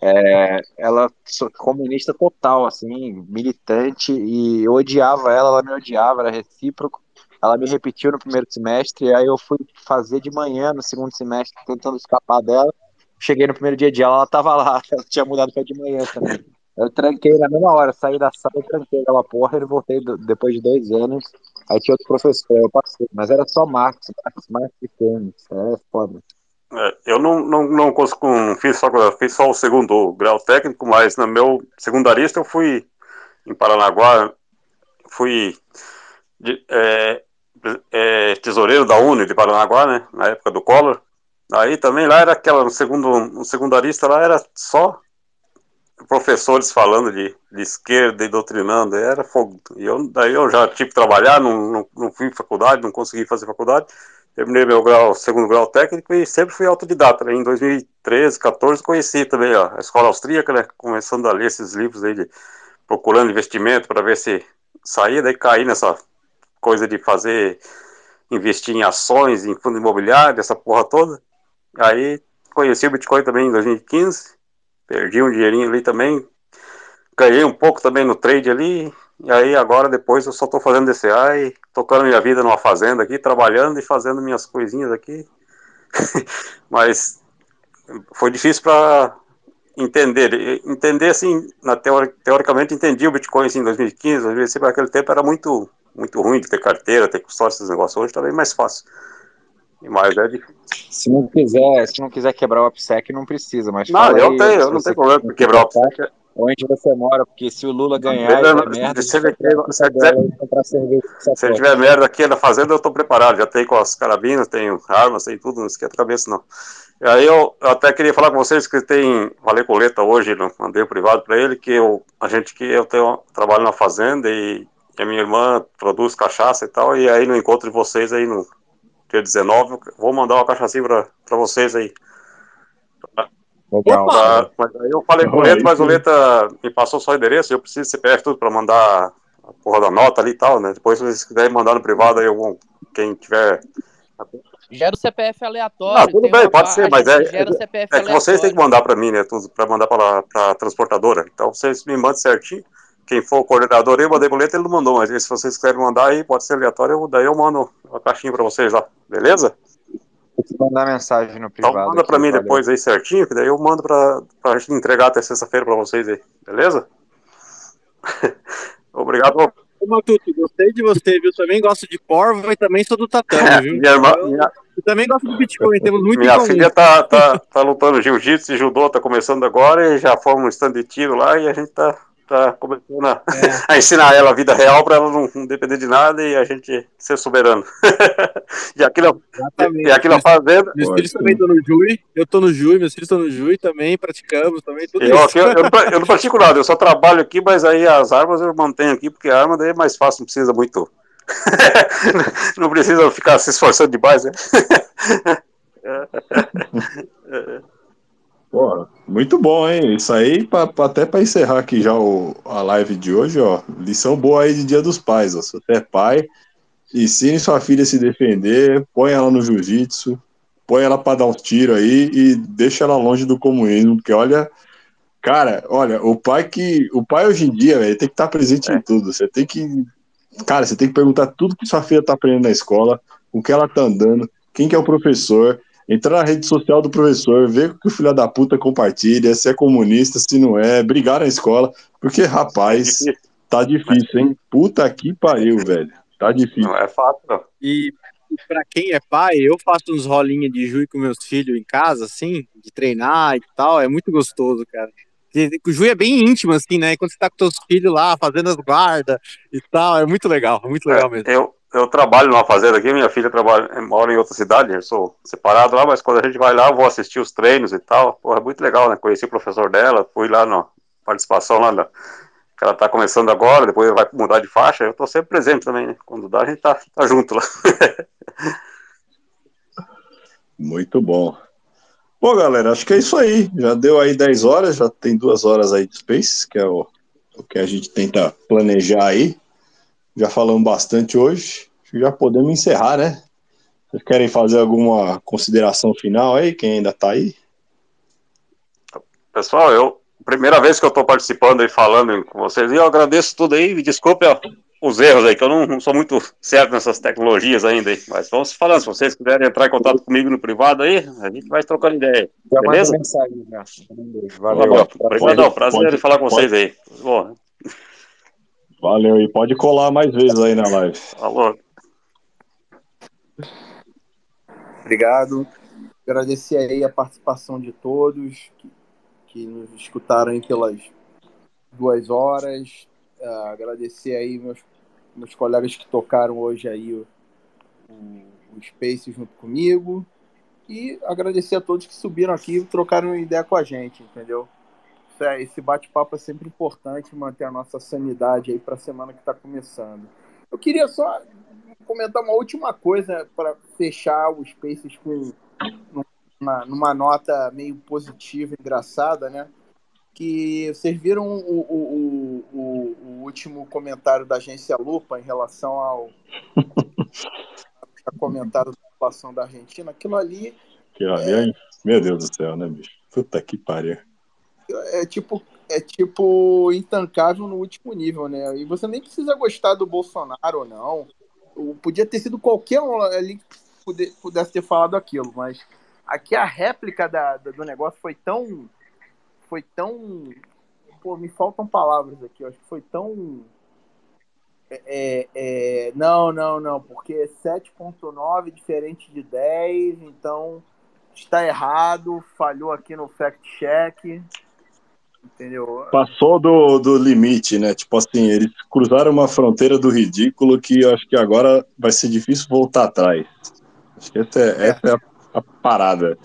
É, ela comunista total, assim, militante, e eu odiava ela, ela me odiava, era recíproco. Ela me repetiu no primeiro semestre, e aí eu fui fazer de manhã no segundo semestre, tentando escapar dela. Cheguei no primeiro dia de aula, ela estava lá, ela tinha mudado para de manhã também. Eu tranquei na mesma hora, saí da sala e tranquei aquela porra e voltei depois de dois anos. Aí tinha outro professor, eu passei, mas era só Marx, Marx, Marx Fênix, é foda. É, eu não, não, não consigo, fiz só, fiz só o segundo grau técnico, mas no meu secundarista eu fui em Paranaguá, fui de, é, é, tesoureiro da Uni de Paranaguá, né, na época do Collor. Aí também lá era aquela, no segundo, no secundarista lá era só professores falando de, de esquerda e doutrinando, era fogo. E eu, daí eu já tive que trabalhar, não, não, não fui faculdade, não consegui fazer faculdade. Terminei meu grau, segundo grau técnico e sempre fui autodidata. Em 2013, 14, conheci também a escola austríaca, né? começando a ler esses livros aí de procurando investimento para ver se saía, daí caí nessa coisa de fazer, investir em ações, em fundo imobiliário, essa porra toda. Aí conheci o Bitcoin também em 2015 Perdi um dinheirinho ali também. Ganhei um pouco também no trade ali. E aí agora depois eu só tô fazendo DCA e tocando minha vida numa fazenda aqui, trabalhando e fazendo minhas coisinhas aqui. Mas foi difícil para entender. Entender assim, na teori, teoricamente entendi o Bitcoin assim, em 2015, 2016, naquele tempo era muito muito ruim de ter carteira, ter custódia, esses negócios. Hoje tá bem mais fácil. Mas é difícil. Se não quiser, se não quiser quebrar o OPSEC, não precisa, mas Não, eu tenho, eu não tenho problema com quebrar o OPSEC. Onde você mora, porque se o Lula ganhar, é merda. Se, ele, se, se, se ele tiver merda aqui na fazenda, eu tô preparado. Já tenho com as carabinas, tenho armas, tenho tudo, não esquenta a cabeça, não. E aí eu, até queria falar com vocês que tem, falei com o Leta hoje, mandei um privado para ele, que eu, a gente que eu tenho, trabalho na fazenda e, e a minha irmã produz cachaça e tal, e aí no encontro de vocês aí no, dia 19. Vou mandar uma cachaça pra, pra vocês aí. Legal. Pra, mas aí eu falei com o Leta, mas o Leta me passou só o endereço, eu preciso CPF tudo pra mandar a porra da nota ali e tal, né? Depois, se vocês quiserem mandar no privado, aí eu, quem tiver. Gera o CPF aleatório. Ah, tudo bem, pode ser, mas é, é, é que vocês têm que mandar para mim, né? Tudo para mandar para a transportadora. Então vocês me mandam certinho quem for o coordenador, eu mandei boleto, ele não mandou, mas se vocês quiserem mandar aí, pode ser aleatório, eu, daí eu mando uma caixinha para vocês lá, beleza? Vou mandar mensagem no então, privado. Então manda para mim valeu. depois aí certinho, que daí eu mando para a gente entregar até sexta-feira para vocês aí, beleza? Obrigado. Ô, Matuto, gostei de você, viu? Também gosto de porvo e também sou do tatame, viu? minha irmã, eu, minha... eu também gosto do Bitcoin, temos muito Minha filha tá, tá, tá lutando jiu-jitsu e judô, tá começando agora e já fomos um stand de tiro lá e a gente tá tá começando a, é. a, ensinar ela a vida real para ela não, não, depender de nada e a gente ser soberano. e aqui na, e aqui na fazenda. Meus filhos também estão no Jui, eu estou no Jui, meus filhos estão no Jui também, praticamos também. Tudo eu, aqui, eu, eu, não, eu não pratico nada, eu só trabalho aqui, mas aí as armas eu mantenho aqui, porque a arma daí é mais fácil, não precisa muito. não precisa ficar se esforçando demais, né? Pô, muito bom, hein? Isso aí, pra, pra, até para encerrar aqui já o, a live de hoje, ó. Lição boa aí de Dia dos Pais, ó. Se você é pai, ensine sua filha a se defender, põe ela no jiu-jitsu, põe ela para dar uns tiros aí e deixa ela longe do comunismo, porque olha, cara, olha, o pai que. O pai hoje em dia, velho, tem que estar tá presente é. em tudo. Você tem que. Cara, você tem que perguntar tudo que sua filha tá aprendendo na escola, o que ela tá andando, quem que é o professor entrar na rede social do professor, ver o que o filho da puta compartilha, se é comunista, se não é, brigar na escola, porque, rapaz, tá difícil, hein? Puta que pariu, velho. Tá difícil. Não é fácil, não. E para quem é pai, eu faço uns rolinhos de juiz com meus filhos em casa, assim, de treinar e tal, é muito gostoso, cara. O Ju é bem íntimo, assim, né? Quando você tá com seus filhos lá, fazendo as guardas e tal, é muito legal, muito legal é, mesmo. Eu, eu trabalho numa fazenda aqui, minha filha trabalha, mora em outra cidade, eu sou separado lá, mas quando a gente vai lá, eu vou assistir os treinos e tal. Porra, é muito legal, né? Conheci o professor dela, fui lá na participação lá na, que ela tá começando agora, depois vai mudar de faixa, eu tô sempre presente também, né? Quando dá, a gente tá, tá junto lá. muito bom. Bom, galera, acho que é isso aí. Já deu aí 10 horas, já tem duas horas aí de Space, que é o, o que a gente tenta planejar aí. Já falamos bastante hoje. Já podemos encerrar, né? Vocês querem fazer alguma consideração final aí, quem ainda tá aí? Pessoal, eu primeira vez que eu estou participando e falando com vocês, e eu agradeço tudo aí, me desculpe ó, os erros aí, que eu não, não, sou muito certo nessas tecnologias ainda aí, mas vamos falando, se vocês quiserem entrar em contato comigo no privado aí, a gente vai trocando ideia, já beleza? Mensagem, já. Valeu. Obrigadão, prazer pode, falar com pode. vocês aí. Bom. Valeu, e pode colar mais vezes aí na live. Falou. Obrigado. Agradecer aí a participação de todos que, que nos escutaram aí pelas duas horas. Uh, agradecer aí meus, meus colegas que tocaram hoje aí o, o, o Space junto comigo. E agradecer a todos que subiram aqui e trocaram ideia com a gente, entendeu? É, esse bate-papo é sempre importante manter a nossa sanidade aí para a semana que está começando. Eu queria só comentar uma última coisa para fechar o Spaces com numa, numa, nota meio positiva, engraçada, né? Que vocês viram o, o, o, o último comentário da agência Lupa em relação ao comentário da população da Argentina. Aquilo ali. Aquilo ali, é... meu Deus do céu, né, bicho? Puta que pariu. É tipo, é tipo intancável no último nível, né? E você nem precisa gostar do Bolsonaro ou não podia ter sido qualquer um ali que pudesse ter falado aquilo, mas aqui a réplica da, do negócio foi tão. Foi tão. Pô, me faltam palavras aqui, acho que foi tão. É, é, é não, não, não, porque 7.9 diferente de 10, então está errado, falhou aqui no fact-check. Entendeu? Passou do, do limite, né? Tipo assim, eles cruzaram uma fronteira do ridículo que eu acho que agora vai ser difícil voltar atrás. Acho que essa é, é. Essa é a, a, parada.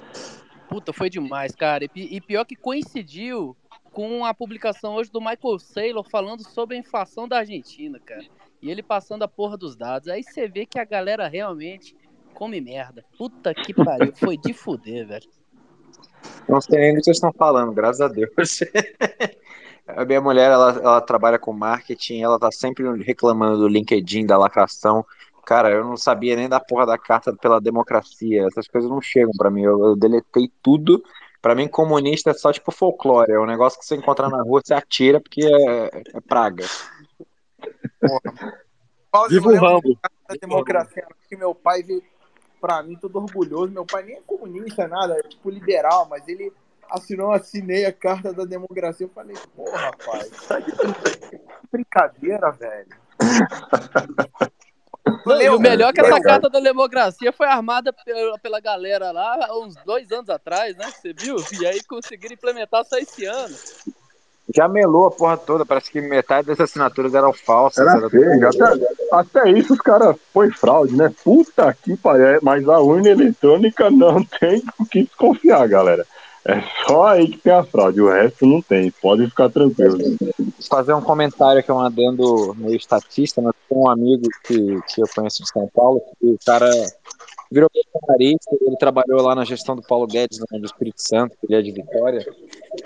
Puta, foi demais, cara. E, e pior que coincidiu com a publicação hoje do Michael Saylor falando sobre a inflação da Argentina, cara. E ele passando a porra dos dados. Aí você vê que a galera realmente come merda. Puta que pariu, foi de fuder, velho. Não sei nem do que vocês estão falando, graças a Deus. A minha mulher, ela, ela trabalha com marketing, ela tá sempre reclamando do LinkedIn, da lacração. Cara, eu não sabia nem da porra da carta pela democracia. Essas coisas não chegam para mim. Eu, eu, deletei tudo. Para mim, comunista é só tipo folclore. É um negócio que você encontra na rua, você atira porque é, é praga. Porra. Viva o Rambo. Da democracia, que meu pai veio pra mim, todo orgulhoso. Meu pai nem é comunista, nada, é tipo liberal, mas ele assinou, assinei a carta da democracia. Eu falei, porra, rapaz, tá de brincadeira, velho. Não, o melhor é que essa carta da democracia foi armada pela, pela galera lá uns dois anos atrás, né? Você viu? E aí conseguiram implementar só esse ano. Já melou a porra toda, parece que metade das assinaturas eram falsas. Era, era feio, até, até, isso os caras foi fraude, né? Puta que pariu, mas a urna eletrônica não tem o que desconfiar, galera. É só aí que tem a fraude, o resto não tem, pode ficar tranquilo. Fazer um comentário que é um adendo meio estatista, mas tem um amigo que, que eu conheço de São Paulo, que o cara virou bolsonarista, ele trabalhou lá na gestão do Paulo Guedes no Espírito Santo, ele é de Vitória,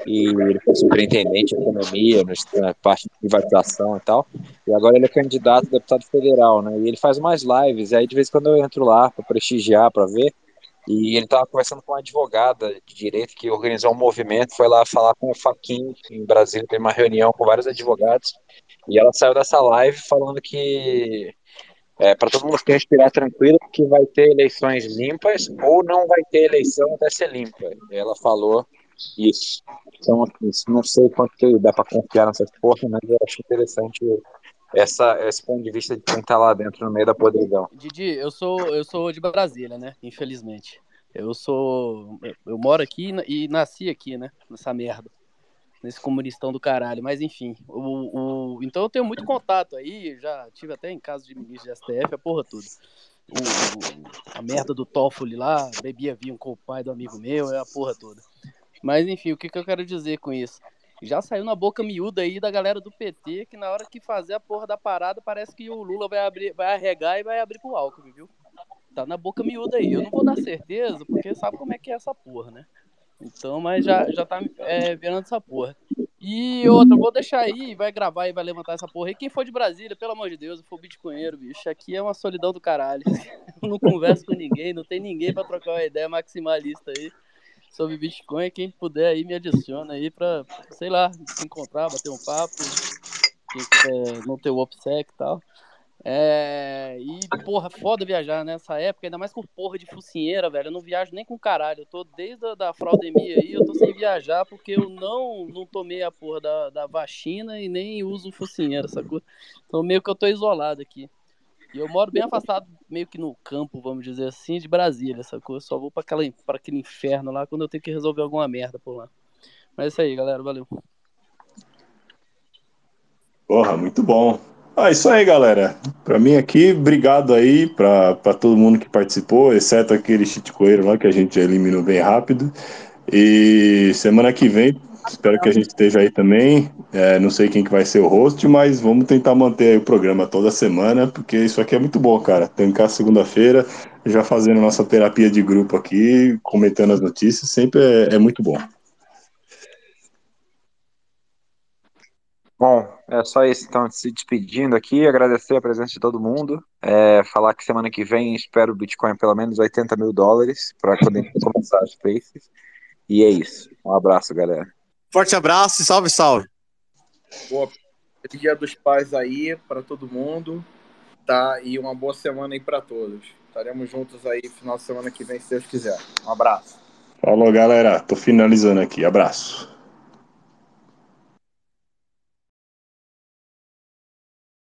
e ele foi superintendente de economia, na parte de privatização e tal, e agora ele é candidato a deputado federal, né, e ele faz mais lives, e aí de vez em quando eu entro lá para prestigiar, para ver, e ele estava conversando com uma advogada de direito que organizou um movimento, foi lá falar com o Faquin em Brasília, tem uma reunião com vários advogados, e ela saiu dessa live falando que é, para todo mundo que respirar tranquilo, que vai ter eleições limpas ou não vai ter eleição até ser limpa. Ela falou isso. Então, assim, não sei quanto dá para confiar nessas porras, mas eu acho interessante essa, esse ponto de vista de quem tá lá dentro, no meio da podridão. Didi, eu sou, eu sou de Brasília, né? Infelizmente. Eu sou. Eu moro aqui e nasci aqui, né? Nessa merda nesse comunistão do caralho. Mas enfim, o, o, então eu tenho muito contato aí, já tive até em casa de ministro de STF, a porra toda. O, a merda do Toffoli lá, bebia vinho com o pai do amigo meu, é a porra toda. Mas enfim, o que, que eu quero dizer com isso? Já saiu na boca miúda aí da galera do PT que na hora que fazer a porra da parada parece que o Lula vai abrir, vai arregar e vai abrir pro álcool, viu? Tá na boca miúda aí. Eu não vou dar certeza, porque sabe como é que é essa porra, né? Então, mas já, já tá é, virando essa porra. E outra, vou deixar aí, vai gravar e vai levantar essa porra. E quem for de Brasília, pelo amor de Deus, eu for bitcoinheiro, bicho, aqui é uma solidão do caralho. Eu não converso com ninguém, não tem ninguém para trocar uma ideia maximalista aí sobre Bitcoin. Quem puder aí me adiciona aí pra, sei lá, se encontrar, bater um papo. Quem não ter o OPSEC e tal. É, e, porra, foda viajar nessa época, ainda mais com porra de focinheira, velho. Eu não viajo nem com caralho. Eu tô desde a da fraudemia aí, eu tô sem viajar porque eu não, não tomei a porra da, da vacina e nem uso focinheira, sacou? Então meio que eu tô isolado aqui. E eu moro bem afastado, meio que no campo, vamos dizer assim, de Brasília, sacou? Eu só vou pra, pra aquele inferno lá quando eu tenho que resolver alguma merda por lá. Mas é isso aí, galera. Valeu. Porra, muito bom. Ah, isso aí, galera. Para mim aqui, obrigado aí para todo mundo que participou, exceto aquele chitcoeiro lá que a gente eliminou bem rápido. E semana que vem, espero que a gente esteja aí também. É, não sei quem que vai ser o host, mas vamos tentar manter o programa toda semana, porque isso aqui é muito bom, cara. Tancar segunda-feira, já fazendo nossa terapia de grupo aqui, comentando as notícias, sempre é, é muito bom. Bom, é só isso, então, se despedindo aqui, agradecer a presença de todo mundo, é, falar que semana que vem espero o Bitcoin pelo menos 80 mil dólares para poder começar as spaces, e é isso. Um abraço, galera. Forte abraço e salve, salve. Boa, dia dos pais aí para todo mundo, tá? E uma boa semana aí para todos. Estaremos juntos aí final de semana que vem, se Deus quiser. Um abraço. Falou, galera. Tô finalizando aqui. Abraço.